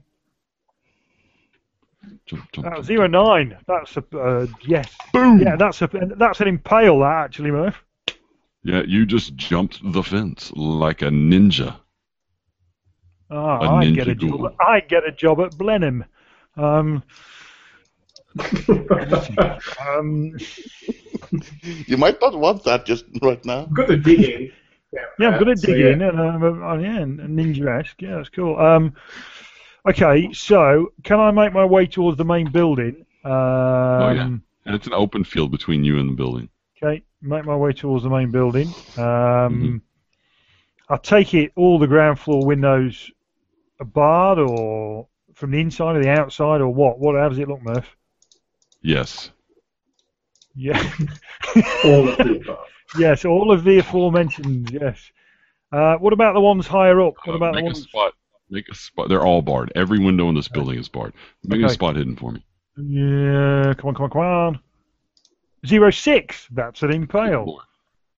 Jump, jump, Uh, zero jump. nine. That's a uh, yes. Boom! Yeah, that's a that's an impale. That actually, Murph. Yeah, you just jumped the fence like a ninja. Ah, A I ninja get a ghoul. job. I get a job at Blenheim. Um, um, You might not want that just right now. Got the digging. Yeah, I'm good at so digging yeah. and um, uh, yeah, ninja-esque. Yeah, that's cool. Um, Okay, so can I make my way towards the main building? Um, Oh, yeah. And it's an open field between you and the building. Okay, make my way towards the main building. Um, I take it all the ground floor windows are barred, or from the inside or the outside, or what? What? How does it look, Murph? Yes. Yeah. All of the above. Yes, all of the aforementioned. Yes. Uh, what about the ones higher up? What Uh, about the make a ones? spot. Make a spot. They're all barred. Every window in this building is barred. Make a Okay. spot hidden for me. Yeah, come on, come on, come on. Zero six. That's an impale.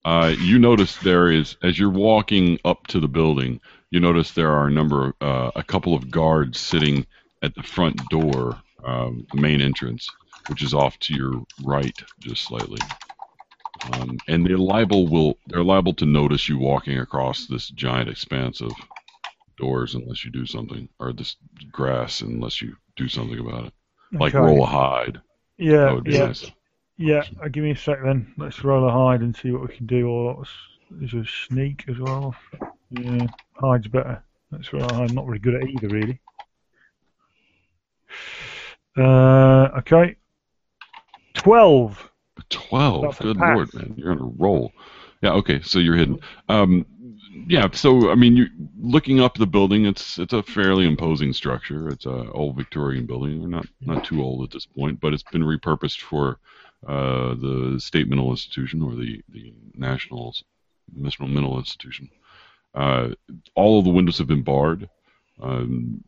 Uh, you notice there is, as you're walking up to the building, you notice there are a number, of, uh, a couple of guards sitting at the front door, um, the main entrance, which is off to your right just slightly. Um, and they're liable will they're liable to notice you walking across this giant expanse of doors unless you do something, or this grass unless you do something about it. Like Okay. roll a hide. That Yeah, would be yeah, nice. yeah. Uh, give me a sec then. Let's roll a hide and see what we can do. Or there's a sneak as well. Yeah, hide's better. Let's I'm. Not very good at either, really. Uh, okay. Twelve. Twelve. Good pass. lord, man, you're on a roll. Yeah. Okay. So you're hidden. Um, yeah. So I mean, you looking up the building. It's it's a fairly imposing structure. It's a old Victorian building. We're not not too old at this point, but it's been repurposed for uh, the state mental institution or the the national national mental institution. Uh, all of the windows have been barred. Um,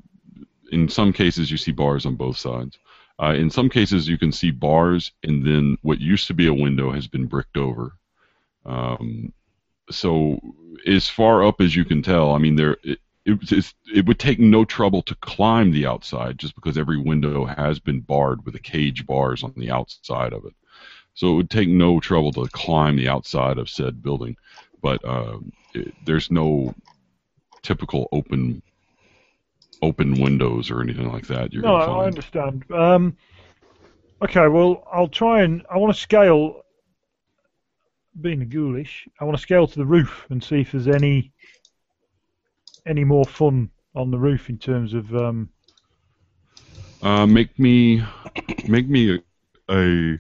in some cases, you see bars on both sides. Uh, in some cases, you can see bars, and then what used to be a window has been bricked over. Um, so, as far up as you can tell, I mean, there it, it, it would take no trouble to climb the outside, just because every window has been barred with a cage bars on the outside of it. So it would take no trouble to climb the outside of said building, but uh, it, there's no typical open open windows or anything like that. You're No, gonna I, I understand. Um, okay, well, I'll try and I want to scale. Being a ghoulish, I want to scale to the roof and see if there's any any more fun on the roof in terms of um, Uh, make me, make me a, a.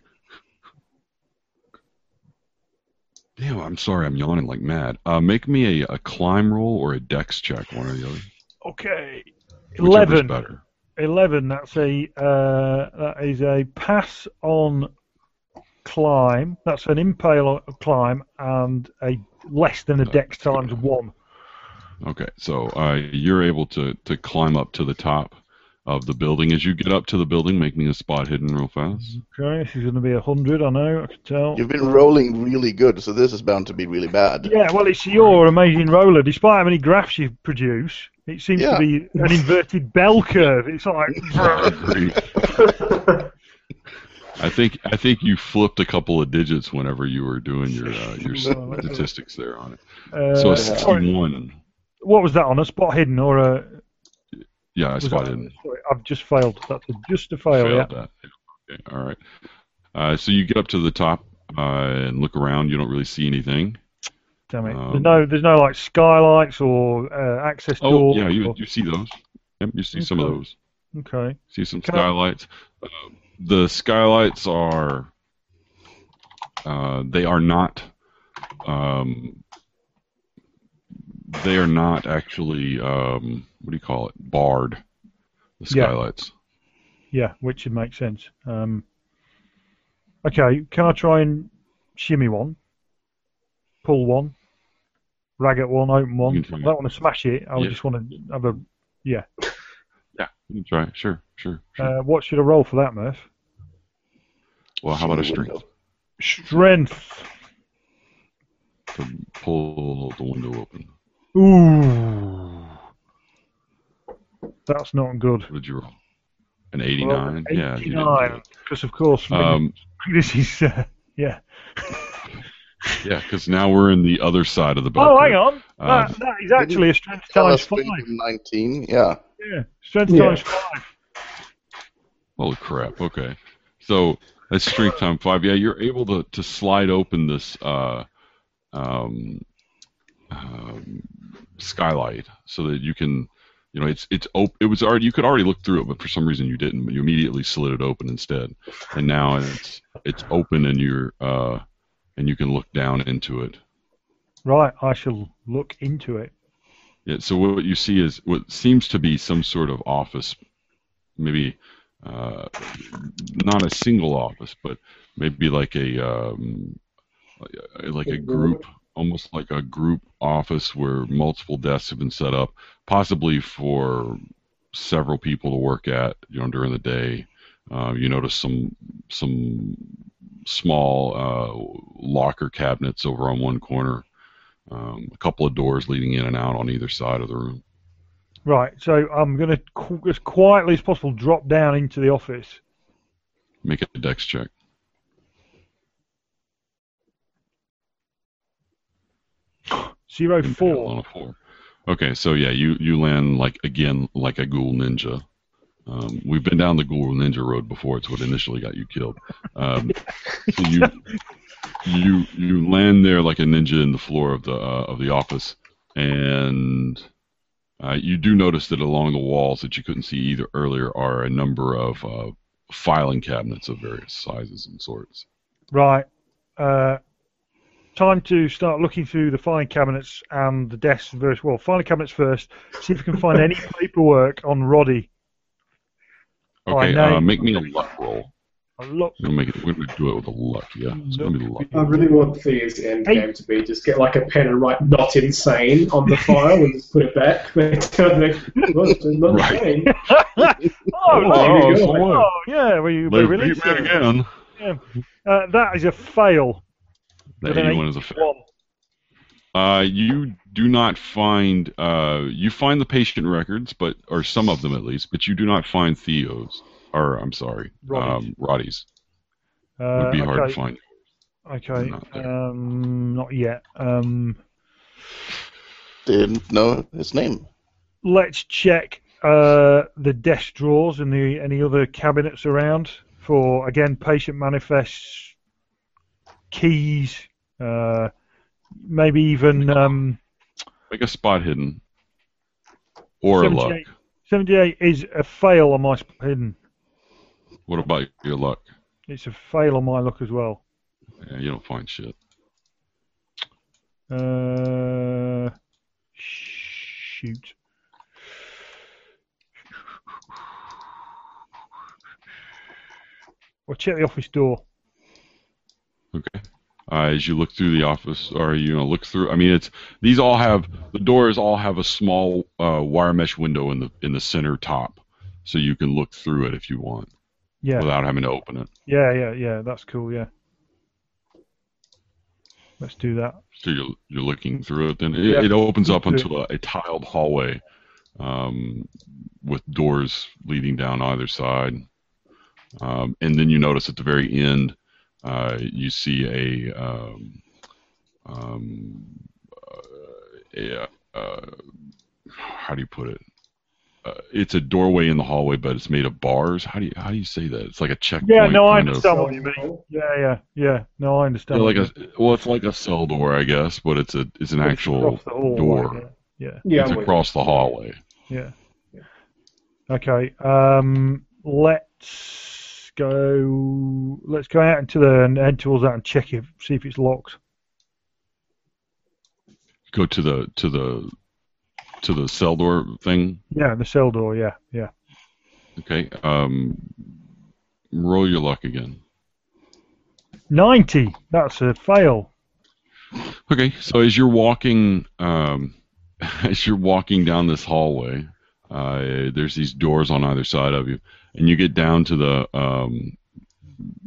Damn, I'm sorry, I'm yawning like mad. Uh, make me a, a climb roll or a dex check, one or the other. okay, Eleven. 11 that's a uh, that is a pass on climb. That's an impale climb and a less than a dex times one. Okay, so uh, you're able to to climb up to the top of the building. As you get up to the building, make me a spot hidden real fast. okay she's going to be a hundred i know i can tell You've been rolling really good, so this is bound to be really bad. yeah well it's your amazing roller despite how many graphs you produce it seems Yeah. to be an inverted bell curve it's like I think I think you flipped a couple of digits whenever you were doing your uh, your statistics there on it. uh, So a sorry, 61. what was that on a spot hidden or a Yeah, I was spotted. that, sorry, i've just failed that's just a fail yeah Failed that. Okay, all right. Uh, so you get up to the top uh, and look around. You don't really see anything. Damn it. Um, there's no, there's no like skylights or uh, access Oh, doors. yeah, you or- you see those. Yep, you see some of those. Okay. See some Can I- skylights. Uh, the skylights are uh, they are not um, they are not actually um, what do you call it barred the skylights. Yeah, which would make sense. Um, okay. Can I try and shimmy one, pull one, rag at one, open one? I it. don't want to smash it. I Yeah. just want to have a. Yeah, Yeah, you can try. it. Sure, sure. sure. Uh, what should I roll for that, Murph? well, how about a strength Strength. to pull the window open? Ooh. That's not good. What did you roll? An 89? yeah, you didn't 89. Because of course, Um, this is uh, yeah. yeah, because now we're in the other side of the bell Oh, curve. hang on. Um, that, that is actually a strength Tell times five. 19. Yeah. Yeah, strength Yeah. times five. Holy crap! Okay, so that's strength time five. Yeah, you're able to, to slide open this uh, um, um, skylight so that you can you know, it's it's op- It was already you could already look through it, but for some reason you didn't. But You immediately slid it open instead, and now it's it's open and you're uh, and you can look down into it. Right, I shall look into it. Yeah. So what you see is what seems to be some sort of office, maybe uh, not a single office, but maybe like a um, like a group, almost like a group office where multiple desks have been set up, possibly for several people to work at, you know, during the day. Uh, you notice some some small uh, locker cabinets over on one corner, um, a couple of doors leading in and out on either side of the room. Right, so I'm going to qu- as quietly as possible drop down into the office. Make a dex check. Zero four. on a four. Okay, so yeah, you you land like again like a ghoul ninja. Um, we've been down the ghoul ninja road before. It's what initially got you killed. Um, so you you you land there like a ninja in the floor of the uh, of the office, and uh, you do notice that along the walls that you couldn't see either earlier are a number of uh, filing cabinets of various sizes and sorts. Right. Uh, time to start looking through the filing cabinets and the desks first. Well, filing cabinets first. See if we can find any paperwork on Roddy. Okay, uh, make me a luck roll. A look. We're gonna make it. We're gonna do it with a luck. Yeah, it's gonna be luck. I really want Thea's end Hey. game to be just get like a pen and write "not insane" on the file and just put it back. But it's kind of like, well, it's not Right. insane. Oh, Oh, we go. oh, yeah. We, we released it. again. Uh, that is a fail. That With an you one is a fail. Uh, you do not find. Uh, you find the patient records, but or some of them at least, but you do not find Theo's. Or I'm sorry, Roddy's. um, Roddy's. It Uh, would be hard okay. to find. Okay. Not. Um, not yet. Um, Didn't know his name. let's check uh, the desk drawers and the any other cabinets around for again patient manifests, keys, uh, maybe even um, Make a spot hidden. Or a luck. 78. 78 is a fail on my spot hidden. What about your luck? It's a fail on my luck as well. Yeah, you don't find shit. Uh, shoot. Well, check the office door. Okay. Uh, as you look through the office, or you know, look through. I mean, it's these all have the doors all have a small uh, wire mesh window in the in the center top, so you can look through it if you want Yeah, without having to open it. yeah, yeah, yeah. That's cool. Yeah. Let's do that. So you're you're looking through it. Then it, Yeah. it opens up into a, a tiled hallway, um, with doors leading down either side. Um, and then you notice at the very end, uh, you see a um, um, uh, a uh, how do you put it? Uh, it's a doorway in the hallway, but it's made of bars. How do you how do you say that? It's like a checkpoint. Yeah, no, I kind of- understand what you mean. Yeah, yeah, yeah. No, I understand. Yeah, what like a well, it's like a cell door, I guess, but it's a it's an But it's actual across the hallway, door. Yeah, Yeah, it's I'm across the hallway. yeah, yeah. Okay. Um, let's go. Let's go out into the and head towards that and check it. See if it's locked. Go to the to the to the cell door thing. Yeah, the cell door. Yeah, yeah. Okay. Um, roll your luck again. Ninety. That's a fail. Okay. So as you're walking, um, as you're walking down this hallway, uh, there's these doors on either side of you, and you get down to the um,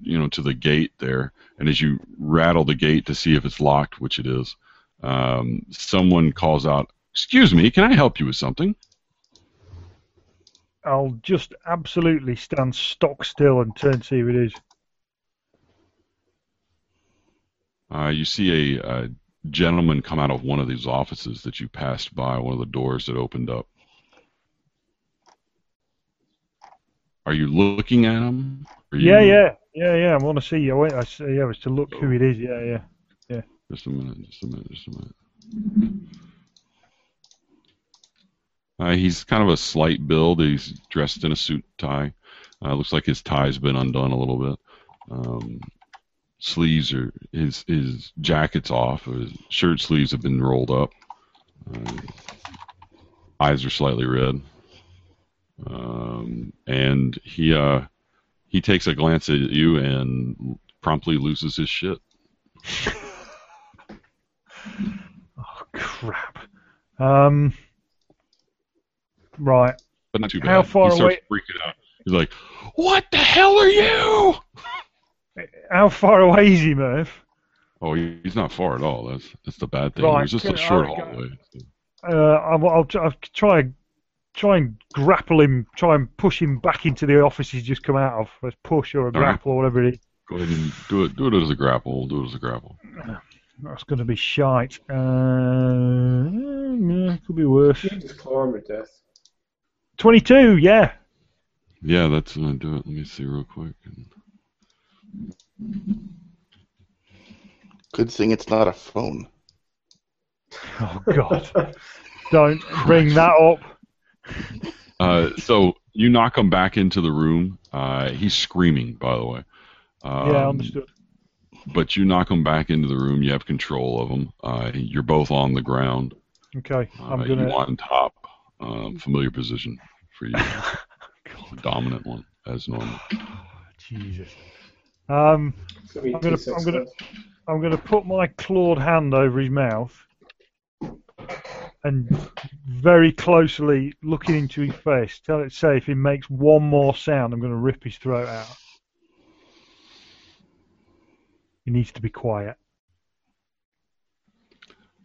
you know to the gate there, and as you rattle the gate to see if it's locked, which it is, um, someone calls out, "Excuse me, can I help you with something?" I'll just absolutely stand stock still and turn to see who it is. Uh, you see a, a gentleman come out of one of these offices that you passed by, one of the doors that opened up. Are you looking at him? Are Yeah, you- yeah, yeah, yeah. I want to see. I wait. I see. Yeah, it's to look who it is. Yeah, yeah, yeah. Just a minute. Just a minute. Just a minute. Uh, he's kind of a slight build. He's dressed in a suit tie. Uh, looks like his tie's been undone a little bit. Um, sleeves are his his jacket's off. His shirt sleeves have been rolled up. Uh, eyes are slightly red. Um, and he uh, he takes a glance at you and promptly loses his shit. Oh crap. Um. Right. But not too bad. How far he starts away- freaking out. He's like, "What the hell are you?" How far away is he, Murph? Oh, he's not far at all. That's that's the bad thing. Right, was just a short hallway. Uh, I'll, I'll, try- I'll try try and grapple him, try and push him back into the office he's just come out of. Let's push or a right. grapple or whatever it is. Go ahead and do it. Do it as a grapple. Do it as a grapple. That's going to be shite. Uh, yeah, could be worse. You just claw him to death. 22, yeah. Yeah, that's gonna do it. Let me see real quick. Good thing it's not a phone. Oh, God. Don't bring that up. Uh, so you knock him back into the room. Uh, he's screaming, by the way. Um, Yeah, understood. But you knock him back into the room. You have control of him. Uh, you're both on the ground. Okay, Uh, I'm You going to. on top. Um, familiar position for you. Dominant one, as normal. Jesus. Um, It's gonna be I'm gonna- I'm gonna- I'm going to put my clawed hand over his mouth and very closely looking into his face, tell it say if he makes one more sound, I'm going to rip his throat out. He needs to be quiet.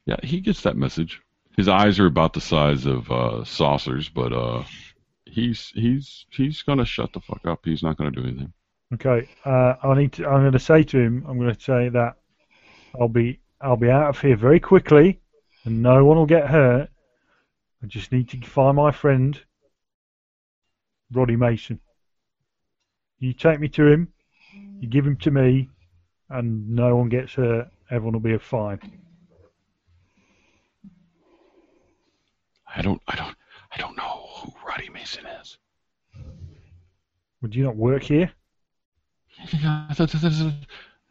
Yeah, he gets that message. His eyes are about the size of uh, saucers, but uh, he's he's he's gonna shut the fuck up. He's not gonna do anything. Okay, uh, I need to. I'm going to say to him. I'm going to say that I'll be I'll be out of here very quickly, and no one will get hurt. I just need to find my friend, Roddy Mason. You take me to him. You give him to me, and no one gets hurt. Everyone will be fine. I don't I don't I don't know who Roddy Mason is. Would you not work here?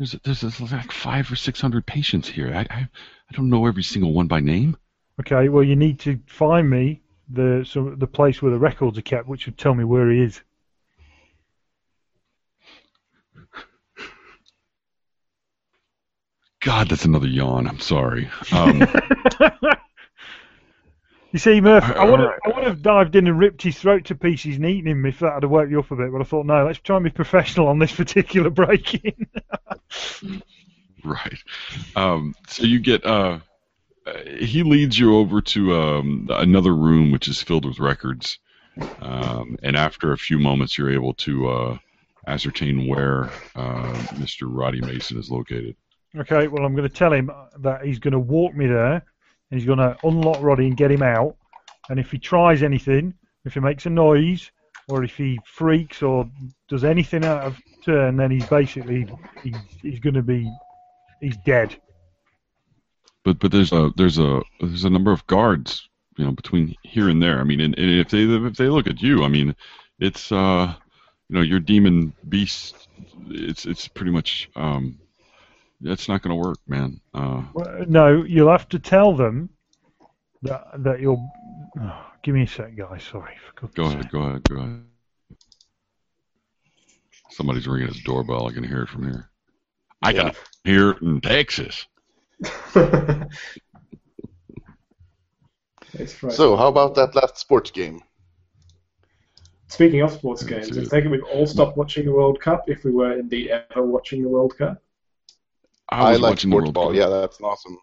There's, there's like five or six hundred patients here. I, I I don't know every single one by name. Okay. Well, you need to find me the so the place where the records are kept, which would tell me where he is. God, that's another yawn. I'm sorry. Um, You see, Murph, I would have. I would have dived in and ripped his throat to pieces and eaten him if that had woke you up a bit. But I thought, no, let's try and be professional on this particular break-in. Right. Um, so you get. Uh, uh, he leads you over to um, another room which is filled with records, um, and after a few moments, you're able to uh, ascertain where uh, Mr. Roddy Mason is located. okay, well, I'm going to tell him that he's going to walk me there, and he's going to unlock Roddy and get him out. And if he tries anything, if he makes a noise, or if he freaks or does anything out of turn, then he's basically he's, he's going to be he's dead. But but there's a there's a there's a number of guards you know between here and there. I mean, and, and if they if they look at you, I mean, it's uh you know your demon beast. It's it's pretty much um that's not going to work, man. Uh, Well, No, you'll have to tell them that that you'll. Oh, give me a sec, guys. Sorry. For goodness Go sake. ahead, go ahead, go ahead. Somebody's ringing his doorbell. I can hear it from here. I Yeah. can hear it in Texas. So, how about that last sports game? Speaking of sports games, I think we've all stopped watching the World Cup if we were indeed ever watching the World Cup. I I, like watching the sports World ball. Cup. Yeah, that's an awesome,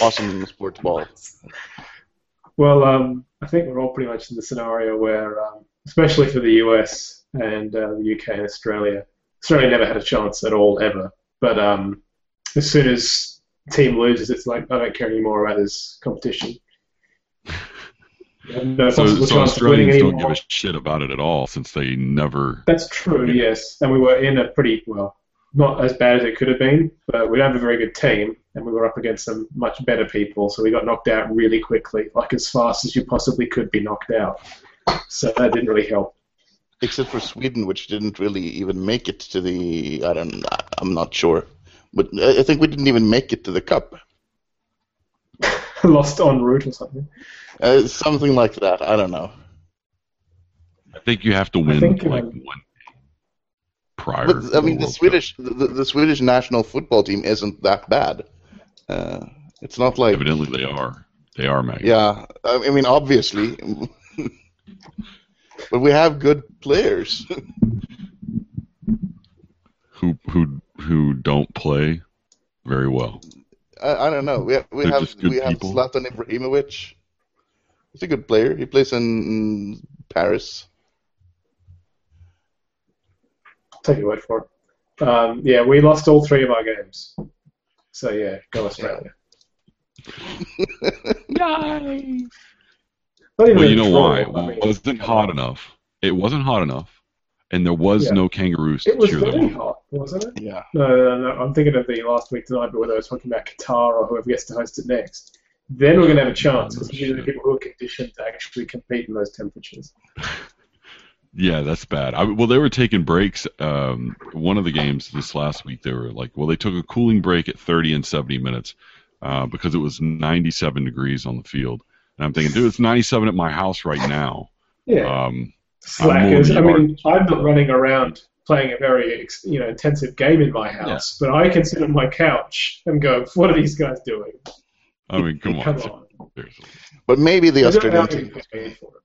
awesome sports ball. Well, um, I think we're all pretty much in the scenario where, um, especially for the US and uh, the UK and Australia, Australia never had a chance at all ever. But um, as soon as team loses, it's like I don't care anymore about this competition. No So, possible so chance of winning Australians don't anymore. give a shit about it at all since they never. That's true, yes. And we were in a pretty well, not as bad as it could have been, but we don't have a very good team. and we were up against some much better people, so we got knocked out really quickly, like as fast as you possibly could be knocked out. So that didn't really help. Except for Sweden, which didn't really even make it to the. I don't. I'm not sure, but I I think we didn't even make it to the cup. Lost en route or something. Uh, something like that. I don't know. I think you have to win think, like um, one game prior. But I mean, the Cup. Swedish, the, the, the Swedish national football team isn't that bad. Uh, it's not like. Evidently, they are. They are, Maggie. Yeah, I I mean, obviously, but we have good players. Who who who don't play very well. I, I don't know. We have we They're have we have people. Zlatan Ibrahimovic. He's a good player. He plays in Paris. Take your word for it. Um, yeah, we lost all three of our games. So yeah, go Australia. Yay! Well, you know draw, why? I It mean, wasn't hot enough. It wasn't hot enough, and there was Yeah. no kangaroos to It was cheer them very on. hot, wasn't it? Yeah. No, no, no, I'm thinking of the last week tonight, but whether I was talking about Qatar or whoever gets to host it next. Then we're going to have a chance because these are the people who are conditioned to actually compete in those temperatures. Yeah, that's bad. I, well, they were taking breaks. Um, one of the games this last week, they were like, well, they took a cooling break at 30 and 70 minutes uh, because it was 97 degrees on the field. And I'm thinking, dude, it's 97 at my house right now. Yeah, Um, slackers. I'm mean, I'm not running around playing a very you know intensive game in my house, but I can sit on my couch and go, "What are these guys doing? I mean, come Come on. on!" But maybe the They don't Australian have team. be paid for it.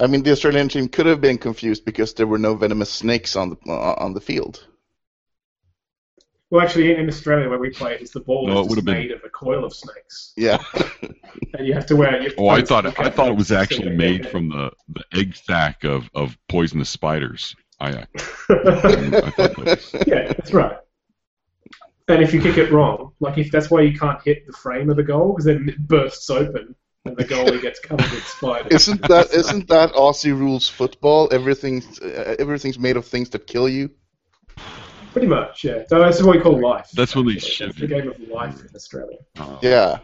I mean, the Australian team could have been confused because there were no venomous snakes on the uh, on the field. Well, actually, in Australia where we play, it's the ball No, it is would just have been- made of a coil of snakes, Yeah. and you have to wear. Your Oh, I thought to I thought it was them. actually made from the, the egg sac of, of poisonous spiders. I, I thought that was, yeah, that's right. And if you kick it wrong, like if that's why you can't hit the frame of the goal because then it bursts open and the goalie gets covered with spiders. isn't that isn't that Aussie rules football? Everything's uh, everything's made of things that kill you. Pretty much, yeah. So that's what we call life. That's what they actually. should It's the game of life in Australia. uh, Yeah.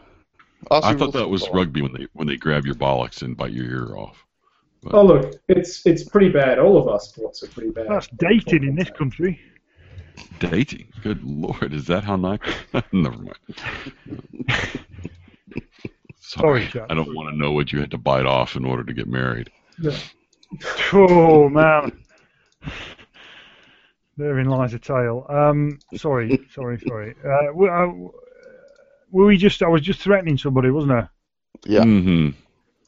Aussie I thought that was football. rugby when they when they grab your bollocks and bite your ear off. Oh look, it's it's pretty bad. All of our sports are pretty bad. That's dating in this country. Dating? Good lord, is that how nice? Never mind. Sorry, Sorry, Jack. I don't want to know what you had to bite off in order to get married. Yeah. Oh man. Therein lies a tale. Um, sorry, sorry, sorry. Uh, we, uh, were we just? I was just threatening somebody, wasn't I? Yeah. hmm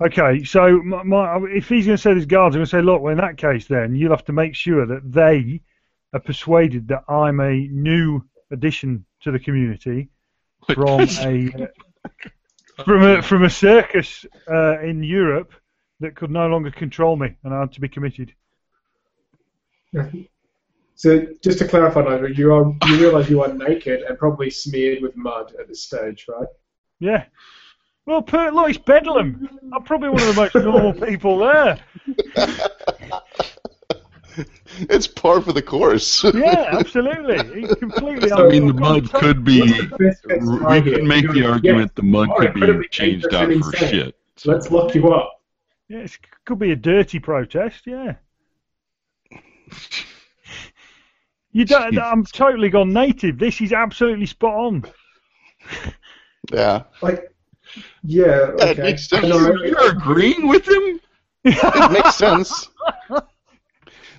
Okay, so my, my, if he's going to say there's guards, I'm going to say, look, well, in that case, then you'll have to make sure that they are persuaded that I'm a new addition to the community from a from a from a circus uh, in Europe that could no longer control me, and I had to be committed. So just to clarify, Nigel, you are you realise you are naked and probably smeared with mud at this stage, right? Yeah. Well, per, look, it's Bedlam. I'm probably one of the most normal people there. It's par for the course. Yeah, absolutely. It's completely. I mean, the mud could be. We scenario could make the argument the mud could be changed out for insane. shit. "Yeah, let's lock you up. Yeah, it could be a dirty protest. Yeah. You don't. Jesus. I'm totally gone native. This is absolutely spot on. yeah. Like, yeah, Yeah, okay. makes sense. I know, You're, you're agreeing with him? It makes sense.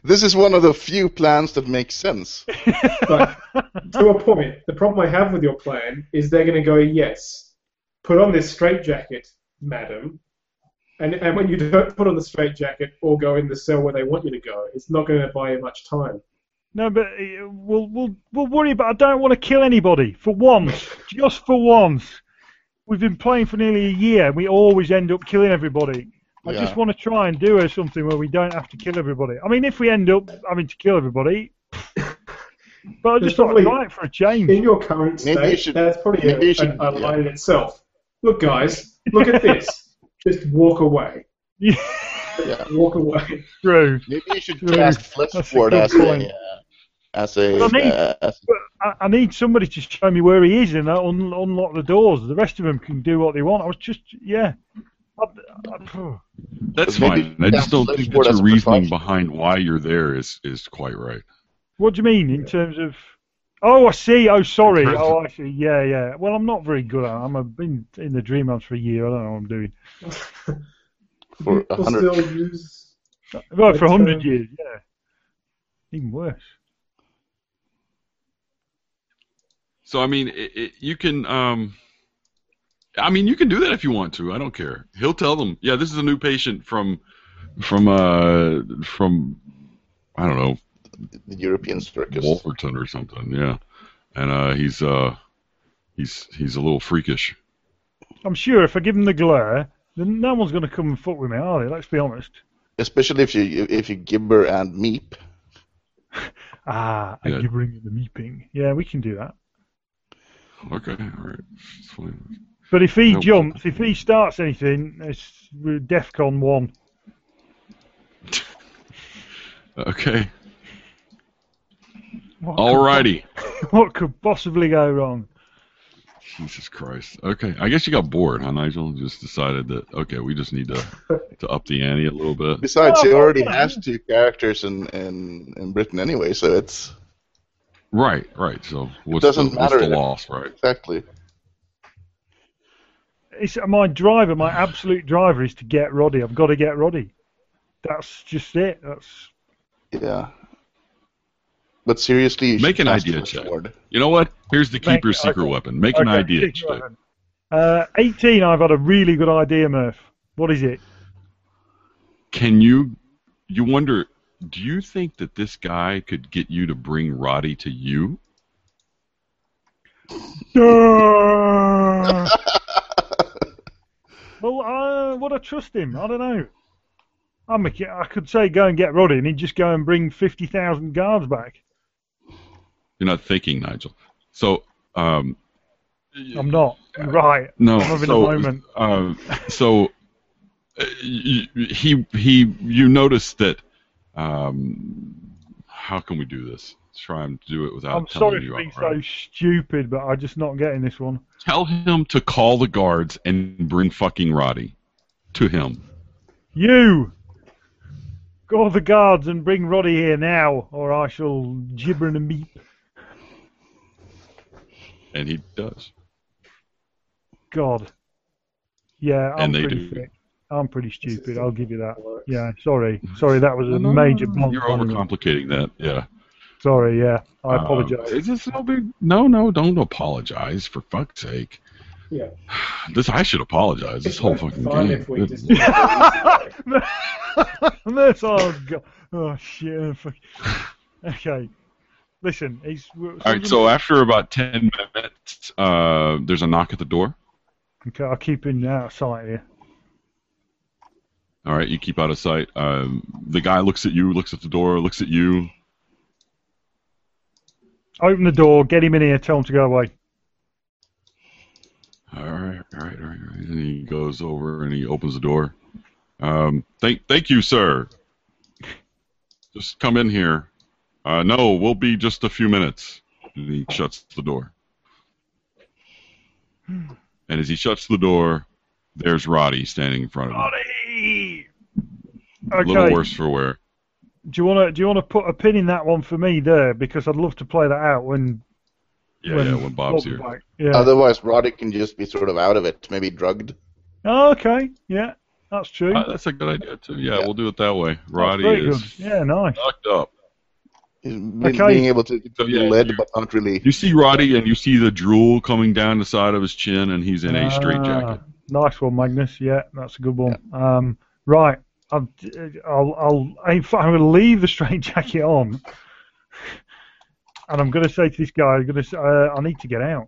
This is one of the few plans that makes sense. But to a point, the problem I have with your plan is they're going to go, yes, put on this straitjacket, madam, and, and when you don't put on the straitjacket or go in the cell where they want you to go, it's not going to buy you much time. No, but uh, we'll we'll we'll worry about. I don't want to kill anybody for once, just for once. We've been playing for nearly a year, and we always end up killing everybody. I Yeah. just want to try and do something where we don't have to kill everybody. I mean, if we end up having to kill everybody, but I just thought probably- I'd try it for a change. In your current Maybe state, you should- that's probably maybe you a, should- a, a line in itself. Look, guys, look at this. Just walk away. Yeah, Yeah. Walk away. true. Maybe you should True. cast That's a Fleshboard good as point. a uh, as a Well, I mean- uh, as, I, I need somebody to show me where he is and uh, un, unlock the doors. The rest of them can do what they want. I was just, yeah. I, I, That's fine. I just don't think Flipboard that as your reasoning behind why you're there is is quite right. what do you mean in terms of? Oh, I see. Oh, sorry. Oh, I see. Yeah, yeah. Well, I'm not very good at. it. I'm I've been in the Dreamhouse for a year. I don't know what I'm doing. For a hundred- still use. Right for a hundred years. Yeah. Even worse. So I mean, it, it, you can. Um, I mean, you can do that if you want to. I don't care. He'll tell them, yeah, this is a new patient from, from, uh, from, I don't know, the European circus. Wolverton or something. Yeah, and uh, he's uh, he's he's a little freakish. I'm sure if I give him the glare, then no one's going to come and fuck with me, are they? Let's be honest. Especially if you if you gibber and meep. Ah, and Yeah. you bring in the meeping. Yeah, we can do that. Okay, all right, it's fine. But if he Nope. jumps, if he starts anything, it's we're DEFCON 1. Okay, What alrighty. Could, what could possibly go wrong? Jesus Christ. Okay, I guess you got bored, huh, Nigel? Just decided that okay, we just need to to up the ante a little bit. Besides, Oh, he already yeah. has two characters in, in, in Britain anyway, so it's Right, right. So what's doesn't the, what's matter the loss, right? exactly. It's my driver, my absolute driver is to get Roddy. I've got to get Roddy. That's just it. That's Yeah. But seriously, you Make an idea check. sword. You know what? Here's the Make- keeper's secret okay. weapon. Make an idea check. Uh, 18, I've had a really good idea, Murph. What is it? Can you? You wonder? Do you think that this guy could get you to bring Roddy to you? well, uh, would I trust him? I don't know. I'm a, I could say go and get Roddy, and he'd just go and bring 50,000 guards back. You're not thinking, Nigel. So, um, I'm not. Right. no. I'm having so, a moment. uh, so uh, he he. You notice that. Um, how can we do this? Try and do it without I'm telling sorry you for being outright. so stupid, but I'm just not getting this one. Tell him to call the guards and bring fucking Roddy to him. You! Call the guards and bring Roddy here now, or I shall gibber and meep. And he does. God. Yeah, I'm And they pretty do. thick. I'm pretty stupid, I'll give you that. Yeah, sorry. Sorry, that was a No, no, major no, blunt. You're overcomplicating that. Yeah. Sorry, yeah. I Um, apologize. it's just no big. No, no, don't apologize for fuck's sake. Yeah. This I should apologize. This It's whole fucking fun game. if we Good just- lord. That's oh god. Oh shit. oh. Okay. Listen, he's. All right. So after about ten minutes, uh, there's a knock at the door. Okay, I'll keep him out of sight here. All right. You keep out of sight. Um, the guy looks at you, looks at the door, looks at you. Open the door, get him in here, tell him to go away. All right, all right, all right, all right. And he goes over and he opens the door. Um, thank, thank you, sir. Just come in here. Uh, no, we'll be just a few minutes. And he shuts the door. And as he shuts the door, there's Roddy standing in front of him. Roddy! Okay. A little worse for wear. Do you want to do you want to put a pin in that one for me there because I'd love to play that out when Yeah, when, yeah, when Bob's Bob's here. back. Yeah. Otherwise, Roddy can just be sort of out of it, maybe drugged. oh, okay. Yeah, that's true. Uh, that's a good idea too. Yeah, Yeah. we'll do it that way. Roddy is good. Yeah, nice. knocked up. He's Okay. being able to, to So, be yeah, led, you- but not really. You see Roddy, and you see the drool coming down the side of his chin, and he's in a Ah, straitjacket. Nice one, Magnus. Yeah, that's a good one. Um, right. I'll, I'll, I'll, I'm going to leave the straight jacket on, and I'm going to say to this guy, I'm going to, uh, I need to get out.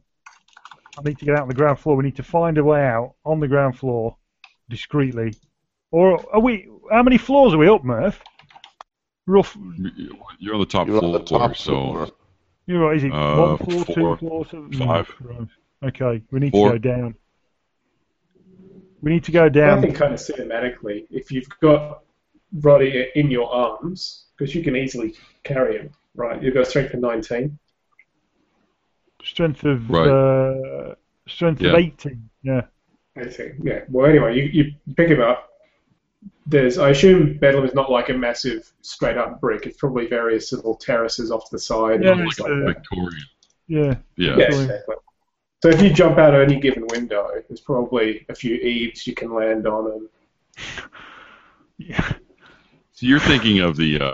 I need to get out on the ground floor. We need to find a way out on the ground floor, discreetly. Or are we? How many floors are we up, Murph? Rough. You're on the top You're floor, the top so floor. You're right. Is it Uh, one floor, two four, floors, seven- five. Right. Okay, we need Four. to go down. We need to go down. I down. think kind of cinematically, if you've got Roddy in your arms, because you can easily carry him, Right, you've got strength of 19. Strength of Right. uh, strength Yeah. of 18. Yeah. 18. Yeah. Well, anyway, you, you pick him up. There's, I assume Bedlam is not like a massive straight up brick. It's probably various little terraces off to the side. Yeah, and like like that. Victorian. Yeah. Yeah. Yeah, exactly. So if you jump out of any given window, there's probably a few eaves you can land on, and Yeah. So you're thinking of the uh,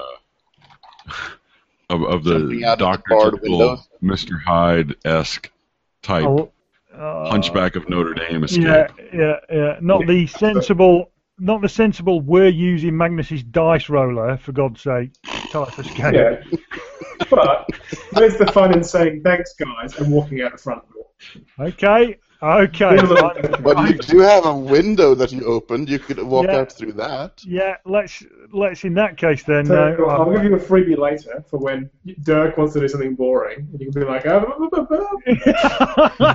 of of the Jumping out of the Doctor barred Mr. Hyde esque type Oh, uh, Hunchback of Notre Dame escape. Yeah, yeah, yeah. Not the sensible, not the sensible. We're using Magnus's dice roller for God's sake. Type escape. yeah. but where's the fun in saying thanks, guys, and walking out the front door? Okay, okay. But you do have a window that you opened. You could walk Yeah. out through that. Yeah, let's let's in that case then. So uh, I'll give you a freebie later for when Dirk wants to do something boring, and you can be like, ah, blah, blah, blah, blah.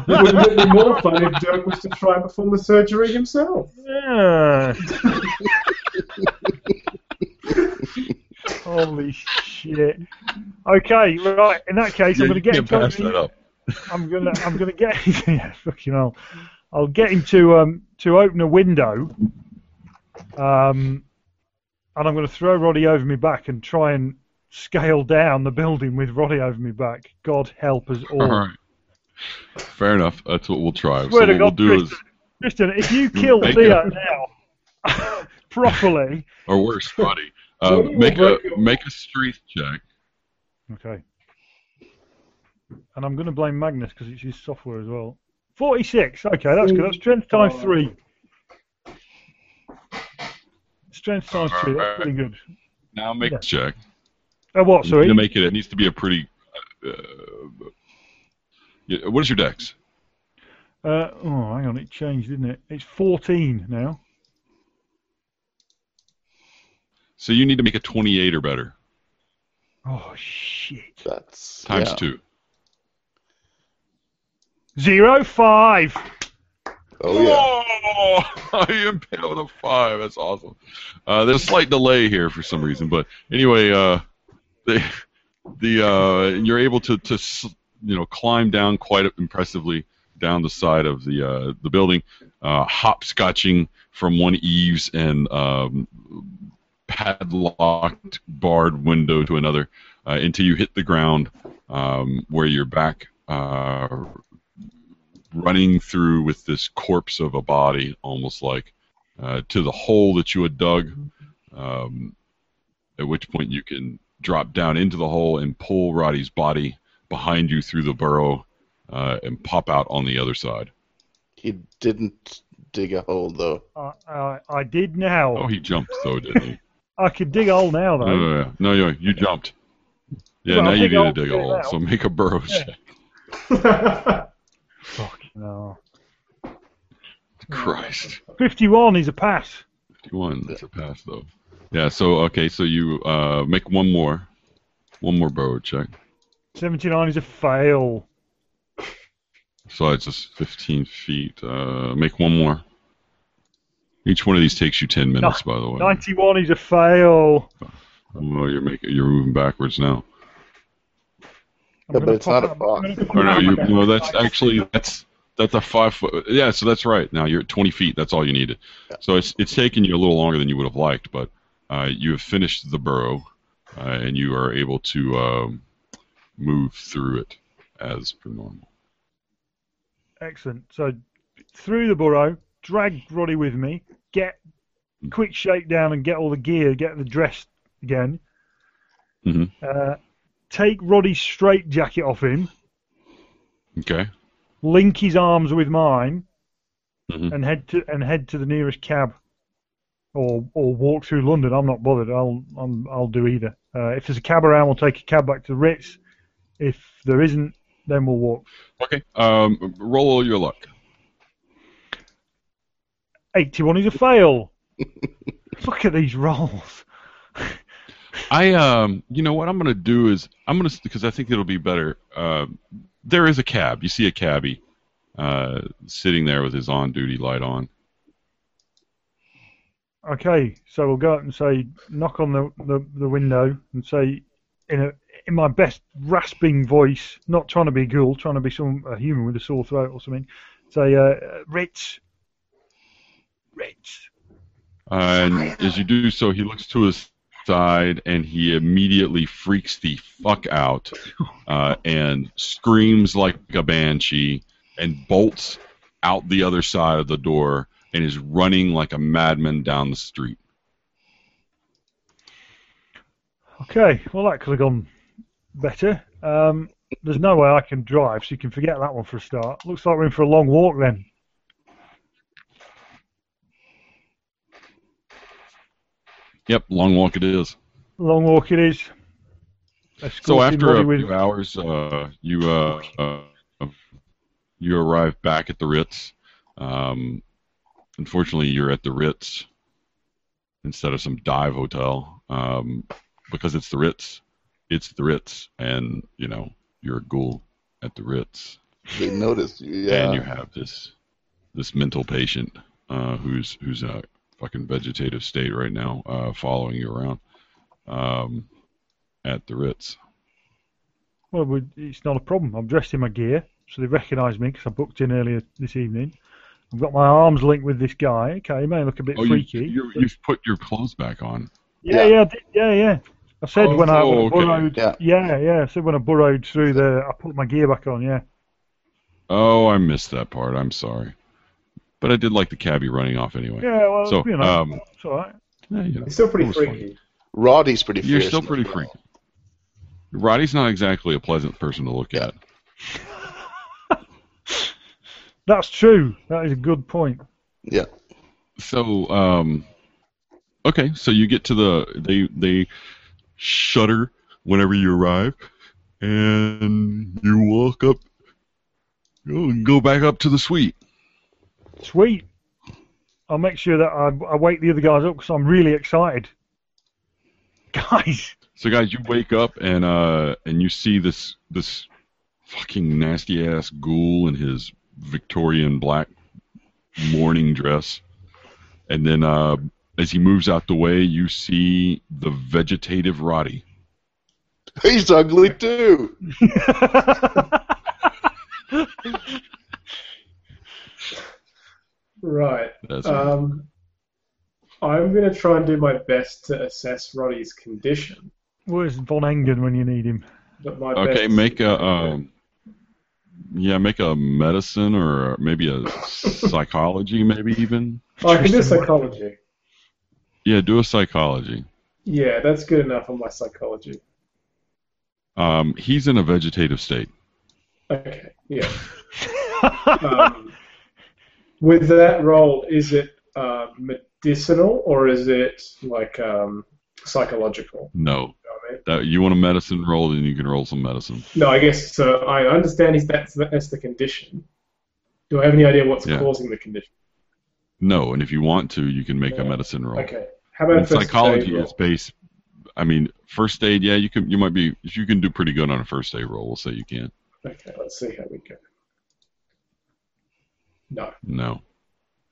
Wouldn't it be more fun if Dirk was to try and perform the surgery himself? yeah. Holy shit. Okay, right. In that case, Yeah, I'm going to get can't in touch pass that up. I'm gonna I'm gonna get yeah, fucking hell. I'll get him to um to open a window. Um and I'm gonna throw Roddy over my back and try and scale down the building with Roddy over my back. God help us all. All right. Fair enough. That's what we'll try. So to what we'll God, do is, Tristan, if you kill Thea now properly or worse, Roddy, uh, make a break your- make a strength check. Okay. And I'm gonna blame Magnus because it's his software as well. Forty six, okay, that's good. That's strength times three. Strength times three, that's pretty good. Now make Yeah. a check. Oh what, sorry? to make it. It needs to be a pretty. Uh, yeah, what is your dex? Uh, oh, hang on, it changed, didn't it? It's 14 now. So you need to make a 28 or better Oh, shit. That's times yeah. two. Zero five. Oh yeah. Oh, I impaled a five. That's awesome. Uh, there's a slight delay here for some reason, but anyway, uh, the the uh, you're able to to you know climb down quite impressively down the side of the uh, the building, uh, hopscotching from one eaves and um, padlocked barred window to another uh, until you hit the ground um, where you're back uh, running through with this corpse of a body, almost like, uh, to the hole that you had dug. Um, at which point you can drop down into the hole and pull Roddy's body behind you through the burrow uh, and pop out on the other side. He didn't dig a hole though. I, I, I did now. Oh, he jumped though, didn't he? I could dig a hole now, though. no, no, no, you, you jumped. Yeah, Well, now you need to dig a hole. So make a burrow Yeah. check. Fuck no. Christ. 51 is a pass. 51. That's a pass, though. Yeah, so, okay, so you uh, make one more. One more burrow check. 79 is a fail. So it's just 15 feet. Uh, make one more. Each one of these takes you 10 minutes, by the way. 91 is a fail. Well, you're making, you're moving backwards now. Yeah, but it's not a box. I'm Or no, pop you, no, that's actually that's that's a five foot. Yeah, so that's right. Now you're at 20 feet. That's all you needed. So it's it's taken you a little longer than you would have liked, but uh, you have finished the burrow, uh, and you are able to um, move through it as per normal. Excellent. So through the burrow, drag Roddy with me, get quick shakedown and get all the gear, get the dress again. Mhm. Uh, take Roddy's straight jacket off him, Okay. link his arms with mine, Mhm. and head to and head to the nearest cab, or or walk through London. I'm not bothered. I'll I'm, I'll do either. Uh, if there's a cab around, we'll take a cab back to the Ritz. If there isn't, then we'll walk. Okay. Um, roll all your luck. 81 is a fail. Look at these rolls. I um, you know what I'm gonna do is I'm gonna because I think it'll be better. Um, there is a cab. You see a cabbie uh, sitting there with his on-duty light on. Okay, so we'll go up and say, knock on the, the, the window and say, in a in my best rasping voice, not trying to be a ghoul, trying to be some a human with a sore throat or something. Say, uh, Ritz, Ritz. And as you do so, he looks to his side and he immediately freaks the fuck out uh, and screams like a banshee and bolts out the other side of the door and is running like a madman down the street. Okay, well that could have gone better. Um, there's no way I can drive, so you can forget that one for a start. Looks like we're in for a long walk then. Yep, long walk it is. Long walk it is. So after a with- few hours, uh, you uh, uh, you arrive back at the Ritz. Um, unfortunately, you're at the Ritz instead of some dive hotel um, because it's the Ritz. It's the Ritz, and you know you're a ghoul at the Ritz, They notice you. Yeah. and you have this this mental patient uh, who's who's in a fucking vegetative state right now, uh, following you around um, at the Ritz. Well, it's not a problem. I'm dressed in my gear, so they recognise me because I booked in earlier this evening. I've got my arms linked with this guy. Okay, he may look a bit Oh, freaky. you, you've put your clothes back on. yeah, Yeah. yeah, yeah, yeah. I said Oh, when I oh, okay. burrowed. Yeah. yeah, yeah. I said when I burrowed through the, I put my gear back on. Yeah. Oh, I missed that part. I'm sorry. But I did like the cabbie running off anyway. Yeah, well, So, you know, um, it's all right. Yeah, you know, It's still pretty it was fun. freaky. Roddy's pretty You're still pretty well. freaky. Roddy's not exactly a pleasant person to look at. That's true. That is a good point. Yeah. So, um, okay, so you get to the they they shudder whenever you arrive, and you walk up, go go back up to the suite. Sweet. I'll make sure that I, I wake the other guys up because I'm really excited. Guys, So guys, you wake up and uh and you see this this fucking nasty ass ghoul in his Victorian black morning dress. And then uh as he moves out the way, you see the vegetative Roddy. He's ugly too. Right. That's Um, I'm going to try and do my best to assess Roddy's condition. where's Von Engen when you need him? My okay, best make a um yeah, make a medicine or maybe a psychology maybe even. Oh, I can do psychology. Yeah, do a psychology. Yeah, that's good enough on my psychology. Um he's in a vegetative state. Okay, yeah. um, with that role, is it uh, medicinal or is it like um, psychological? No. You know I mean? That you want a medicine roll, then you can roll some medicine. No, I guess so. I understand he's, that's the, that's the condition. Do I have any idea what's Yeah. causing the condition? No, and if you want to, you can make a medicine roll. Okay. How about psychology is based. I mean, first aid. Yeah, you can. You might be. You can do pretty good on a first aid roll. We'll say you can. Okay, let's see how we go. No. No,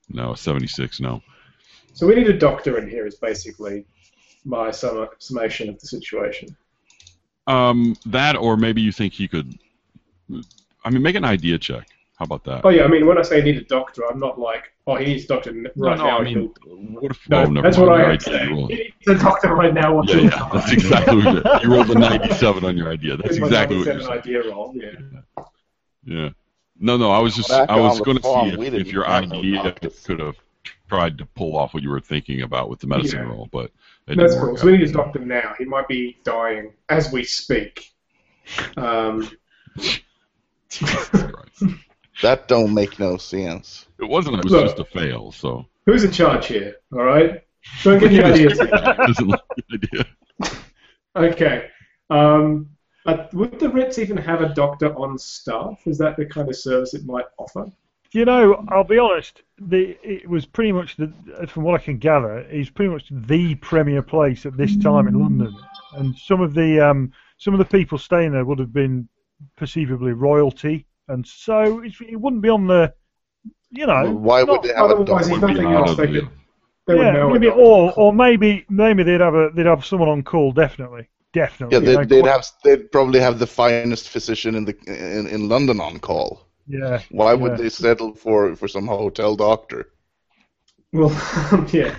no, seventy six. No. So we need a doctor in here. Is basically my sum- summation of the situation. Um, that or maybe you think he could. I mean, make an idea check. How about that? Oh yeah, I mean when I say need a doctor, I'm not like oh he needs a doctor n- no, right no. now. I mean, what if? No, oh, never that's mind. what I idea, say. you rolled- He needs a doctor right now. What's Yeah, yeah, that's exactly what you. You rolled a ninety-seven on your idea. That's exactly what you're 97 idea roll. Yeah. Yeah. No, no. I was just I was going to see if, if your idea could have tried to pull off what you were thinking about with the medicine Yeah. roll, but it That's didn't cool. work So we out. need a doctor now. He might be dying as we speak. Um, That don't make no sense. It wasn't. It was Look. just a fail. So. who's in charge here? All right. Don't get any ideas. Doesn't like idea. Okay. Um, uh, would the Ritz even have a doctor on staff? Is that the kind of service it might offer? You know, I'll be honest. The it was pretty much the, from what I can gather, it's pretty much the premier place at this time in London, and some of the um, some of the people staying there would have been perceivably royalty, and so it, it wouldn't be on the, you know, Why would not- they have a doctor? he's Would be nothing else they could. They would yeah, maybe, or or maybe maybe they'd have a they'd have someone on call definitely. Definitely. Yeah, they'd, they'd have they'd probably have the finest physician in the in, in London on call. Yeah. Why would yeah. they settle for for some hotel doctor? Well, yeah.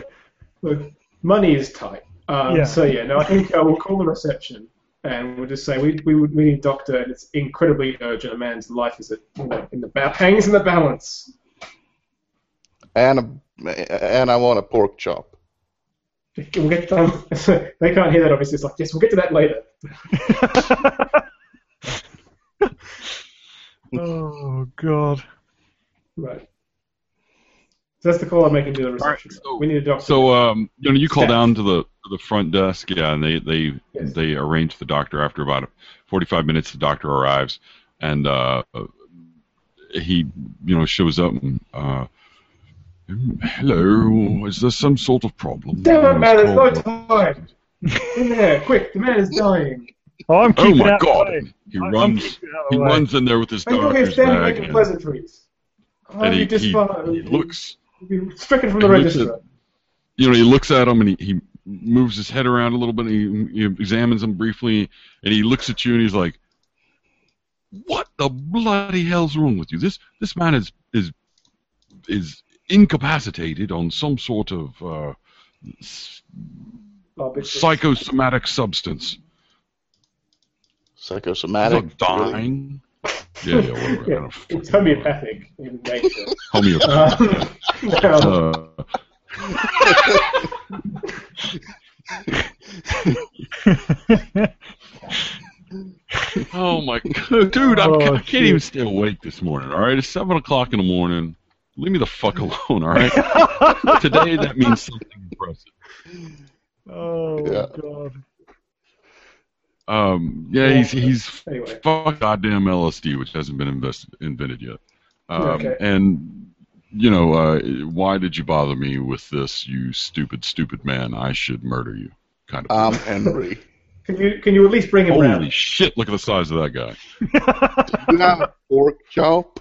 Look, money is tight. Um, Yeah. So yeah, no, I think uh, we'll call the reception and we'll just say we we, would- we need a doctor and it's incredibly urgent. A man's life is at, you know, in the ba- hangs in the balance. And a, and I want a pork chop. We'll get them. they can't hear that obviously. It's like yes, we'll get to that later. oh God. Right. So that's the call I'm making to the right, reception. so- we need a doctor. So, um, you know, you call Staff. down to the to the front desk, yeah, and they they Yes. they arrange the doctor. After about 45 minutes, the doctor arrives, and uh, he, you know, shows up. And, uh, Um, hello, is there some sort of problem? Damn it, man! There's no Call- time. In there, quick! The man is dying. Oh, I'm Oh keeping my out the God! way. He I- I'm runs. He way. runs in there with his Are you here doctor's standing bag, making and, pleasantries? Oh, and he, you he, he looks. You're stricken from the he looks at- register. you know, he looks at him and he, he moves his head around a little bit. And he, he examines him briefly, and he looks at you and he's like, "What the bloody hell's wrong with you? This this man is is is incapacitated on some sort of uh, s- Barbiturate. psychosomatic substance. He's Psychosomatic. not really? dying. Yeah, yeah, whatever. Yeah, don't it's know. homeopathic in nature. Homeopathic. Um, Uh, Oh my god, dude! I'm, Oh, I can't shit. even stay awake this morning. All right, it's seven o'clock in the morning. Leave me the fuck alone. All right. Today that means something impressive. oh Yeah. God. Um, yeah, he's he's anyway, fuck goddamn LSD, which hasn't been invested, invented yet. Um, Okay. And you know, uh, why did you bother me with this, you stupid, stupid man? I should murder you, kind of. I'm Henry. can you can you at least bring him Holy round? shit! Look at the size of that guy. Do You have a pork chop?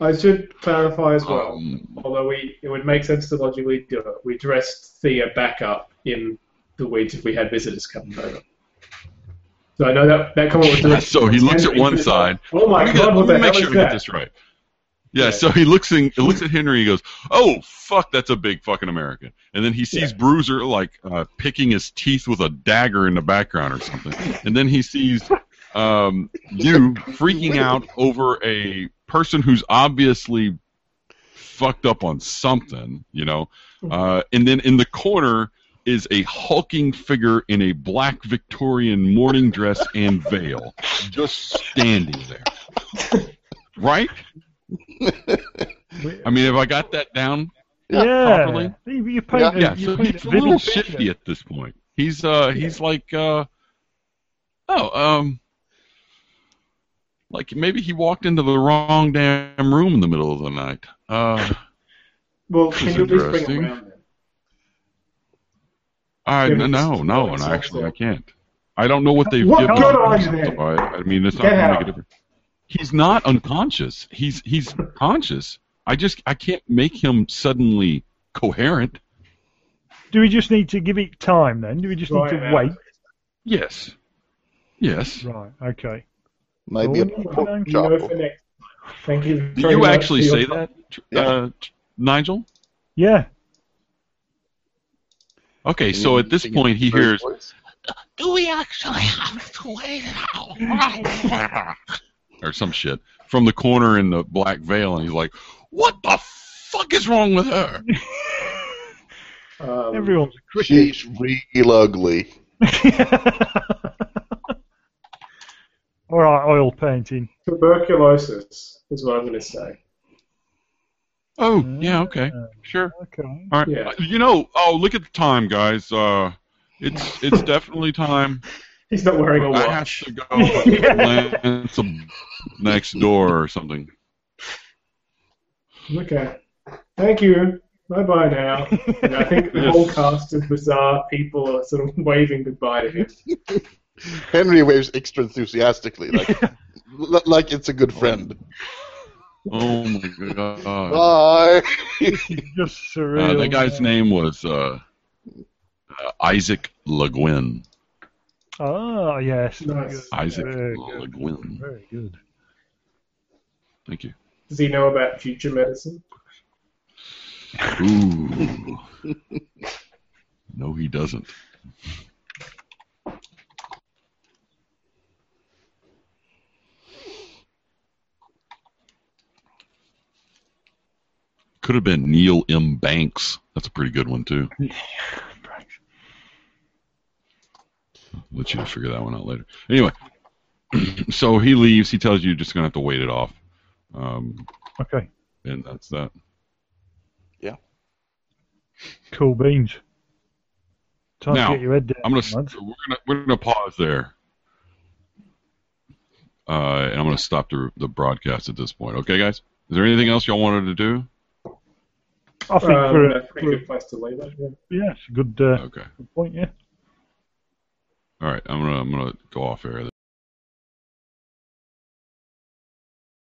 I should clarify as well. Um, although we it would make sense to logically do it. We dressed Thea back up in the weeds if we had visitors coming over. So I know that that comment was directed So he looks at one side. Oh my god! get- What let the me make sure I get this right. Yeah, Yeah. so he looks in, he looks at Henry. He goes, "Oh fuck, that's a big fucking American." And then he sees Yeah. Bruiser like uh, picking his teeth with a dagger in the background or something. And then he sees um, you freaking out over a person who's obviously fucked up on something, you know. Uh, and then in the corner is a hulking figure in a black Victorian morning dress and veil, just standing there. Right? I mean, have I got that down? Yeah. properly. You, paint a, Yeah, so he's a a little shifty at this point. He's uh he's like uh oh um like maybe he walked into the wrong damn room in the middle of the night. Uh Well, can you at least bring him around then? I Yeah, no no no, and actually I can't. I don't know what they've What given good him, on you so then? I, I mean it's not Get gonna out. make a difference. He's not unconscious. He's he's conscious. I just I can't make him suddenly coherent. Do we just need to give it time then? Do we just Right need to now. wait? Yes. Yes. Right. Okay. Maybe a pork thank You chop. know. Thank you. Did you actually say time. that, uh, Nigel? Yeah. Okay, so at this point he hears, voice. Do we actually have to wait now? or some shit, from the corner in the black veil, and he's like, "What the fuck is wrong with her?" Um, Everyone's a critic. She's real ugly. All right, oil painting. tuberculosis is what I'm going to say. Oh, yeah, okay, sure, Okay. all right. Yeah. You know, oh, look at the time, guys. Uh, it's it's definitely time. He's not wearing a I have to go Yeah. land some next door or something. Okay. Thank you. Bye bye now. And I think the Yes. whole cast of bizarre people are sort of waving goodbye to him. Henry waves extra enthusiastically, like l- like it's a good friend. Oh my god. Bye. Just surreal. Uh, that guy's name was uh, uh, Isaac Le Guin. Ah, yes. Nice. Isaac Very Le good. Guin. Very good. Thank you. Does he know about future medicine? Ooh. no, he doesn't. Could have been Neil M. Banks. That's a pretty good one too. Let you figure that one out later. Anyway, so he leaves. He tells you you're just gonna have to wait it off, um, Okay. and that's that. Yeah. Cool beans. Time Now, to get your head down. I'm gonna lads. we're gonna we're gonna pause there, uh, and I'm gonna stop the the broadcast at this point. Okay, guys. Is there anything else y'all wanted to do? I think Um, for, a pretty for good place to leave it. Yeah. yeah, it's a good, uh, Okay. good point. Yeah. All right. I'm gonna I'm gonna go off air.